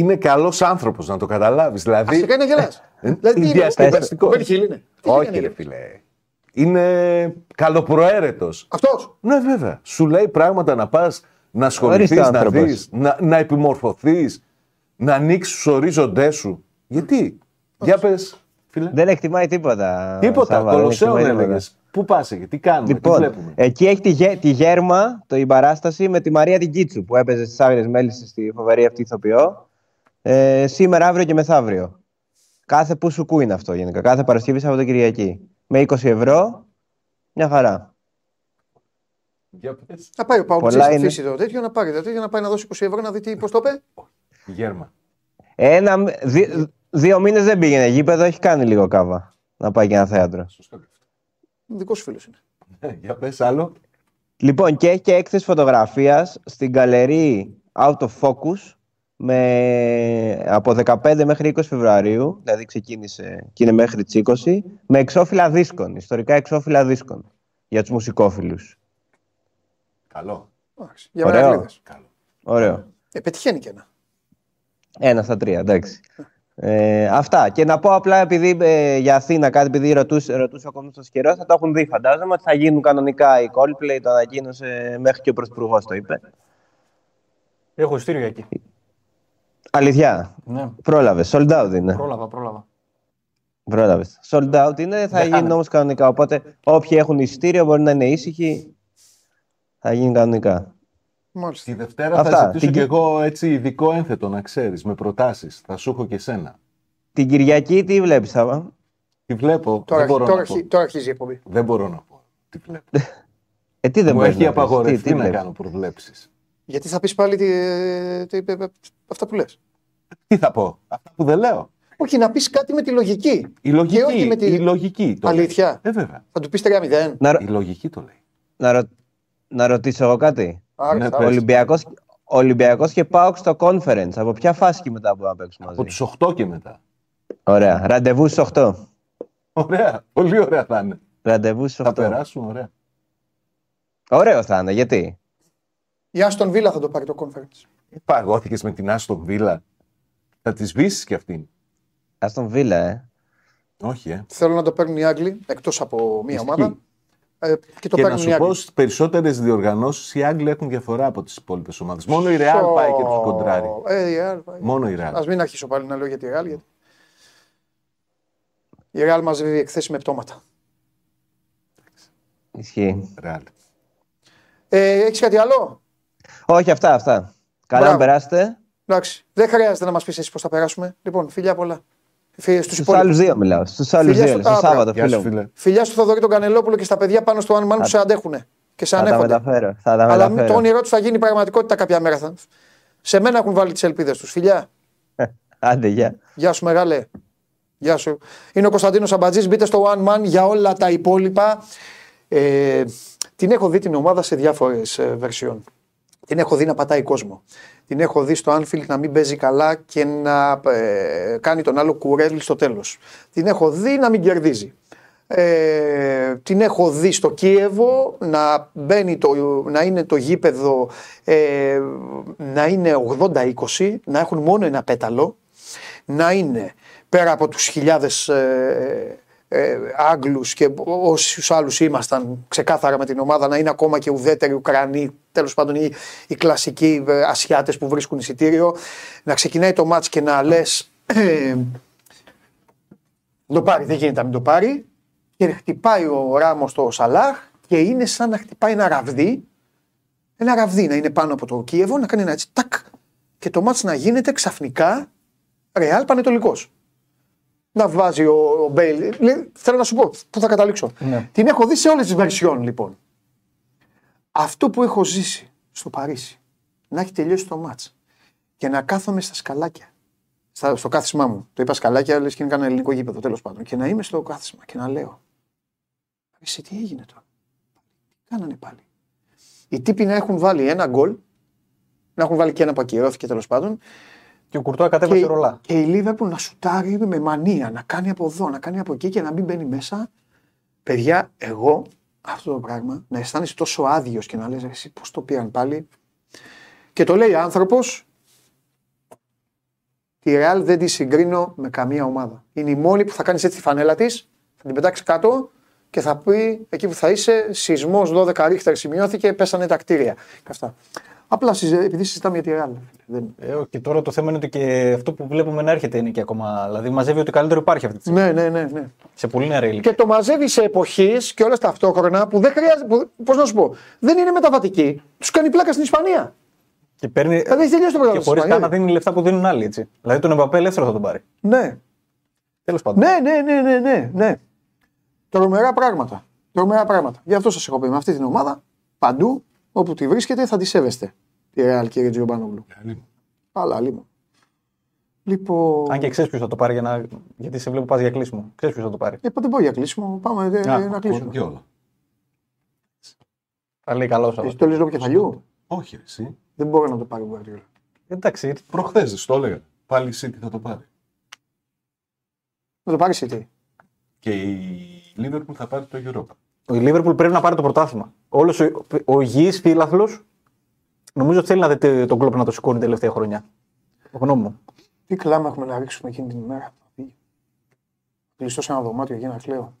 J: Είναι καλός άνθρωπος, να το καταλάβεις. Δηλαδή,
A: Σε κάνει να γελάς.
J: Ε,
A: δηλαδή τι είναι.
J: διασκεδαστικός.
A: Μπαίνει χείλη είναι. Τι
J: Όχι
A: κάνει,
J: ρε φίλε. Είναι καλοπροαίρετος.
A: Αυτός.
J: Ναι βέβαια. Σου λέει πράγματα να πας να ασχοληθείς,
L: Ορίστε
J: να
L: άνθρωπος.
J: δεις, να, να επιμορφωθείς, να ανοίξεις τους ορίζοντές σου. Γιατί, για πες, φίλε.
L: Δεν εκτιμάει τίποτα.
J: Τίποτα,
L: Σάβα, δεν
J: Κολοσσέων
L: εκτιμάει τίποτα.
J: έλεγε. Πού πας εκεί, τι κάνουμε, τι
L: Λοιπόν,
J: βλέπουμε.
L: εκεί έχει τη, γε- τη γέρμα, το η παράσταση με τη Μαρία την Κίτσου που έπαιζε στις Άγριες Μέλισσες στη φοβερή αυτή ηθοποιό. Ε, σήμερα, αύριο και μεθαύριο. Κάθε που σου κου είναι αυτό γενικά. Κάθε Παρασκευή Σαββατοκυριακή. Με 20 ευρώ, μια χαρά.
J: Για πες.
A: Να πάει ο Παουκ
L: Πολλά
A: να
L: είναι.
A: αφήσει το τέτοιο, να πάρει το τέτοιο, να πάει να δώσει 20 ευρώ να δει τι, πώς το είπε.
J: Γέρμα.
L: Ένα, δι- δύο μήνες δεν πήγαινε γήπεδο, έχει κάνει λίγο κάβα. Να πάει και ένα θέατρο.
J: Σωστό και αυτό.
A: Δικός σου φίλος είναι.
J: Ε, Για πες άλλο.
L: Λοιπόν, και έχει και έκθεση φωτογραφίας στην καλερί Out of Focus με, από 15 μέχρι 20 Φεβρουαρίου, δηλαδή ξεκίνησε και είναι μέχρι τις 20, με εξώφυλλα δίσκων, ιστορικά εξώφυλλα δίσκων για τους μουσικόφιλους.
J: Καλό.
A: Εντάξει, Για
L: Ωραίο.
A: μερακλείδες.
L: Ωραίο.
A: Ε, πετυχαίνει και ένα.
L: Ένα στα τρία, εντάξει. Ε, αυτά. Και να πω απλά επειδή ε, για Αθήνα κάτι, επειδή ρωτούσε, ρωτούσε ο κόσμος καιρό, θα το έχουν δει. Φαντάζομαι ότι θα γίνουν κανονικά οι Coldplay, το ανακοίνωσε μέχρι και ο Πρωθυπουργός το είπε.
B: Έχω ειστήριο για εκεί.
L: Αλήθεια.
B: Ναι,
L: Πρόλαβες. Sold out είναι.
B: πρόλαβα, πρόλαβα.
L: Πρόλαβες. Sold out είναι, θα
B: Δεν
L: γίνει
B: χάνεται.
L: όμως κανονικά. Οπότε όποιοι έχουν εισιτήριο μπορεί να είναι ήσυχοι. Θα γίνει κανονικά.
A: Μάλιστα.
J: Τη Δευτέρα
L: Αυτά.
J: θα ζητήσω
L: Την
J: κι
L: Ky-
J: εγώ έτσι ειδικό ένθετο να ξέρεις, με προτάσεις. Θα σου έχω και σένα.
L: Την Κυριακή τι βλέπεις, Σάβα.
J: Τι βλέπω,
A: Τώρα,
J: δεν μπορώ
A: τώρα,
J: να
A: αρχι-
J: πω.
A: τώρα αρχίζει η εκπομπή.
J: Δεν μπορώ να πω. Τι βλέπω.
L: Ε, τι δεν
J: Μου
L: μπορείς
J: έχει
L: να πεις,
J: απαγορευτεί
L: τι- τι
J: να
L: βλέπεις;
J: κάνω προβλέψεις.
A: Γιατί θα πεις πάλι τι, τι- αυτά που λες.
J: Τι θα πω, αυτά που δεν λέω.
A: Όχι, να πεις κάτι με τη λογική.
J: Η λογική,
A: Και όχι με τη-
J: η λογική το λέει.
A: Αλήθεια.
J: Ε, βέβαια.
A: Θα του πεις 3-0.
L: Να, ρω-
J: Η λογική το λέει.
L: να, ρω- να ρωτήσω εγώ κάτι.
A: Άρα,
J: Ναι,
A: θα-
J: πες.
L: Ολυμπιακός, Ολυμπιακός και ΠΑΟΚ στο conference. Από ποια φάση και μετά μπορούμε να παίξουμε μαζί;
J: Από τους 8 και μετά.
L: Ωραία. Ραντεβού στις 8.
J: Ωραία, πολύ ωραία θα είναι.
L: Ραντεβού στις 8.
J: Θα περάσουμε ωραία.
L: Ωραίο θα είναι. Γιατί;
A: Η Άστον Βίλα θα το πάρει το conference.
J: Ε, Παγώθηκες με την Άστον Βίλα. Θα τη σβήσει κι αυτήν.
L: Α τον Βίλα, ε.
J: Όχι, ε.
A: Θέλω να το παίρνουν οι Άγγλοι εκτός από μία
J: Ισχύει.
A: ομάδα. Ε, και το
J: και να
A: παίρνουν οι
J: σου πω,
A: Άγγλοι.
J: στι περισσότερες διοργανώσεις οι Άγγλοι έχουν διαφορά από τις υπόλοιπες ομάδες. Μόνο η Ρεάλ πάει και τους κοντράρει.
A: Ε, η Real πάει.
J: Μόνο η Ρεάλ.
A: Α μην αρχίσω πάλι να λέω για τη Real. Γιατί... Η Real μαζεύει εκθέσεις με πτώματα.
L: Ισχύει.
J: Ρεάλ.
A: Ε, Έχεις κάτι άλλο;
L: Όχι, αυτά, αυτά. Καλά
A: Μπράβο.
L: να περάσετε.
A: Εντάξει. Δεν χρειάζεται να μας πεις εσύ πώς θα περάσουμε. Λοιπόν, φιλιά πολλά. Στους
L: Στους άλλους δύο μιλάω. Στους άλλους
A: Φιλιά
L: δύο.
A: στο-
L: Στο
A: Α,
L: Σάββατο,
J: Γεια
L: φίλο
J: σου,
L: μου.
J: φίλε.
A: Φιλιά στο Θοδωρή τον Κανελόπουλο και στα παιδιά πάνω στο One Man που σε αντέχουν. Και σε
L: Θα τα
A: ανέχονται.
L: μεταφέρω. Θα τα
A: Αλλά μην-
L: μεταφέρω.
A: το όνειρό τους θα γίνει πραγματικότητα κάποια μέρα. Θα... Σε μένα έχουν βάλει τις ελπίδες τους. Φιλιά.
L: Άντε, γεια.
A: Γεια σου, μεγάλε. Γεια σου. Είναι ο Κωνσταντίνος Αμπατζής. Μπείτε στο One Man για όλα τα υπόλοιπα. Ε, την έχω δει την ομάδα σε διάφορες βερσιόν. Την έχω δει να πατάει κόσμο. Την έχω δει στο Anfield να μην παίζει καλά και να ε, κάνει τον άλλο κουρέλι στο τέλος. Την έχω δει να μην κερδίζει. Ε, την έχω δει στο Κίεβο να, μπαίνει το, να είναι το γήπεδο ε, να είναι 80-20, να έχουν μόνο ένα πέταλο, να είναι πέρα από τους χιλιάδες ε, ε, Άγγλους και όσους άλλους ήμασταν ξεκάθαρα με την ομάδα να είναι ακόμα και ουδέτεροι Ουκρανοί, τέλος πάντων οι, οι κλασικοί ε, Ασιάτες που βρίσκουν εισιτήριο, να ξεκινάει το μάτς και να λες ε, το πάρει, δεν γίνεται να μην το πάρει και χτυπάει ο Ράμος το Σαλάχ και είναι σαν να χτυπάει ένα ραβδί ένα ραβδί να είναι πάνω από το Κίεβο, να κάνει ένα έτσι τάκ και το μάτς να γίνεται ξαφνικά Ρεάλ Πανετολικός. Να βάζει ο, ο Μπέιλ. Λέει, Θέλω να σου πω πού θα καταλήξω.
K: Ναι.
A: Την έχω δει σε όλες τις βερσιόν λοιπόν. Αυτό που έχω ζήσει στο Παρίσι, να έχει τελειώσει το μάτς και να κάθομαι στα σκαλάκια, στα, στο κάθισμά μου. Το είπα σκαλάκια, λες και είναι κανένα ελληνικό γήπεδο τέλος πάντων. Και να είμαι στο κάθισμα και να λέω, εσύ τι έγινε τώρα; Τι κάνανε πάλι; Οι τύποι να έχουν βάλει ένα γκολ, να έχουν βάλει και ένα που ακυρώθηκε τέλος πάντων.
B: Και ο Κουρτόα κατέβασε
A: και,
B: ρολά.
A: και η Λίβερπουλ να σουτάρει με μανία, να κάνει από εδώ, να κάνει από εκεί και να μην μπαίνει μέσα. Παιδιά, εγώ αυτό το πράγμα, να αισθάνεσαι τόσο άδειος και να λες εσύ πώς το πήραν πάλι. Και το λέει άνθρωπος, τη Real δεν τη συγκρίνω με καμία ομάδα. Είναι η μόνη που θα κάνεις έτσι τη φανέλα της, θα την πετάξεις κάτω και θα πει εκεί που θα είσαι, σεισμός 12 ρίχτερ σημειώθηκε, πέσανε τα κτίρια. Και αυτά. Απλά συζε- επειδή συζητάμε για τη Real. Δεν...
B: Ε, και τώρα το θέμα είναι ότι και αυτό που βλέπουμε να έρχεται είναι και ακόμα. Δηλαδή μαζεύει ότι καλύτερο υπάρχει αυτή τη στιγμή.
A: Ναι, ναι, ναι, ναι.
B: Σε πολύ νεαρή ηλικία.
A: Και το μαζεύει σε εποχής και όλα ταυτόχρονα που δεν χρειάζεται. Πώς να σου πω, δεν είναι μεταβατική. Τους κάνει πλάκα στην Ισπανία.
B: Και παίρνει.
A: Δηλαδή έχει τελειώσει το
B: Και
A: πρόγραμμα
B: χωρίς
A: της
B: καν να
A: Ισπανίας.
B: δίνει λεφτά που δίνουν άλλοι. Έτσι. Δηλαδή τον Εμπαπέ ελεύθερο θα τον πάρει.
A: Ναι.
B: Τέλος πάντων.
A: Ναι, ναι, ναι, ναι, ναι, ναι. Τρομερά πράγματα. Τρομερά πράγματα. Γι' αυτό σας έχω πει με αυτή την ομάδα παντού όπου τη βρίσκετε θα τη σέβεστε. Τη Real κύριε Τζιομπάνογλου. Αλλά λίγο. Λοιπόν.
B: Αν και ξέρεις ποιος θα το πάρει για να... γιατί σε βλέπω πας για κλείσιμο. Ξέρεις ποιος θα το πάρει.
A: Ε, δεν μπορεί για κλείσιμο. Πάμε ε,
B: Α,
A: να κλείσουμε.
J: Και όλα.
B: Θα λέει καλό σα.
A: Εσύ το λες λόγω κεφαλιού.
J: Όχι, ρε, εσύ.
A: Δεν μπορεί να το πάρει ο Guardiola.
B: Εντάξει.
J: Προχθές δεν το έλεγα. Πάλι η City θα το πάρει.
A: Να το πάρει City.
J: Και η Liverpool θα πάρει το Europa.
B: Ο Λίβερπουλ πρέπει να πάρει το πρωτάθλημα. Όλος ο, ο υγιής φίλαθλος νομίζω θέλει να δει τον κλοπ να το σηκώνει τελευταία χρονιά. Γνώμη μου.
A: Τι κλάμα έχουμε να ρίξουμε εκείνη την ημέρα. Κλειστό σε ένα δωμάτιο για να κλαίω.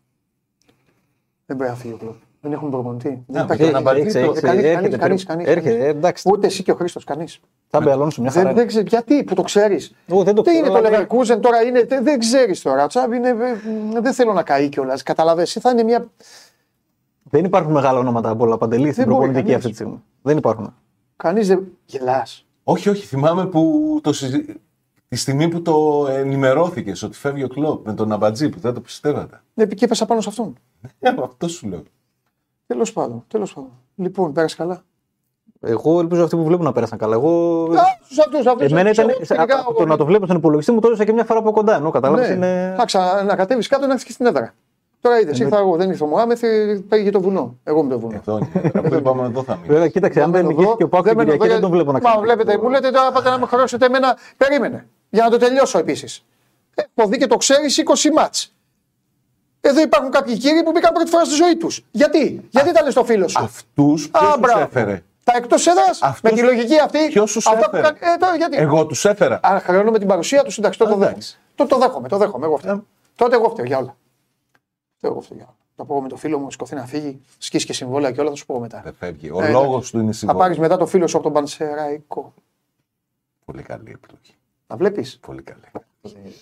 A: Δεν πρέπει να φύγει ο κλοπ. Δεν έχουν προπονητή. Δεν υπάρχει
B: έχει,
A: κανένας.
B: έχει,
A: Ε,
B: έχει,
A: κανείς,
B: έρχεται,
A: κανείς,
B: πρέπει-
A: κανείς, κανείς,
B: έρχεται,
A: κανείς.
B: ε, εντάξει.
A: Ούτε εσύ και ο Χρήστος, κανείς.
B: Θα μπελώνουν μια χαρά.
A: Δεν,
B: είναι.
A: δεν ξέρω γιατί που το ξέρεις.
B: Εγώ δεν το
A: Τι είναι
B: ξέρω,
A: το
B: αλλά-
A: Leverkusen τώρα, είναι, δεν, δεν ξέρεις τώρα. Ο Τσάβη είναι, ε, δεν θέλω να καεί κιόλας. Καταλαβες, θα είναι μια.
B: Δεν υπάρχουν μεγάλα ονόματα από όλα παντελή στην
A: Δεν μπορεί
B: προπονητική
A: κανείς.
B: αυτή τη στιγμή. Δεν υπάρχουν.
A: Κανείς δεν. Γελάς.
J: Όχι, όχι. Θυμάμαι που το συζη... τη στιγμή που το ενημερώθηκες ότι φεύγει ο κλοπ με τον Αμπατζή που δεν το πιστεύατε.
A: Ναι, και έπεσα πάνω σε αυτόν.
J: Ε, αυτό σου λέω.
A: Τέλος πάντων, τέλος πάντων. Λοιπόν, πέρασε καλά.
B: Εγώ ελπίζω αυτοί που βλέπουν να πέρασαν καλά. Εγώ.
A: Αυτούς, αυτού, αυτούς.
B: Εμένα ήταν. Το να το βλέπω στον υπολογιστή μου το έζησα και μια φορά από κοντά. Ενώ κατάλαβε
A: Ναι.
B: είναι.
A: Να, ξα... να κατέβεις κάτω να έρθεις και στην έδρα. Τώρα είδες, ήρθα εγώ, δεν ήρθε ο Μωάμεθ, ε, πήγε το βουνό. Εγώ με το βουνό.
J: Εδώ είναι. Δεν είπαμε εδώ θα μείνεις.
B: Βέβαια, κοίταξε, αν δεν
A: μένω
B: νικήσεις
A: εδώ,
B: και ο Πάκου την
A: μένω εδώ,
B: Κυριακή, δεν τον βλέπω να
A: Μα
B: κάνει.
A: βλέπετε, μου λέτε τώρα πάτε να με χρεώσετε εμένα. Περίμενε. Για να το τελειώσω επίσης. Έχω δει και το ξέρει 20 μάτς. Εδώ υπάρχουν κάποιοι κύριοι που μπήκαν πρώτη φορά στη ζωή τους. Γιατί, γιατί τα λες στο φίλο σου;
J: Αυτούς
A: Α,
J: ποιος τους
A: μπράβο.
J: έφερε;
A: Τα εκτός έδρας, με
J: Αυτούς-
A: τη λογική αυτή.
J: Ποιος τους
A: αυτά που
J: έφερε;
A: κα- ε, τώρα, γιατί;
J: Εγώ τους έφερα.
A: Αν χρεώνω την παρουσία τους, εντάξει, τότε το δέχομαι.
J: εντάξει.
A: Το, το δέχομαι, το δέχομαι. Εγώ
J: Ε.
A: φταίω. Τότε εγώ φταίω για όλα. Φταίω εγώ φταίω για όλα. Θα πω με το φίλο μου, σηκωθεί να φύγει, σκίσει και συμβόλαια και όλα, θα σου πω μετά.
J: Δεν φεύγει. Ο
A: Ε,
J: λόγος του είναι
A: Θα
J: συμβόλαιο.
A: πάρεις μετά το φίλο σου από τον Πανσεραϊκό.
J: Πολύ καλή επιλογή.
A: Να βλέπεις.
J: Πολύ καλή.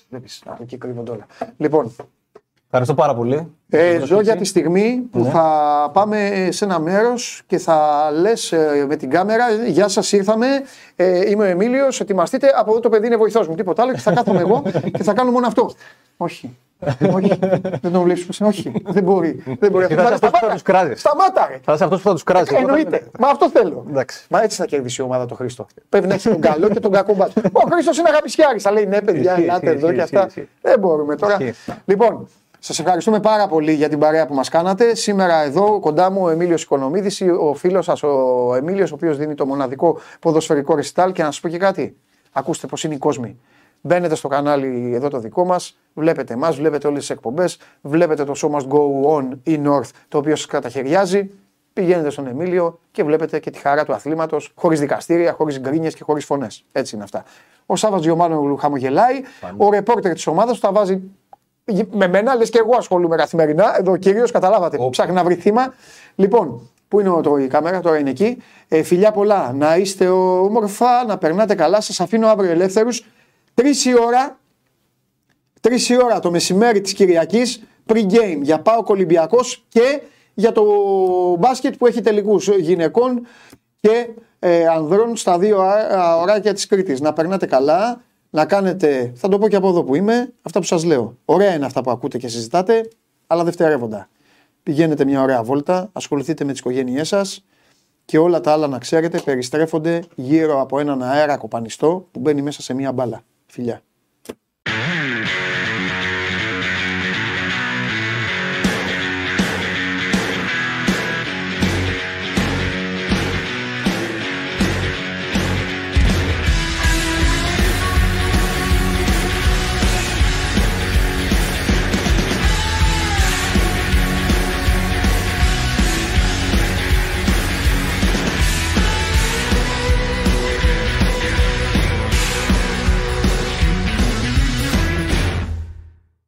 A: Βλέπεις. Εκεί κρύβονται όλα. Λοιπόν,
B: Ευχαριστώ πάρα πολύ.
A: ε, ζω για τη στιγμή που
B: Ναι.
A: θα πάμε σε ένα μέρος και θα λες με την κάμερα: Γεια σας, ήρθαμε. Ε, είμαι ο Εμίλιος. Ετοιμαστείτε. Από εδώ το παιδί είναι βοηθός μου. Τίποτα άλλο και θα κάθομαι εγώ και θα κάνω μόνο αυτό. Όχι. Όχι. Δεν τον βλέπει πώ είναι. Όχι. Δεν μπορεί. Δεν μπορεί.
B: Και θα είσαι αυτός που θα τους κράζεις.
A: Σταμάτα, ρε.
B: Θα είσαι αυτός που θα τους κράζει.
A: Εννοείται. Μα αυτό θέλω.
B: Εντάξει.
A: Μα έτσι θα κερδίσει η ομάδα το Χρήστο. Πρέπει να έχει τον καλό και τον κακό μπάτσο. Ο Χρήστος είναι αγαπησιάρης. Θα λέει ναι, παιδιά,
B: Ισχύει,
A: ελάτε
B: ισχύει,
A: εδώ και
B: ισχύει,
A: αυτά.
B: ισχύει.
A: Δεν μπορούμε τώρα.
B: Ισχύει.
A: Λοιπόν, σας ευχαριστούμε πάρα πολύ για την παρέα που μας κάνατε. Σήμερα εδώ κοντά μου ο Εμίλιος Οικονομίδης, ο φίλος σας ο Εμίλιος, ο οποίος δίνει το μοναδικό ποδοσφαιρικό ρεστάλ. Και να σας πω και κάτι. Ακούστε πώ είναι οι κόσμοι. Μπαίνετε στο κανάλι εδώ το δικό μας, βλέπετε εμάς, βλέπετε όλες τις εκπομπές, βλέπετε το Show Must Go On in North, το οποίο σας καταχαιριάζει. Πηγαίνετε στον Εμίλιο και βλέπετε και τη χαρά του αθλήματος, χωρίς δικαστήρια, χωρίς γκρίνιες και χωρίς φωνές. Έτσι είναι αυτά. Ο Σάβα Τζιωμάνο χαμογελάει, ο ρεπόρτερ της ομάδας του τα βάζει με μένα, λες και εγώ ασχολούμαι καθημερινά. Εδώ ο κύριο, καταλάβατε, ψάχνει να βρει θύμα. Λοιπόν, πού είναι το, η κάμερα, τώρα είναι εκεί. Ε, φιλιά πολλά, να είστε όμορφα, να περνάτε καλά. Σας αφήνω αύριο ελεύθερους. Τρεις η ώρα, τρεις η ώρα το μεσημέρι της Κυριακής, pre-game για πάω Ολυμπιακός και για το μπάσκετ που έχει τελικούς γυναικών και ε, ανδρών στα δύο α- α, ωράκια της Κρήτης. Να περνάτε καλά, να κάνετε, θα το πω και από εδώ που είμαι, αυτά που σας λέω. Ωραία είναι αυτά που ακούτε και συζητάτε, αλλά δευτερεύοντα. Πηγαίνετε μια ωραία βόλτα, ασχοληθείτε με τις οικογένειές σας και όλα τα άλλα να ξέρετε περιστρέφονται γύρω από έναν αέρα κοπανιστό που μπαίνει μέσα σε μια μπάλα. Φιλιά.